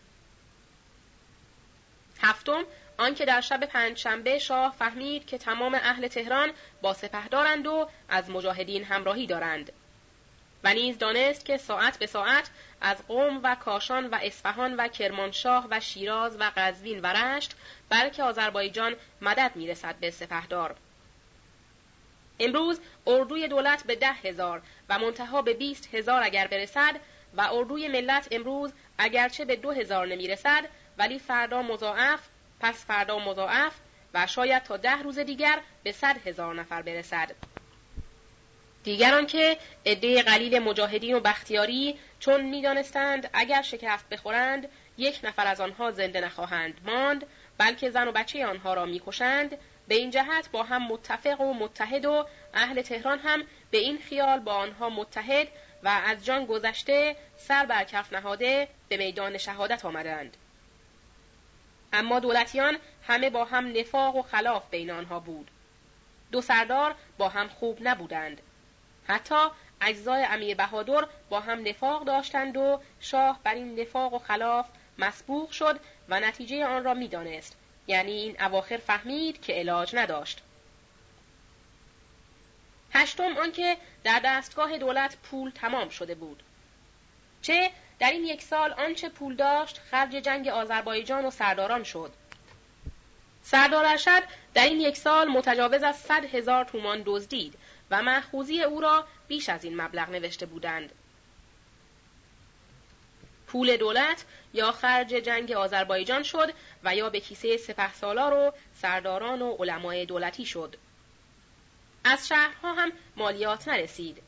هفتم آنکه در شب پنجشنبه شاه فهمید که تمام اهل تهران با سپهدارند و از مجاهدین همراهی دارند. و نیز دانست که ساعت به ساعت از قوم و کاشان و اصفهان و کرمانشاه و شیراز و قزوین و رشت بلکه آذربایجان مدد می‌رسد به سپهدار. امروز اردوی دولت به ده هزار و منتها به بیست هزار اگر برسد و اردوی ملت امروز اگرچه به دو هزار نمی‌رسد ولی فردا مضاعف پس فردا مضاعف و شاید تا ده روز دیگر به صد هزار نفر برسد. دیگران که عده قلیل مجاهدین و بختیاری چون می‌دانستند اگر شکست بخورند یک نفر از آنها زنده نخواهند ماند بلکه زن و بچه آنها را می‌کشند. به این جهت با هم متفق و متحد و اهل تهران هم به این خیال با آنها متحد و از جان گذشته سر بر کف نهاده به میدان شهادت آمدند. اما دولتیان همه با هم نفاق و خلاف بین آنها بود. دو سردار با هم خوب نبودند. حتی اجزای امیر بهادر با هم نفاق داشتند و شاه بر این نفاق و خلاف مسبوق شد و نتیجه آن را می‌دانست. یعنی این اواخر فهمید که علاج نداشت. هشتم آنکه در دستگاه دولت پول تمام شده بود. چه در این یک سال آنچه پول داشت خرج جنگ آذربایجان و سرداران شد. سردار در این یک سال متجاوز از صد هزار تومان دزدید. و محخوزی او را بیش از این مبلغ نوشته بودند. پول دولت یا خرج جنگ آذربایجان شد و یا به کیسه سپه سالار و سرداران و علمای دولتی شد. از شهرها هم مالیات نرسید.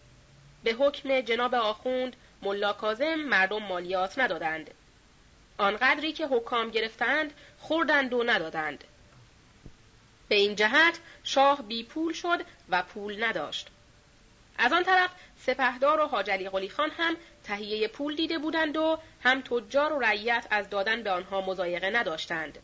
به حکم جناب آخوند ملا کازم مردم مالیات ندادند. آنقدری که حکام گرفتند خوردند و ندادند. به این جهت شاه بی پول شد و پول نداشت. از آن طرف سپهدار و حاجلی قلی خان هم تهیه پول دیده بودند و هم تجار و رعیت از دادن به آنها مزایقه نداشتند.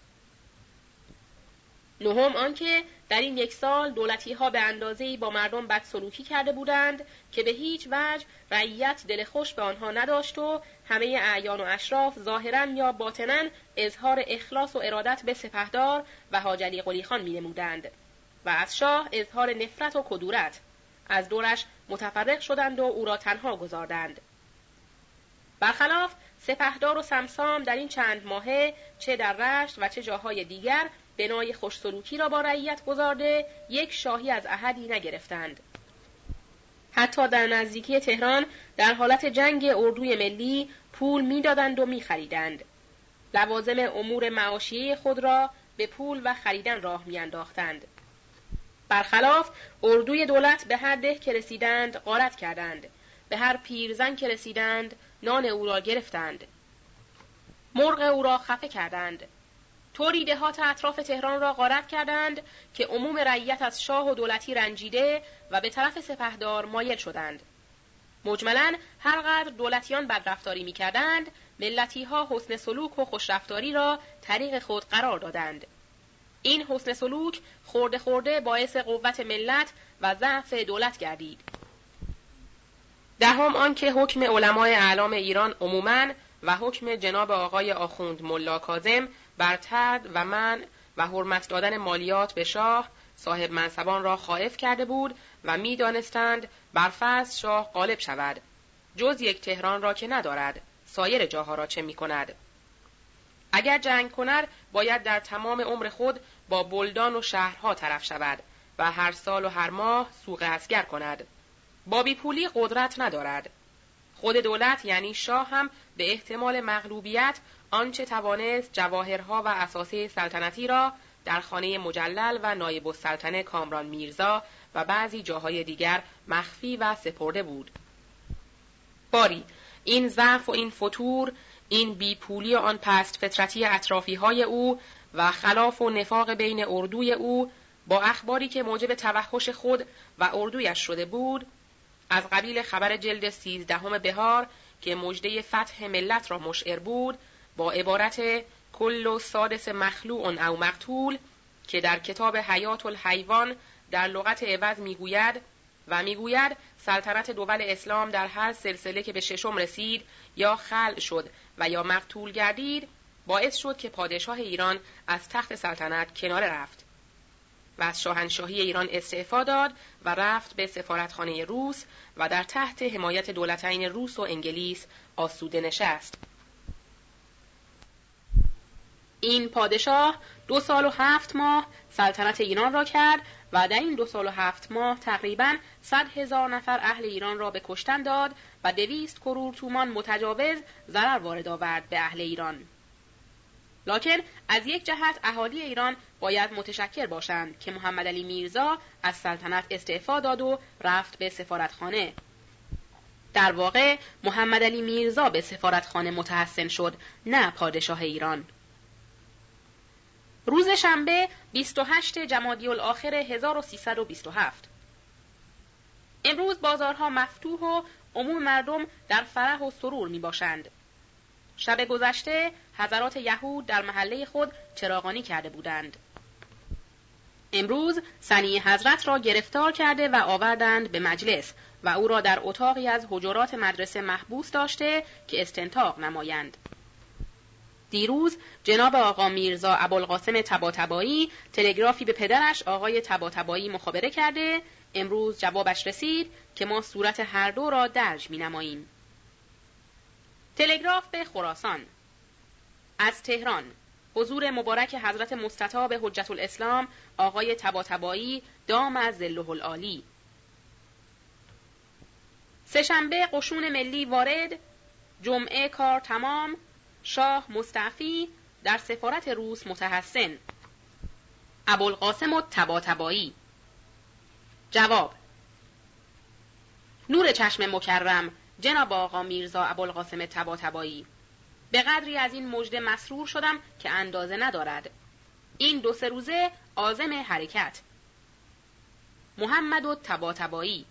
نهم آنکه در این یک سال دولتی ها به اندازه با مردم بد سلوکی کرده بودند که به هیچ وجه رعیت دل خوش به آنها نداشت و همه اعیان و اشراف ظاهرا یا باطنا اظهار اخلاص و ارادت به سپهدار و حاجلی قلی خان می نمودند و از شاه اظهار نفرت و کدورت. از دورش متفرق شدند و او را تنها گذاردند. برخلاف سپهدار و سمسام در این چند ماهه چه در رشت و چه جاهای دیگر بنای خوشسلوکی را با رعیت گذارده یک شاهی از احدی نگرفتند. حتی در نزدیکی تهران در حالت جنگ اردوی ملی پول می‌دادند و میخریدند. لوازم امور معاشی خود را به پول و خریدن راه میانداختند. برخلاف اردوی دولت به هر ده که رسیدند غارت کردند. به هر پیرزن که رسیدند نان او را گرفتند. مرغ او را خفه کردند. طوری دهات اطراف تهران را غارت کردند که عموم رعیت از شاه و دولتی رنجیده و به طرف سپهدار مایل شدند. مجملا هرقدر دولتیان بدرفتاری می‌کردند ملتی ها حسن سلوک و خوشرفتاری را طریق خود قرار دادند. این حسن سلوک خورده خورده باعث قوت ملت و ضعف دولت گردید. دهم آنکه حکم علمای اعلام ایران عموماً و حکم جناب آقای آخوند ملا کازم بر ترد و من و حرمت دادن مالیات به شاه صاحب منصبان را خائف کرده بود و می‌دانستند بر فصل شاه غالب شود جز یک تهران را که ندارد سایر جاها را چه می کند اگر جنگ کند باید در تمام عمر خود با بلدان و شهرها طرف شود و هر سال و هر ماه سوق اسگر کند. با پولی قدرت ندارد. خود دولت یعنی شاه هم به احتمال مغلوبیت آنچه توانست جواهرها و اساسه سلطنتی را در خانه مجلل و نایب السلطنه کامران میرزا و بعضی جاهای دیگر مخفی و سپرده بود. باری این ضعف و این فتور این بیپولی آن پست فطرتی اطرافی های او و خلاف و نفاق بین اردوی او با اخباری که موجب توحش خود و اردویش شده بود از قبیل خبر جلد سیزدهم بهار که مژده فتح ملت را مشعر بود با عبارت کل و سادس مخلوع او مقتول که در کتاب حیات الحیوان در لغت عوض می‌گوید و می‌گوید سلطنت دول اسلام در هر سلسله که به ششم رسید یا خل شد و یا مقتول گردید باعث شد که پادشاه ایران از تخت سلطنت کنار رفت. و از شاهنشاهی ایران استعفا داد و رفت به سفارتخانه روس و در تحت حمایت دولتین روس و انگلیس آسوده نشست. این پادشاه دو سال و هفت ماه سلطنت ایران را کرد و در این دو سال و هفت ماه تقریبا صد هزار نفر اهل ایران را به کشتن داد و دویست کرور تومان متجاوز ضرر وارد آورد به اهل ایران. لکن از یک جهت اهالی ایران باید متشکر باشند که محمد علی میرزا از سلطنت استعفا داد و رفت به سفارتخانه. در واقع محمد علی میرزا به سفارتخانه متحسن شد نه پادشاه ایران. روز شنبه 28 جمادی الاخر 1327 امروز بازارها مفتوح و عموم مردم در فرح و سرور می باشند. شب گذشته حضرات یهود در محله خود چراغانی کرده بودند. امروز سنی حضرت را گرفتار کرده و آوردند به مجلس و او را در اتاقی از حجرات مدرسه محبوس داشته که استنتاق نمایند. دیروز جناب آقا میرزا ابوالقاسم تباتبایی تلگرافی به پدرش آقای تباتبایی مخابره کرده امروز جوابش رسید که ما صورت هر دو را درج می نماییم. تلگراف به خراسان. از تهران حضور مبارک حضرت مستطاب حجت الاسلام آقای تباتبایی دام از زله العالی سهشنبه قشون ملی وارد جمعه کار تمام شاه مستعفی در سفارت روس متحسن. ابوالقاسم و تباتبایی. جواب نور چشم مکرم جناب آقا میرزا ابوالقاسم تباتبایی به قدری از این مژده مسرور شدم که اندازه ندارد این دو سه روزه عازم حرکت محمد و تباتبایی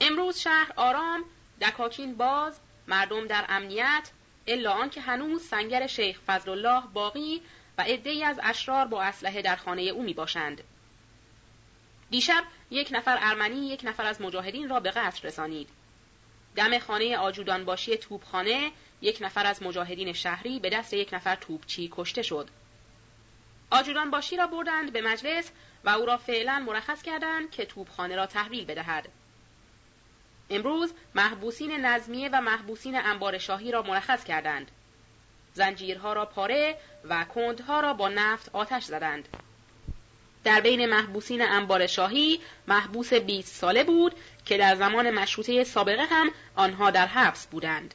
امروز شهر آرام دکاکین باز مردم در امنیت الا آنکه هنوز سنگر شیخ فضلالله باقی و عدهای از اشرار با اسلحه در خانه او می باشند. دیشب یک نفر ارمنی یک نفر از مجاهدین را به قتل رسانید. دم خانه آجودان باشی توپخانه یک نفر از مجاهدین شهری به دست یک نفر توپچی کشته شد. آجودان باشی را بردند به مجلس و او را فعلا مرخص کردند که توپخانه را تحویل بدهد. امروز محبوسین نظمیه و محبوسین انبار شاهی را مرخص کردند. زنجیرها را پاره و کندها را با نفت آتش زدند. در بین محبوسین انبار شاهی محبوس 20 ساله بود که در زمان مشروطه سابقه هم آنها در حبس بودند.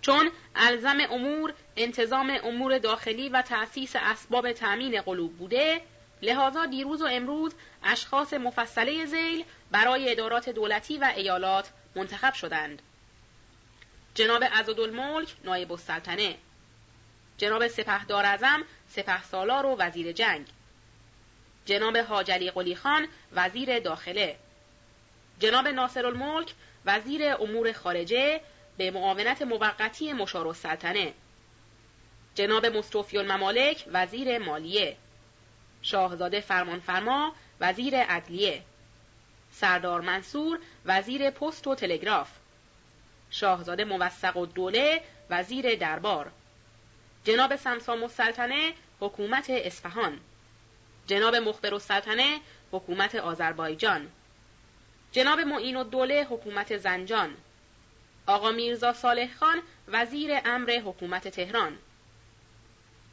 چون الزم امور انتظام امور داخلی و تأسیس اسباب تأمین قلوب بوده لحاظا دیروز و امروز اشخاص مفصله زیل برای ادارات دولتی و ایالات منتخب شدند. جناب عزدالملک نایب السلطنه جناب سپهدار ازم سپه سالار و وزیر جنگ جناب حاجلی قلی خان وزیر داخله جناب ناصر الملک وزیر امور خارجه به معاونت موقتی مشار السلطنه. جناب مستوفی الممالک وزیر مالیه. شاهزاده فرمانفرما وزیر عدلیه. سردار منصور وزیر پست و تلگراف. شاهزاده موثق و دوله وزیر دربار. جناب سمسام السلطنه حکومت اصفهان. جناب مخبر السلطنه حکومت آذربایجان. جناب معین الدوله حکومت زنجان. آقا میرزا صالح خان وزیر امر حکومت تهران.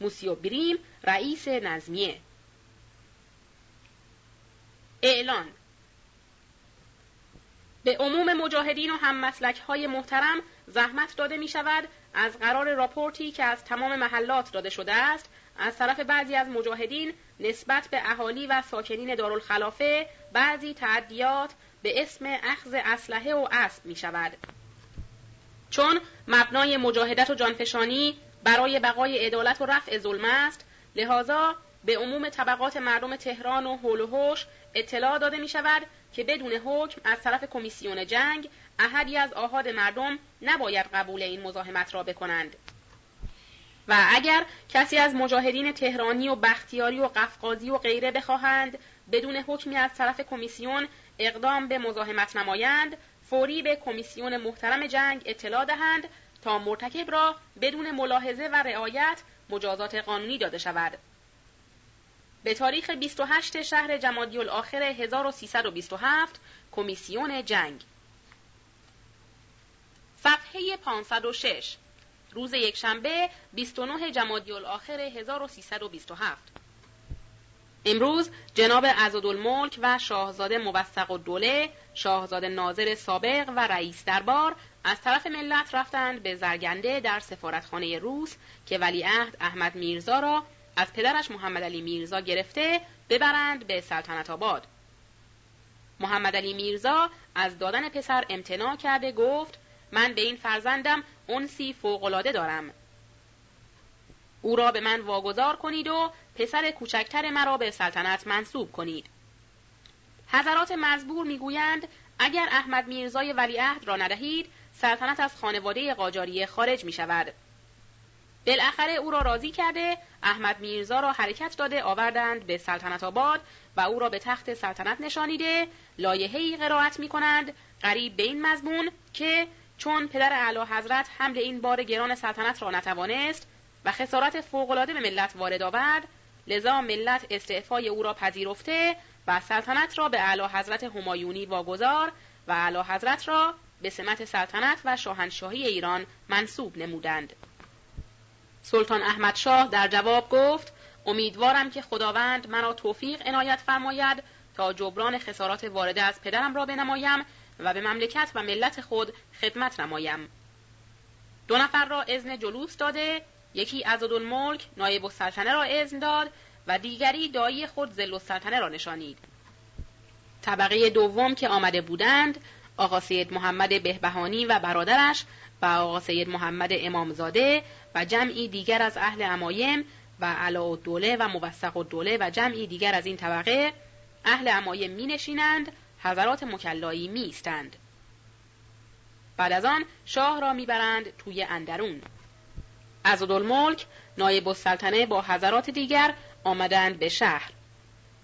موسیو بریم رئیس نظمیه. اعلان. به عموم مجاهدین و هم مسلک های محترم زحمت داده می شود از قرار راپورتی که از تمام محلات داده شده است از طرف بعضی از مجاهدین نسبت به اهالی و ساکنین دارالخلافه بعضی تعدیات به اسم اخذ اسلحه و اسب می شود. چون مبنای مجاهدت و جانفشانی برای بقای عدالت و رفع ظلم است لحاظا به عموم طبقات مردم تهران و حول و حوش اطلاع داده می شود که بدون حکم از طرف کمیسیون جنگ احدی از آهاد مردم نباید قبول این مزاحمت را بکنند و اگر کسی از مجاهدین تهرانی و بختیاری و قفقازی و غیره بخواهند بدون حکمی از طرف کمیسیون اقدام به مزاحمت نمایند فوری به کمیسیون محترم جنگ اطلاع دهند تا مرتکب را بدون ملاحظه و رعایت مجازات قانونی داده شود. به تاریخ 28 شهر جمادی الاخر 1327 کمیسیون جنگ. صفحه 506 روز یکشنبه 29 جمادی الاخر 1327 امروز جناب عزدالملک و شاهزاده موثق الدوله شاهزاده ناظر سابق و رئیس دربار از طرف ملت رفتند به زرگنده در سفارتخانه روس که ولیعهد احمد میرزا را از پدرش محمد علی میرزا گرفته ببرند به سلطنت آباد. محمد علی میرزا از دادن پسر امتناع کرده گفت من به این فرزندم انسی فوقالعاده دارم. او را به من واگذار کنید و پسر کوچکتر مرا به سلطنت منصوب کنید. حضرات مزبور می‌گویند اگر احمد میرزای ولیعهد را ندهید سلطنت از خانواده قاجاریه خارج می شود. بالاخره او را راضی کرده احمد میرزا را حرکت داده آوردند به سلطنت آباد و او را به تخت سلطنت نشانیده لایحه‌ای قرائت می کنند قریب به این مضمون که چون پدر اعلی حضرت حمل این بار گران سلطنت را نتوانست و خسارت فوقالعاده به ملت وارد آورد لذا ملت استعفای او را پذیرفته و سلطنت را به اعلی حضرت همایونی واگذار و اعلی حضرت را به سمت سلطنت و شاهنشاهی ایران منصوب نمودند. سلطان احمد شاه در جواب گفت امیدوارم که خداوند مرا توفیق عنایت فرماید تا جبران خسارات وارده از پدرم را بنمایم و به مملکت و ملت خود خدمت نمایم. دو نفر را اذن جلوس داده یکی عزدالملک نایب السلطنه را اذن داد و دیگری دایی خود زل السلطنه را نشانید طبقه دوم که آمده بودند آقا سید محمد بهبهانی و برادرش و آقا سید محمد امامزاده و جمعی دیگر از اهل امایم و علا دوله و موثق دوله و جمعی دیگر از این طبقه اهل امایم می نشینند حضرات مکلایی می استند. بعد از آن شاه را می‌برند توی اندرون عزدالملک نایب السلطنه با حضرات دیگر آمدند به شهر.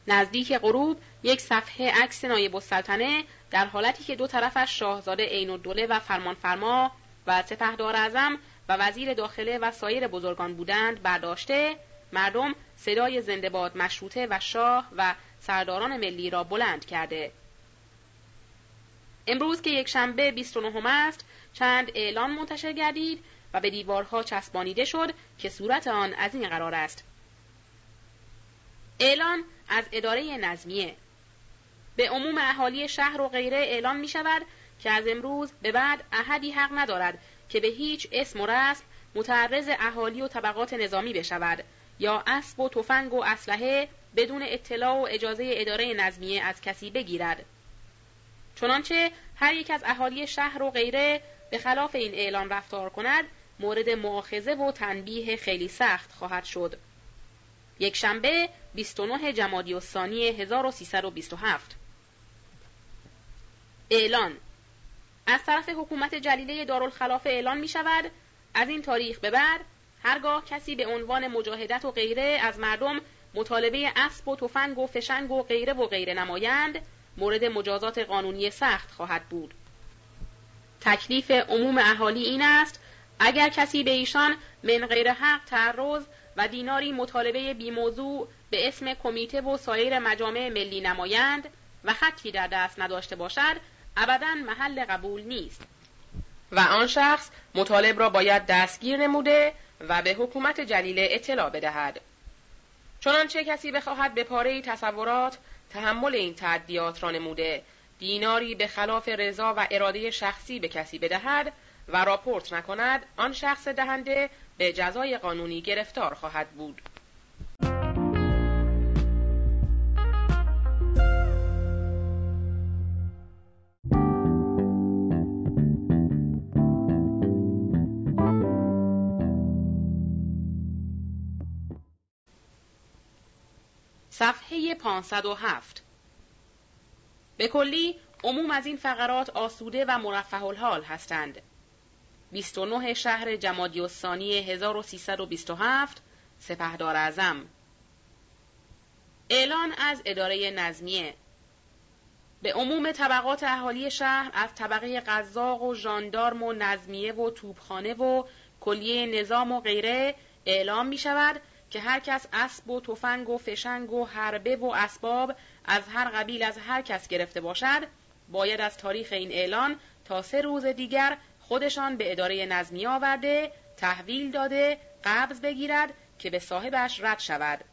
نزدیک غروب یک صفحه عکس نایب السلطنه در حالتی که دو طرفش شاهزاده عین الدوله و فرمانفرما و سپهدار اعظم و وزیر داخله و سایر بزرگان بودند برداشته مردم صدای زندهباد مشروطه و شاه و سرداران ملی را بلند کرده. امروز که یک شنبه 29 است چند اعلان منتشر گردید و به دیوارها چسبانیده شد که صورت آن از این قرار است. اعلان از اداره نظمیه. به عموم اهالی شهر و غیره اعلان می شود که از امروز به بعد احدی حق ندارد که به هیچ اسم و رسم متعرض اهالی و طبقات نظامی بشود یا اسب و تفنگ و اسلحه بدون اطلاع و اجازه اداره نظمیه از کسی بگیرد. چنانچه هر یک از اهالی شهر و غیره به خلاف این اعلان رفتار کند مورد معاخذه و تنبیه خیلی سخت خواهد شد. یک شنبه 29 جمادی الثانی 1327 اعلان. از طرف حکومت جلیله دارالخلافه اعلان می شود از این تاریخ به بعد هرگاه کسی به عنوان مجاهدت و غیره از مردم مطالبه اسب و تفنگ و فشنگ و غیره و غیره نمایند مورد مجازات قانونی سخت خواهد بود. تکلیف عموم اهالی این است اگر کسی به ایشان من غیر حق تعرض و دیناری مطالبه بیموضوع به اسم کمیته و سایر مجامع ملی نمایند و خطی در دست نداشته باشد ابدا محل قبول نیست. و آن شخص مطالب را باید دستگیر نموده و به حکومت جلیله اطلاع بدهد. چنانچه کسی بخواهد به پاره تصورات تحمل این تعدیات را نموده دیناری به خلاف رضا و اراده شخصی به کسی بدهد و راپورت نکند آن شخص دهنده به جزای قانونی گرفتار خواهد بود. صفحه 507 به کلی عموم از این فقرات آسوده و مرفه الحال هستند. 29 شهر جمادی الثانی 1327 سپهدار اعظم. اعلان از اداره نظمیه. به عموم طبقات اهالی شهر از طبقه قزاق و ژاندارم و نظمیه و توبخانه و کلیه نظام و غیره اعلام می شود که هر کس اسب و تفنگ و فشنگ و حربه و اسباب از هر قبیل از هر کس گرفته باشد باید از تاریخ این اعلان تا سه روز دیگر خودشان به اداره نظمی آورده تحویل داده قبض بگیرد که به صاحبش رد شود.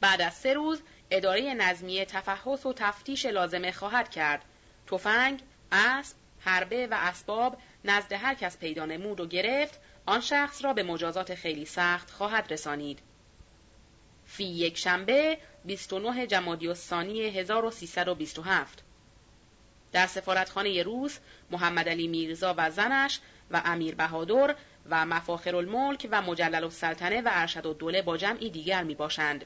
بعد از سه روز اداره نظمیه تفحص و تفتیش لازمه خواهد کرد. تفنگ اسب حربه و اسباب نزد هر کس پیدا نمود و گرفت آن شخص را به مجازات خیلی سخت خواهد رسانید. فی یک شنبه 29 جمادی الثانی 1327 در سفارتخانه روس محمد علی میرزا و زنش و امیر بهادر و مفاخر الملک و مجلل السلطنه و ارشد الدوله با جمعی دیگر می باشند.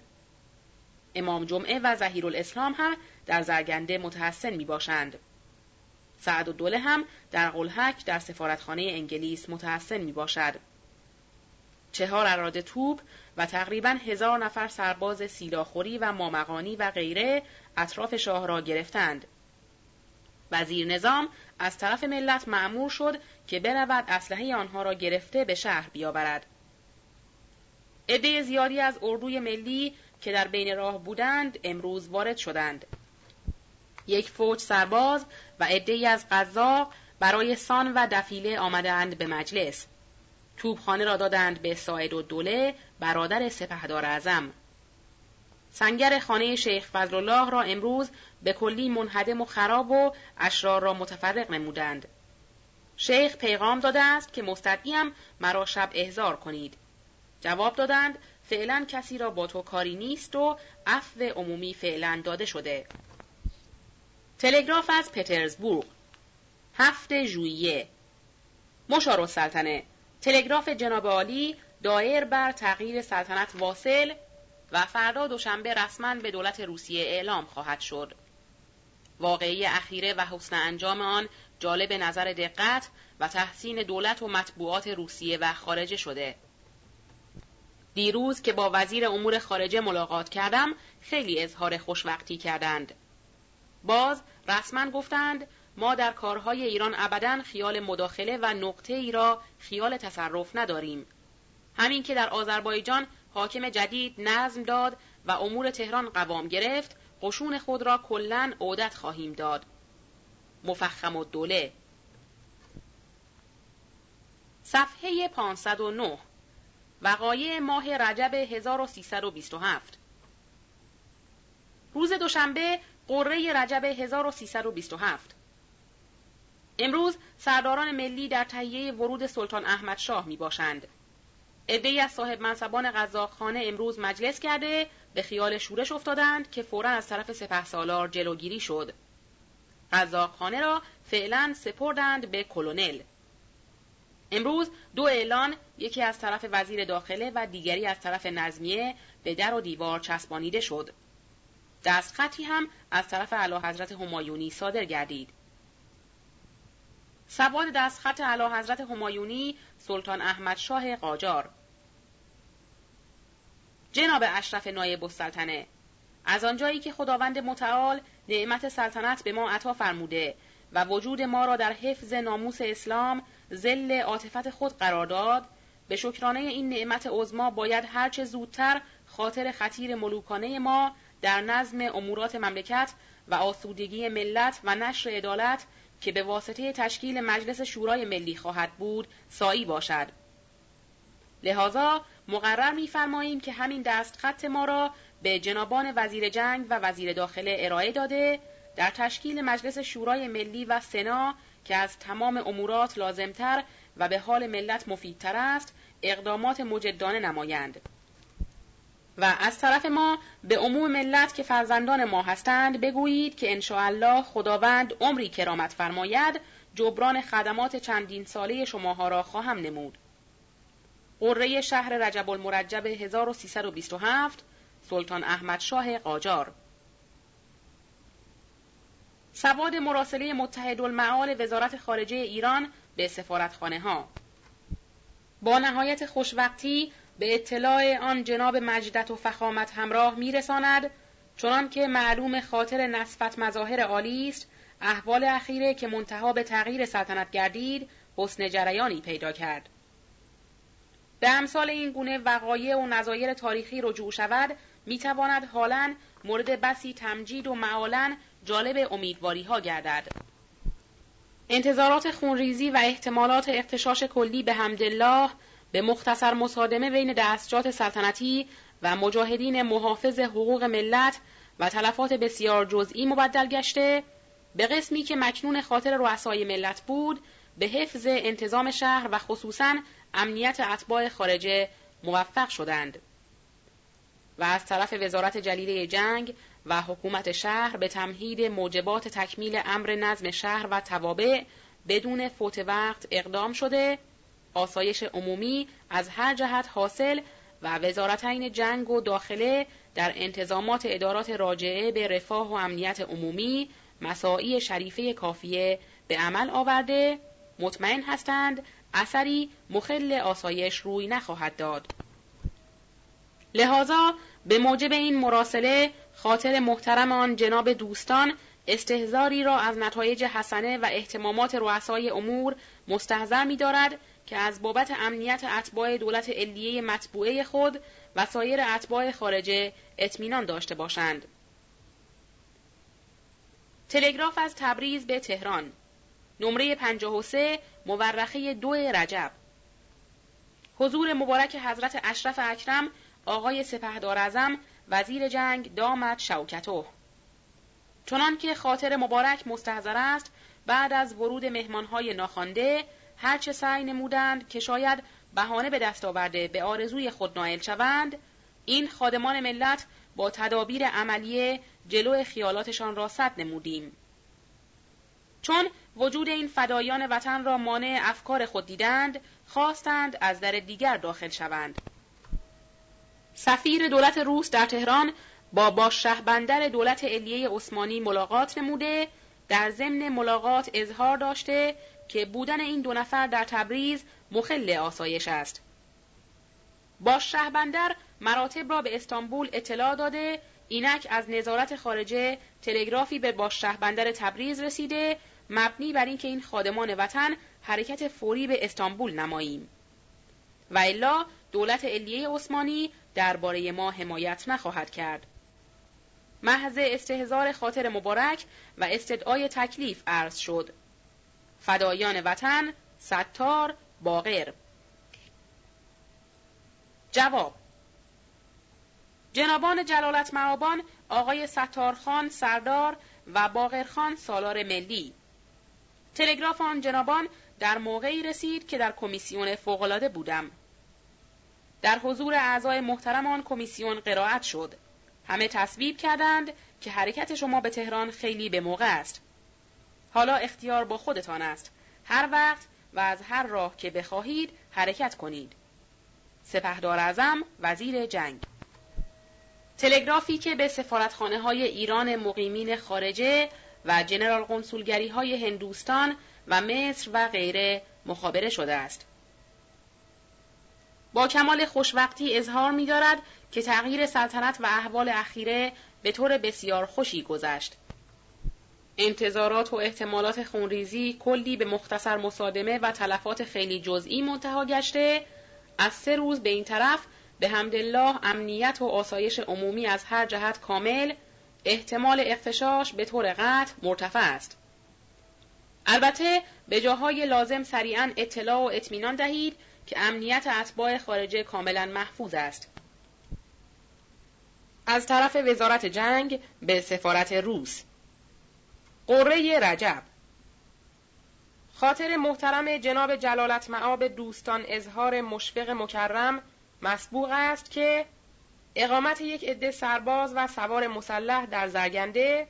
امام جمعه و زهیر الاسلام هم در زرگنده متحسن می باشند. سعد و دوله هم در قلحک در سفارتخانه انگلیس متحسن می باشد. چهار اراده توپ و تقریبا هزار نفر سرباز سیلاخوری و مامقانی و غیره اطراف شاه را گرفتند. وزیر نظام از طرف ملت معمور شد که برود اسلحه آنها را گرفته به شهر بیاورد. عده زیادی از اردوی ملی که در بین راه بودند امروز وارد شدند. یک فوج سرباز و عدهای از قزاق برای سان و دفیله آمدند به مجلس. توبخانه را دادند به ساعد و دوله برادر سپهدار اعظم. سنگر خانه شیخ فضلالله را امروز به کلی منهدم و خراب و اشرار را متفرق نمودند. شیخ پیغام داده است که مستدعیم مرا شب احضار کنید. جواب دادند فعلا کسی را با تو کاری نیست و عفو عمومی فعلا داده شده. تلگراف از پترزبورگ هفت ژوئیه مشار السلطنه تلگراف جناب عالی دایر بر تغییر سلطنت واصل و فردا دوشنبه رسما به دولت روسیه اعلام خواهد شد. واقعی اخیره و حسن انجام آن جالب نظر دقت و تحسین دولت و مطبوعات روسیه و خارجه شده. دیروز که با وزیر امور خارجه ملاقات کردم خیلی اظهار خوشوقتی کردند. باز رسما گفتند ما در کارهای ایران ابدا خیال مداخله و نقطه ای را خیال تصرف نداریم. همین که در آذربایجان حاکم جدید نظم داد و امور تهران قوام گرفت. قشون خود را کلا عودت خواهیم داد. مفخم و دوله. صفحه 509 وقایع ماه رجب 1327 روز دوشنبه قره رجب 1327 امروز سرداران ملی در تهیه ورود سلطان احمد شاه می باشند. عدهای از صاحب منصبان قزاقخانه امروز مجلس کرده به خیال شورش افتادند که فورا از طرف سپه سالار جلوگیری شد. قزاقخانه را فعلا سپردند به کلونل. امروز دو اعلان یکی از طرف وزیر داخله و دیگری از طرف نظمیه به در و دیوار چسبانیده شد. دستخطی هم از طرف اعلی حضرت همایونی صادر گردید. سواد دستخط اعلی حضرت همایونی سلطان احمد شاه قاجار جناب اشرف نایب السلطنه از آنجایی که خداوند متعال نعمت سلطنت به ما عطا فرموده و وجود ما را در حفظ ناموس اسلام زل عاطفت خود قرار داد به شکرانه این نعمت عظما باید هرچه زودتر خاطر خطیر ملوکانه ما در نظم امورات مملکت و آسودگی ملت و نشر عدالت که به واسطه تشکیل مجلس شورای ملی خواهد بود سایی باشد. لذا مقرر می‌فرماییم که همین دستخط ما را به جنابان وزیر جنگ و وزیر داخله ارائه داده در تشکیل مجلس شورای ملی و سنا که از تمام امورات لازمتر و به حال ملت مفیدتر است اقدامات مجدانه نمایند و از طرف ما به عموم ملت که فرزندان ما هستند بگویید که الله خداوند عمری کرامت فرماید جبران خدمات چندین ساله شماها را خواهم نمود. قره شهر رجب المرجب 1327 سلطان احمد شاه قاجار. سواد مراسله متحد المعال وزارت خارجه ایران به سفارتخانه ها با نهایت خوشوقتی به اطلاع آن جناب مجدت و فخامت همراه میرساند چنان که معلوم خاطر نصفت مظاهر عالی است احوال اخیره که منتها به تغییر سلطنت گردید حسن جریانی پیدا کرد. به امثال این گونه وقایع و نظایر تاریخی رجوع شود می‌تواند حالا مورد بسی تمجید و معالا جالب امیدواری ها گردد. انتظارات خونریزی و احتمالات اختشاش کلی به حمدالله به مختصر مصادمه بین دستجات سلطنتی و مجاهدین محافظ حقوق ملت و تلفات بسیار جزئی مبدل گشته به قسمی که مکنون خاطر رؤسای ملت بود به حفظ انتظام شهر و خصوصا امنیت اتباع خارجه موفق شدند و از طرف وزارت جلیله جنگ و حکومت شهر به تمهید موجبات تکمیل امر نظم شهر و توابع بدون فوت وقت اقدام شده آسایش عمومی از هر جهت حاصل و وزارتین جنگ و داخله در انتظامات ادارات راجعه به رفاه و امنیت عمومی مساعی شریفه کافیه به عمل آورده مطمئن هستند اثری مخل آسایش روی نخواهد داد. لحاظا به موجب این مراسله خاطر محترم آن جناب دوستان استهزاری را از نتایج حسنه و احتمامات رؤسای امور مستحضر می دارد که از بابت امنیت اتباع دولت علیه مطبوعه خود و سایر اتباع خارجه اطمینان داشته باشند. تلگراف از تبریز به تهران نمره 53 مورخه دو رجب. حضور مبارک حضرت اشرف اکرم آقای سپهدار ازم وزیر جنگ دامت شوکتو چنان که خاطر مبارک مستحضر است بعد از ورود مهمانهای ناخوانده هرچه سعی نمودند که شاید بهانه به دست آورده به آرزوی خود نائل شوند این خادمان ملت با تدابیر عملیه جلو خیالاتشان را صد نمودیم. چون وجود این فدایان وطن را مانع افکار خود دیدند خواستند از در دیگر داخل شوند سفیر دولت روس در تهران با باش بندر دولت علیه عثمانی ملاقات نموده در ضمن ملاقات اظهار داشته که بودن این دو نفر در تبریز مخل آسایش است. باش بندر مراتب را به استانبول اطلاع داده اینک از نظارت خارجه تلگرافی به باش بندر تبریز رسیده مبنی بر اینکه این خادمان وطن حرکت فوری به استانبول نماییم. و الا دولت علیه عثمانی درباره ما حمایت نخواهد کرد. محض استهزار خاطر مبارک و استدعای تکلیف عرض شد. فدایان وطن ستار باقر. جواب جنابان جلالت معابان آقای ستارخان سردار و باقرخان سالار ملی. تلگراف آن جنابان در موقعی رسید که در کمیسیون فوقالعاده بودم. در حضور اعضای محترم آن کمیسیون قرائت شد. همه تصویب کردند که حرکت شما به تهران خیلی به موقع است. حالا اختیار با خودتان است. هر وقت و از هر راه که بخواهید حرکت کنید. سپهدار اعظم وزیر جنگ. تلگرافی که به سفارتخانه های ایران مقیمین خارجه و جنرال قنسولگری های هندوستان و مصر و غیره مخابره شده است. با کمال خوشوقتی اظهار می دارد که تغییر سلطنت و احوال اخیره به طور بسیار خوشی گذشت. انتظارات و احتمالات خونریزی کلی به مختصر مصادمه و تلفات خیلی جزئی منتها گشته از سه روز به این طرف به حمدالله امنیت و آسایش عمومی از هر جهت کامل احتمال اختشاش به طور قطع مرتفع است. البته به جاهای لازم سریعا اطلاع و اطمینان دهید که امنیت اتباع خارجه کاملا محفوظ است. از طرف وزارت جنگ به سفارت روس قره رجب خاطر محترم جناب جلالت معاب دوستان اظهار مشفق مکرم مسبوق است که اقامت یک عده سرباز و سوار مسلح در زرگنده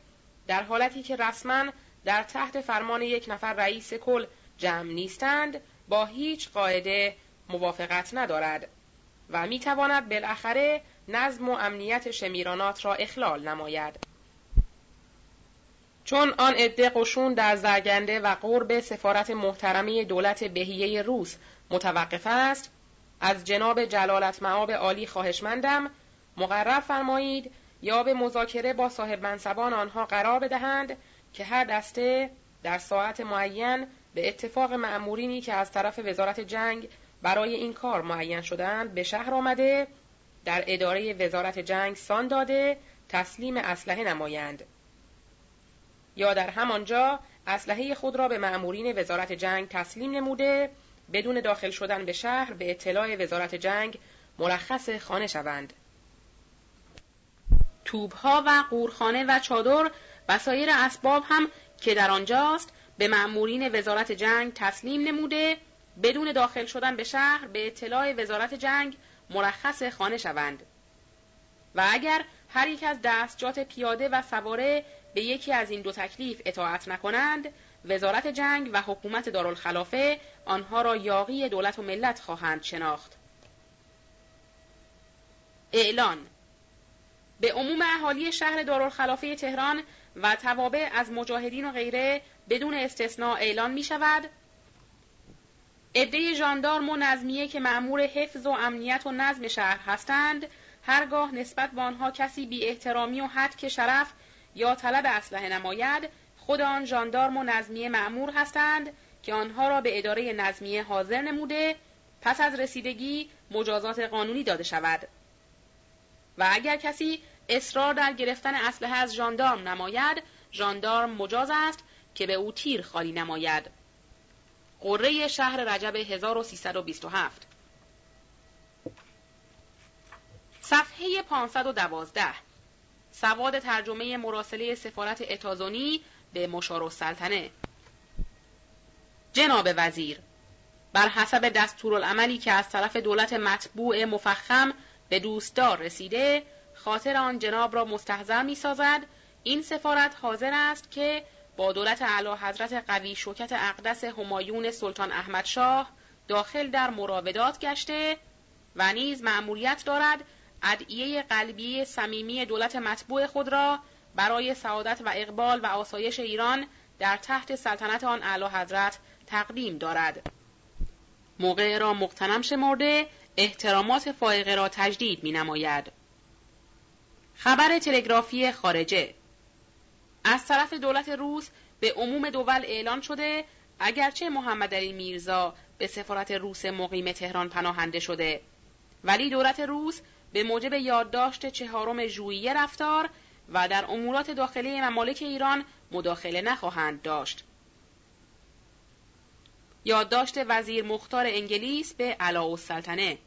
در حالتی که رسما در تحت فرمان یک نفر رئیس کل جمع نیستند با هیچ قاعده موافقت ندارد و می تواند بالاخره نظم و امنیت شمیرانات را اخلال نماید. چون آن عده قشون در زرگنده و قرب سفارت محترمی دولت بهیه روس متوقف است از جناب جلالت معاب عالی خواهشمندم مقرر فرمایید یا به مذاکره با صاحب منصبان آنها قرار بدهند که هر دسته در ساعت معین به اتفاق معمورینی که از طرف وزارت جنگ برای این کار معین شدند به شهر آمده در اداره وزارت جنگ سان داده تسلیم اسلحه نمایند. یا در همانجا اسلحه خود را به معمورین وزارت جنگ تسلیم نموده بدون داخل شدن به شهر به اطلاع وزارت جنگ مرخص خانه شوند. توبها و قورخانه و چادر و سایر اسباب هم که در آنجاست به مأمورین وزارت جنگ تسلیم نموده بدون داخل شدن به شهر به اطلاع وزارت جنگ مرخص خانه شوند. و اگر هر یک از دستجات پیاده و سواره به یکی از این دو تکلیف اطاعت نکنند وزارت جنگ و حکومت دارالخلافه آنها را یاقی دولت و ملت خواهند شناخت. اعلان به عموم اهالی شهر دارالخلافه تهران و توابع از مجاهدین و غیره بدون استثناء اعلان می شود عده ژاندارم و نظمیه که مأمور حفظ و امنیت و نظم شهر هستند هرگاه نسبت به آنها کسی بی احترامی و حد که شرف یا طلب اسلحه نماید خود آن ژاندارم و نظمیه مأمور هستند که آنها را به اداره نظمیه حاضر نموده پس از رسیدگی مجازات قانونی داده شود. و اگر کسی اصرار در گرفتن اسلحه از ژاندارم نماید. ژاندارم مجاز است که به او تیر خالی نماید. قره شهر رجب 1327 صفحه 512 سواد ترجمه مراسله سفارت اتازونی به مشار السلطنه. جناب وزیر بر حسب دستورالعملی که از طرف دولت مطبوع مفخم به دوستدار رسیده خاطر آن جناب را مستحضر می سازد این سفارت حاضر است که با دولت اعلی حضرت قوی شوکت اقدس همایون سلطان احمد شاه داخل در مراودات گشته و نیز مأموریت دارد ادعیه قلبی صمیمی دولت مطبوع خود را برای سعادت و اقبال و آسایش ایران در تحت سلطنت آن اعلی حضرت تقدیم دارد موقع را مقتنم شمرده احترامات فائقه را تجدید می نماید. خبر تلگرافی خارجه. از طرف دولت روس به عموم دول اعلان شده اگرچه محمد علی میرزا به سفارت روس مقیم تهران پناهنده شده. ولی دولت روس به موجب یادداشت چهارم ژوئیه رفتار و در امورات داخلی ممالک ایران مداخله نخواهند داشت. یادداشت وزیر مختار انگلیس به علاء السلطنه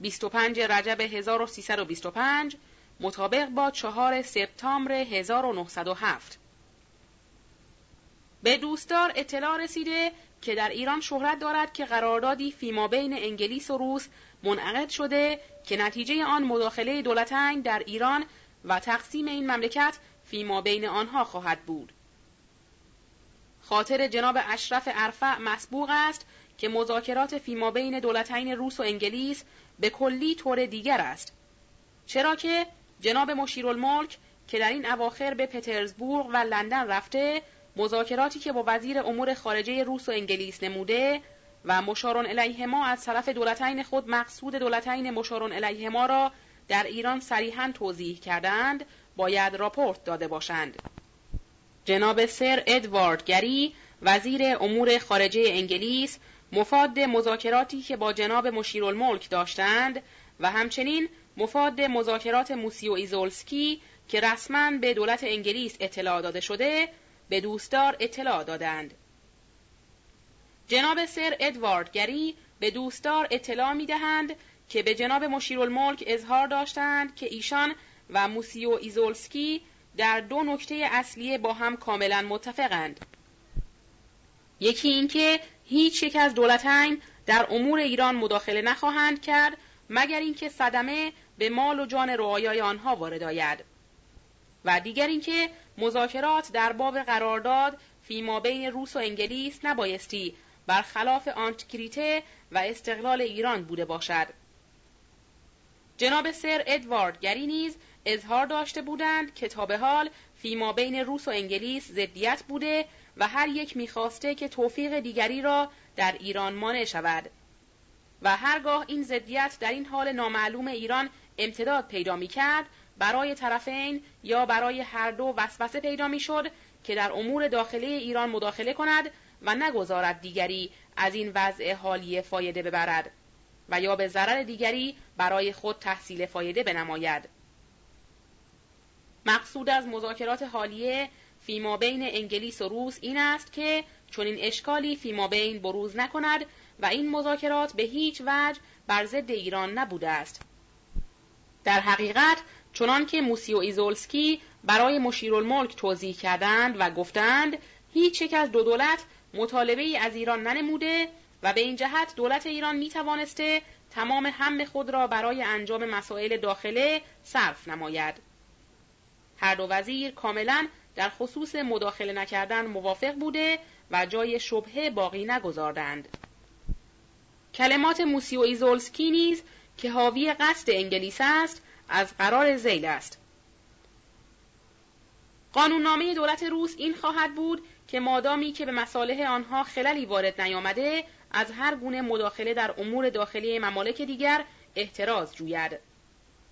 25 رجب 1325 مطابق با 4 سپتامبر 1907 به دوستدار اطلاع رسیده که در ایران شهرت دارد که قراردادی فیما بین انگلیس و روس منعقد شده که نتیجه آن مداخله دولتین در ایران و تقسیم این مملکت فیما بین آنها خواهد بود. خاطر جناب اشرف ارفع مسبوق است که مذاکرات فیما بین دولتین روس و انگلیس به کلی طور دیگر است. چرا که جناب مشیرالملک که در این اواخر به پترزبورگ و لندن رفته مذاکراتی که با وزیر امور خارجه روس و انگلیس نموده و مشارون علیهما از طرف دولتین خود مقصود دولتین مشارون علیهما را در ایران صریحا توضیح کردند باید راپورت داده باشند جناب سر ادوارد گری وزیر امور خارجه انگلیس مفاد مذاکراتی که با جناب مشیرالملک داشتند و همچنین مفاد مذاکرات موسیو ایزولسکی که رسما به دولت انگلیس اطلاع داده شده به دوستدار اطلاع دادند. جناب سر ادوارد گری به دوستدار اطلاع می دهند که به جناب مشیرالملک اظهار داشتند که ایشان و موسیو ایزولسکی در دو نکته اصلی با هم کاملا متفقند. یکی اینکه هیچ یک از دولتین در امور ایران مداخله نخواهند کرد مگر اینکه صدمه به مال و جان رعایای آنها وارد آید. و دیگر اینکه مذاکرات در باب قرارداد فیما بین روس و انگلیس نبایستی برخلاف آنتکریته و استقلال ایران بوده باشد. جناب سر ادوارد گری نیز اظهار داشته بودند که تا به حال فیما بین روس و انگلیس ضدیت بوده و هر یک می‌خواسته که توفیق دیگری را در ایران مانع شود. و هرگاه این ضدیت در این حال نامعلوم ایران امتداد پیدا می کرد برای طرفین یا برای هر دو وسوسه پیدا می شد که در امور داخلی ایران مداخله کند و نگذارد دیگری از این وضع حالی فایده ببرد و یا به ضرر دیگری برای خود تحصیل فایده بنماید. مقصود از مذاکرات حالیه فیما بین انگلیس و روس این است که چون این اشکالی فیما بین بروز نکند و این مذاکرات به هیچ وجه بر ضد ایران نبوده است در حقیقت چنان که موسی و ایزولسکی برای مشیرالملک توضیح کردند و گفتند هیچ یک از دو دولت مطالبه ای از ایران ننموده و به این جهت دولت ایران می توانسته تمام هم خود را برای انجام مسائل داخله صرف نماید. هر دو وزیر کاملا در خصوص مداخله نکردن موافق بوده و جای شبهه باقی نگذاردند. کلمات موسی و ایزولسکی نیز که حاوی قصد انگلیس است از قرار زیل است قانوننامه دولت روس این خواهد بود که مادامی که به مصالح آنها خللی وارد نیامده از هر گونه مداخله در امور داخلی ممالک دیگر احتراز جوید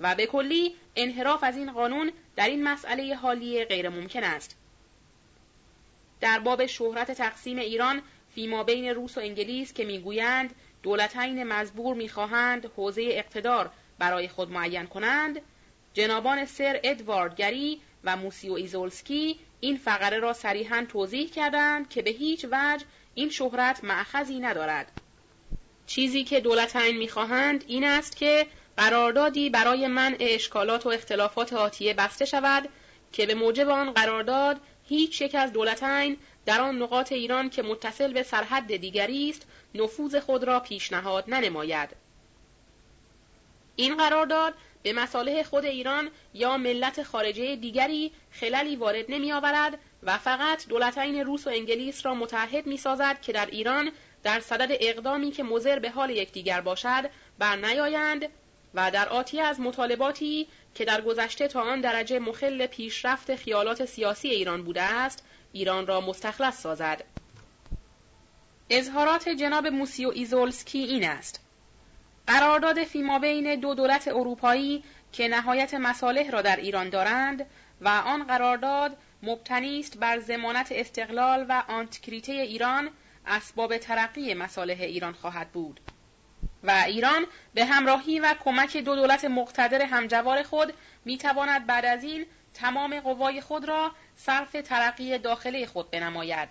و به کلی انحراف از این قانون در این مسئله حالی غیر ممکن است. در باب شهرت تقسیم ایران فیما بین روس و انگلیس که می‌گویند دولتین مزبور می‌خواهند حوزه اقتدار برای خود معین کنند جنابان سر ادوارد گری و موسیو ایزولسکی این فقره را صریحا توضیح کردند که به هیچ وجه این شهرت معخذی ندارد. چیزی که دولتین می‌خواهند این است که قراردادی برای منع اشکالات و اختلافات آتیه بسته شود که به موجب آن قرارداد هیچ یک از دولتین در آن نقاط ایران که متصل به سرحد دیگری است نفوذ خود را پیشنهاد ننماید. این قرارداد به مصالح خود ایران یا ملت خارجه دیگری خللی وارد نمی آورد و فقط دولتین روس و انگلیس را متحد می سازد که در ایران در صدد اقدامی که مزر به حال یکدیگر باشد بر نیایند و در آتی از مطالباتی که در گذشته تا آن درجه مخل پیشرفت خیالات سیاسی ایران بوده است ایران را مستخلص سازد. اظهارات جناب موسیو ایزولسکی این است. قرارداد فیما بین دو دولت اروپایی که نهایت مصالح را در ایران دارند و آن قرارداد مبتنی است بر ضمانت استقلال و آنتکریته ایران اسباب ترقی مصالح ایران خواهد بود. و ایران به همراهی و کمک دو دولت مقتدر همجوار خود می‌تواند بعد از این تمام قوای خود را صرف ترقی داخلی خود بنماید.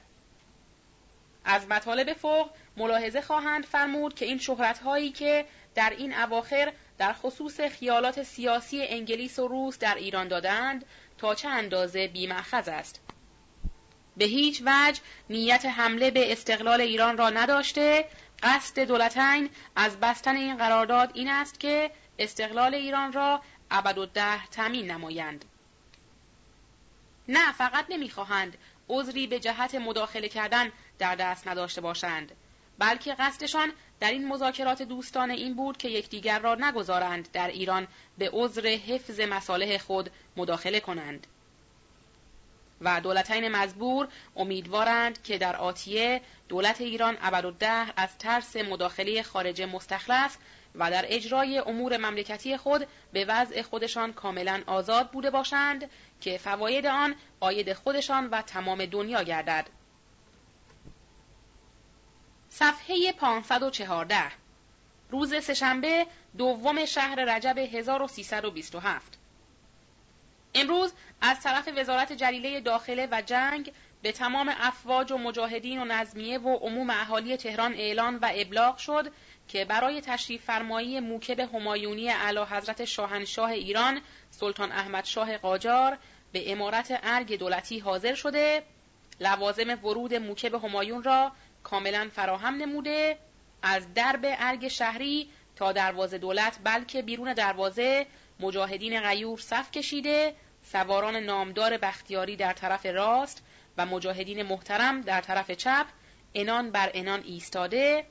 از مطالب فوق ملاحظه خواهند فرمود که این شهرت هایی که در این اواخر در خصوص خیالات سیاسی انگلیس و روس در ایران دادند تا چه اندازه بیمأخذ است. به هیچ وجه نیت حمله به استقلال ایران را نداشته قصد دولتین از بستن این قرارداد این است که استقلال ایران را ابد تامین نمایند. نه فقط نمی‌خواهند عذری به جهت مداخله کردن در دست نداشته باشند بلکه قصدشان در این مذاکرات دوستانه این بود که یکدیگر را نگذارند در ایران به عذر حفظ مصالح خود مداخله کنند. و دولتین مزبور امیدوارند که در آتیه دولت ایران ابدالدهر از ترس مداخله خارج مستخلص و در اجرای امور مملکتی خود به وضع خودشان کاملا آزاد بوده باشند که فواید آن آید خودشان و تمام دنیا گردد. صفحه 514 روز سهشنبه دوم شهر رجب 1327 امروز از طرف وزارت جلیله داخله و جنگ به تمام افواج و مجاهدین و نظمیه و عموم اهالی تهران اعلان و ابلاغ شد که برای تشریف فرمایی موکب همایونی اعلی حضرت شاهنشاه ایران سلطان احمد شاه قاجار به امارت ارگ دولتی حاضر شده. لوازم ورود موکب همایون را کاملا فراهم نموده. از درب ارگ شهری تا دروازه دولت بلکه بیرون دروازه مجاهدین غیور صف کشیده سواران نامدار بختیاری در طرف راست و مجاهدین محترم در طرف چپ انان بر انان ایستاده.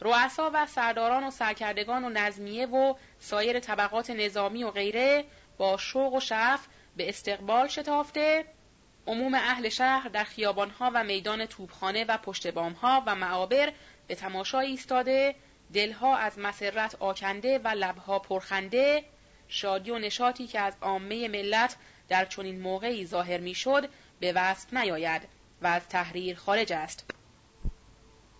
رؤسا و سرداران و سرکردگان و نظمیه و سایر طبقات نظامی و غیره با شوق و شعف به استقبال شتافته. عموم اهل شهر در خیابانها و میدان توبخانه و پشت بامها و معابر به تماشا ایستاده. دلها از مسرت آکنده و لبها پرخنده. شادی و نشاطی که از عامه ملت در چنین موقعی ظاهر می‌شد به وصف نیاید و از تحریر خارج است.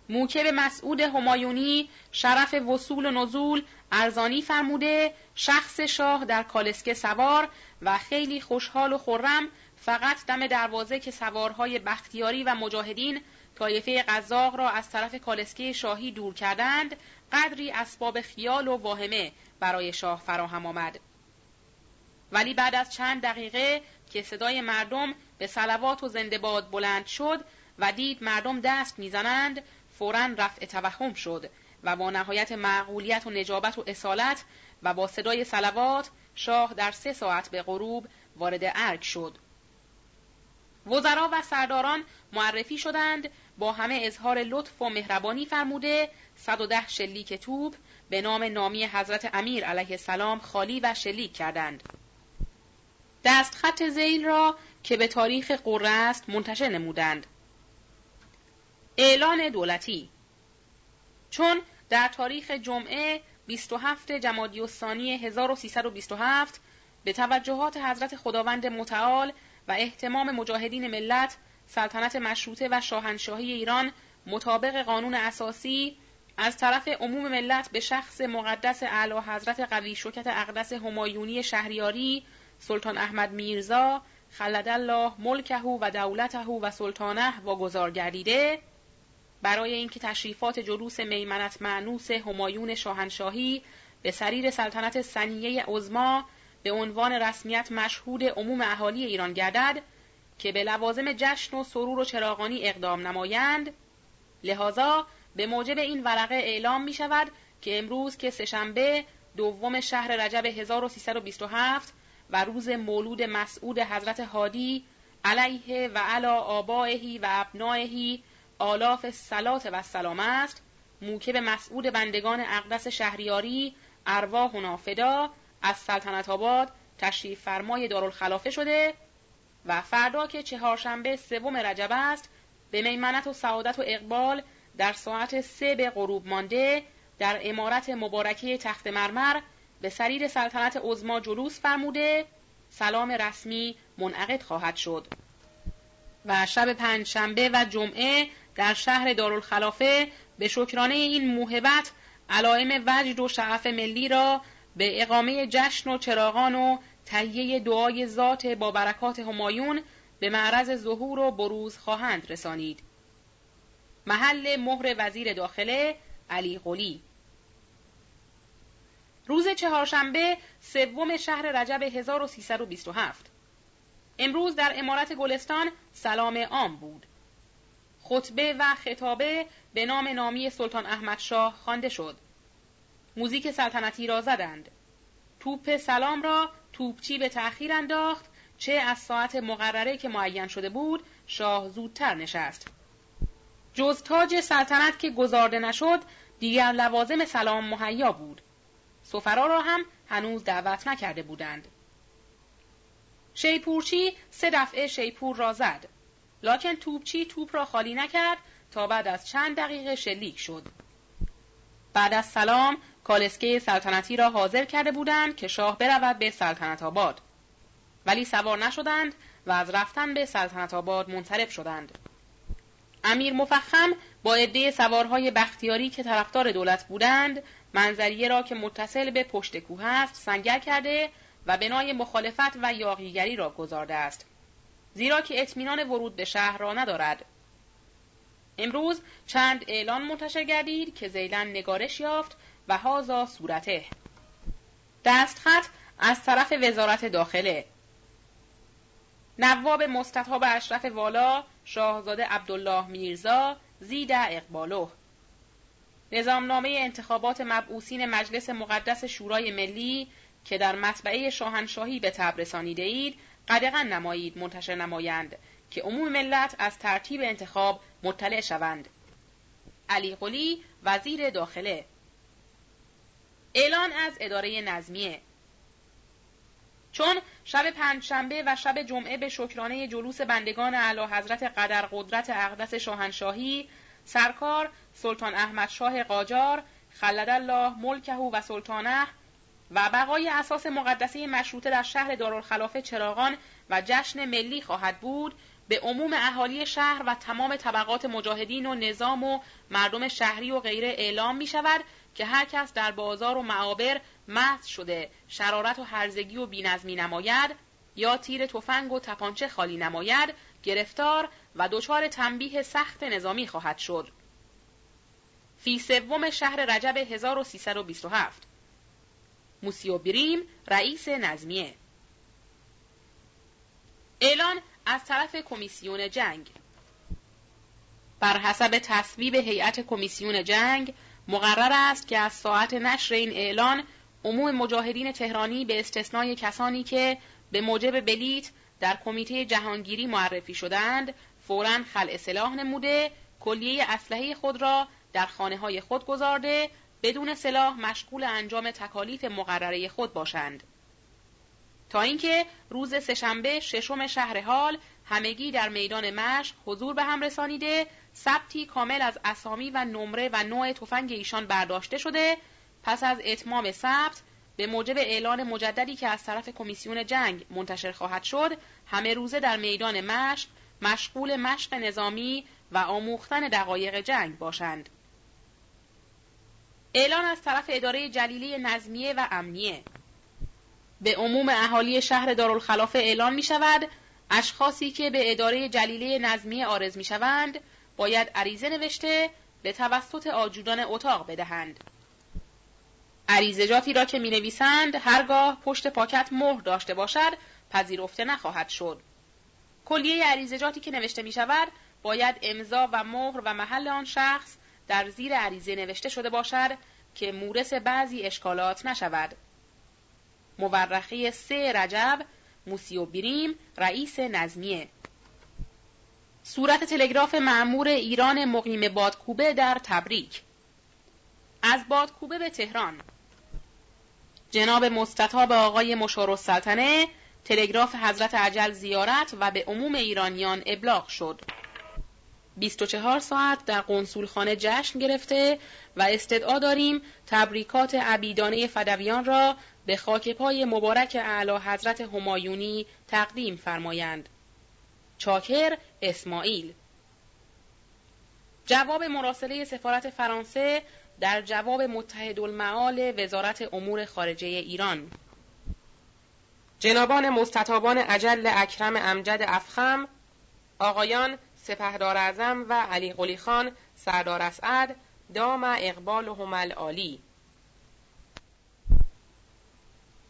موکب مسعود همایونی شرف وصول و نزول ارزانی فرموده شخص شاه در کالسکه سوار و خیلی خوشحال و خرم فقط دم دروازه که سوارهای بختیاری و مجاهدین طایفه قزاق را از طرف کالسکه شاهی دور کردند قدری اسباب خیال و واهمه برای شاه فراهم آمد. ولی بعد از چند دقیقه که صدای مردم به سلوات و زندباد بلند شد و دید مردم دست می‌زنند فورا رفع توهم شد و با نهایت معقولیت و نجابت و اصالت و با صدای سلوات شاه در سه ساعت به غروب وارد ارگ شد. وزرا و سرداران معرفی شدند با همه اظهار لطف و مهربانی فرموده 110 شلیک توپ به نام نامی حضرت امیر علیه السلام خالی و شلیک کردند. دست خط زیل را که به تاریخ قره است منتشر نمودند. اعلان دولتی چون در تاریخ جمعه 27 جمادی الثانی 1327 به توجهات حضرت خداوند متعال و احتمام مجاهدین ملت سلطنت مشروطه و شاهنشاهی ایران مطابق قانون اساسی از طرف عموم ملت به شخص مقدس اعلی حضرت قوی شکت اقدس همایونی شهریاری سلطان احمد میرزا خلد الله ملکه و دولته و سلطانه واگذار گردیده. برای اینکه تشریفات جلوس میمنت معنوس همایون شاهنشاهی به سریر سلطنت سنیه عظما به عنوان رسمیت مشهود عموم اهالی ایران گردد که به لوازم جشن و سرور و چراغانی اقدام نمایند لذا به موجب این ورقه اعلام می شود که امروز که سهشنبه دوم شهر رجب 1327 و روز مولود مسعود حضرت هادی علیه و علی آبائه و ابنائه آلاف صلوة و سلام است موکب مسعود بندگان اقدس شهریاری ارواحنا فداه از سلطنت آباد تشریف فرمای دارالخلافه شده و فردا که چهارشنبه سوم رجب است به میمنت و سعادت و اقبال در ساعت سه به غروب مانده در عمارت مبارکه تخت مرمر به سریر سلطنت عظمی جلوس فرموده سلام رسمی منعقد خواهد شد. و شب پنجشنبه و جمعه در شهر دارالخلافه به شکرانه این موهبت علائم وجد و شعف ملی را به اقامه جشن و چراغان و تهیه دعای ذات با برکات همایون به معرض ظهور و بروز خواهند رسانید. محل مهر وزیر داخله علی قلی روز چهارشنبه سوم شهر رجب 1327 امروز در امارت گلستان سلام عام بود. خطبه و خطابه به نام نامی سلطان احمد شاه خوانده شد. موزیک سلطنتی را زدند. توپ سلام را توپچی به تأخیر انداخت چه از ساعت مقرره که معین شده بود شاه زودتر نشست. جز تاج سلطنت که گذارده نشد دیگر لوازم سلام مهیا بود. سفرا را هم هنوز دعوت نکرده بودند. شیپورچی سه دفعه شیپور را زد. لاکن توپچی توپ را خالی نکرد تا بعد از چند دقیقه شلیک شد. بعد از سلام کالسکه سلطنتی را حاضر کرده بودند که شاه برود به سلطنت آباد. ولی سوار نشدند و از رفتن به سلطنت آباد منصرف شدند. امیر مفخم با عده سوارهای بختیاری که طرفدار دولت بودند منظریه را که متصل به پشت کوه است سنگر کرده و بنای مخالفت و یاغیگری را گذارده است زیرا که اطمینان ورود به شهر را ندارد امروز چند اعلان منتشر گردید که زیلن نگارش یافت و هازا صورته. دستخط از طرف وزارت داخله. نواب مستطاب اشرف والا شاهزاده عبدالله میرزا زید اقبالو. نظامنامه انتخابات مبعوثین مجلس مقدس شورای ملی که در مطبعه شاهنشاهی به تب رسانیده اید قدغن نمایید منتشر نمایند که عموم ملت از ترتیب انتخاب مطلع شوند. علی قلی وزیر داخله. اعلان از اداره نظمیه. چون شب پنجشنبه و شب جمعه به شکرانه جلوس بندگان اعلی حضرت قدر قدرت اقدس شاهنشاهی سرکار سلطان احمد شاه قاجار خلد الله ملکه و سلطانه و بقای اساس مقدسه مشروطه در شهر دارالخلافه چراغان و جشن ملی خواهد بود به عموم اهالی شهر و تمام طبقات مجاهدین و نظام و مردم شهری و غیره اعلام می شود که هر کس در بازار و معابر محض شده شرارت و هرزگی و بینظمی نماید یا تیر تفنگ و تپانچه خالی نماید گرفتار و دچار تنبیه سخت نظامی خواهد شد. فی سوم شهر رجب 1327 موسیو بریم رئیس نظمیه. اعلان از طرف کمیسیون جنگ. بر حسب تصویب هیئت کمیسیون جنگ مقرر است که از ساعت نشر این اعلان عموم مجاهدین تهرانی به استثنای کسانی که به موجب بلیت در کمیته جهانگیری معرفی شدند فورا خلع سلاح نموده کلیه اسلحه خود را در خانه های خود گذارده بدون سلاح مشغول انجام تکالیف مقرره خود باشند. تا اینکه روز سهشنبه ششم شهر حال همگی در میدان مشق حضور به هم رسانیده ثبتی کامل از اسامی و نمره و نوع تفنگ ایشان برداشته شده. پس از اتمام ثبت به موجب اعلان مجددی که از طرف کمیسیون جنگ منتشر خواهد شد همه روزه در میدان مشق مشغول مشق نظامی و آموختن دقایق جنگ باشند. اعلان از طرف اداره جلیلی نظمیه و امنیه. به عموم اهالی شهر دارالخلافه اعلان می شود اشخاصی که به اداره جلیلی نظمیه آرز می شوند باید عریضه نوشته به توسط آجودان اتاق بدهند. عریضجاتی را که می نویسند هرگاه پشت پاکت مهر داشته باشد پذیرفته نخواهد شد. کلیه عریضجاتی که نوشته می شود باید امضا و مهر و محل آن شخص در زیر عریضه نوشته شده باشد که مورس بعضی اشکالات نشود. مورخه سه رجب موسیو بریم رئیس نظمیه. صورت تلگراف معمور ایران مقیم بادکوبه در تبریک. از بادکوبه به تهران. جناب مستطاب آقای مشار السلطنه تلگراف حضرت عجل زیارت و به عموم ایرانیان ابلاغ شد. 24 ساعت در قنسولخانه جشن گرفته و استدعا داریم تبریکات عبیدانه فدویان را به خاک پای مبارک اعلی حضرت همایونی تقدیم فرمایند. چاکر اسماعیل. جواب مراسله سفارت فرانسه در جواب متحدالمعال وزارت امور خارجه ایران. جنابان مستطابان عجل اکرم امجد افخم آقایان سپهدار اعظم و علی قلی خان سردار اسعد دام اقبال و همل عالی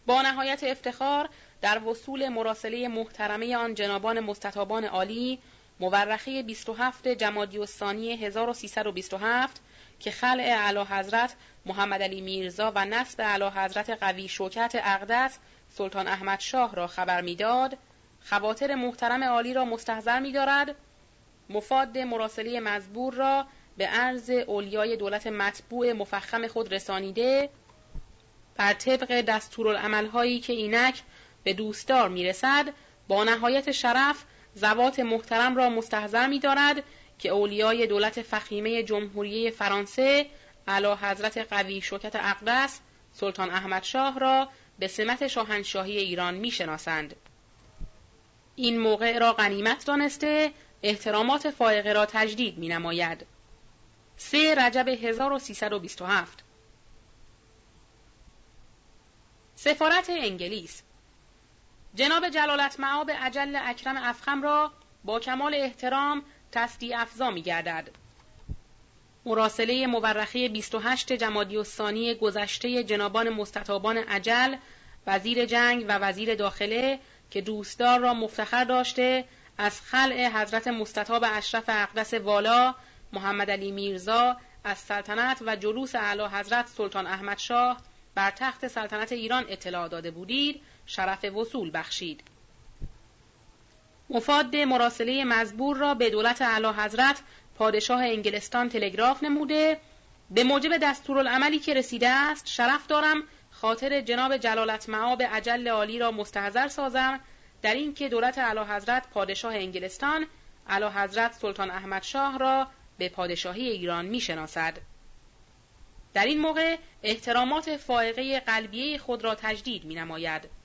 با نهایت افتخار در وصول مراسله محترمه آن جنابان مستطابان عالی مورخه 27 جمادی الثانی 1327 که خلع اعلی حضرت محمد علی میرزا و نصب اعلی حضرت قوی شوکت اقدس سلطان احمد شاه را خبر می‌داد. خواطر محترم عالی را مستحضر می‌دارد. مفاد مراسله مزبور را به عرض اولیای دولت مطبوع مفخم خود رسانیده. بر طبق دستورالعملهایی که اینک به دوستدار می‌رسد با نهایت شرف زوات محترم را مستحضر می‌دارد که اولیای دولت فخیمه جمهوری فرانسه علا حضرت قوی شوکت اقدس سلطان احمد شاه را به سمت شاهنشاهی ایران می‌شناسند. این موقع را غنیمت دانسته احترامات فائقه را تجدید می نماید. سه رجب 1327 سفارت انگلیس جناب جلالت معاب عجل اکرم افخم را با کمال احترام تصدیع افضا می گردد. مراسله مورخه 28 جمادی الثانی گذشته جنابان مستطابان عجل وزیر جنگ و وزیر داخله که دوستدار را مفتخر داشته از خلع حضرت مستطاب اشرف اقدس والا محمد علی میرزا از سلطنت و جلوس اعلی حضرت سلطان احمد شاه بر تخت سلطنت ایران اطلاع داده بودید شرف وصول بخشید. مفاد مراسله مزبور را به دولت اعلی حضرت پادشاه انگلستان تلگراف نموده. به موجب دستورالعملی که رسیده است شرف دارم خاطر جناب جلالت معاب عجل عالی را مستحضر سازم. در اینکه دولت اعلی حضرت پادشاه انگلستان اعلی حضرت سلطان احمد شاه را به پادشاهی ایران می‌شناسد. در این موقع احترامات فائقه قلبیه خود را تجدید می نماید.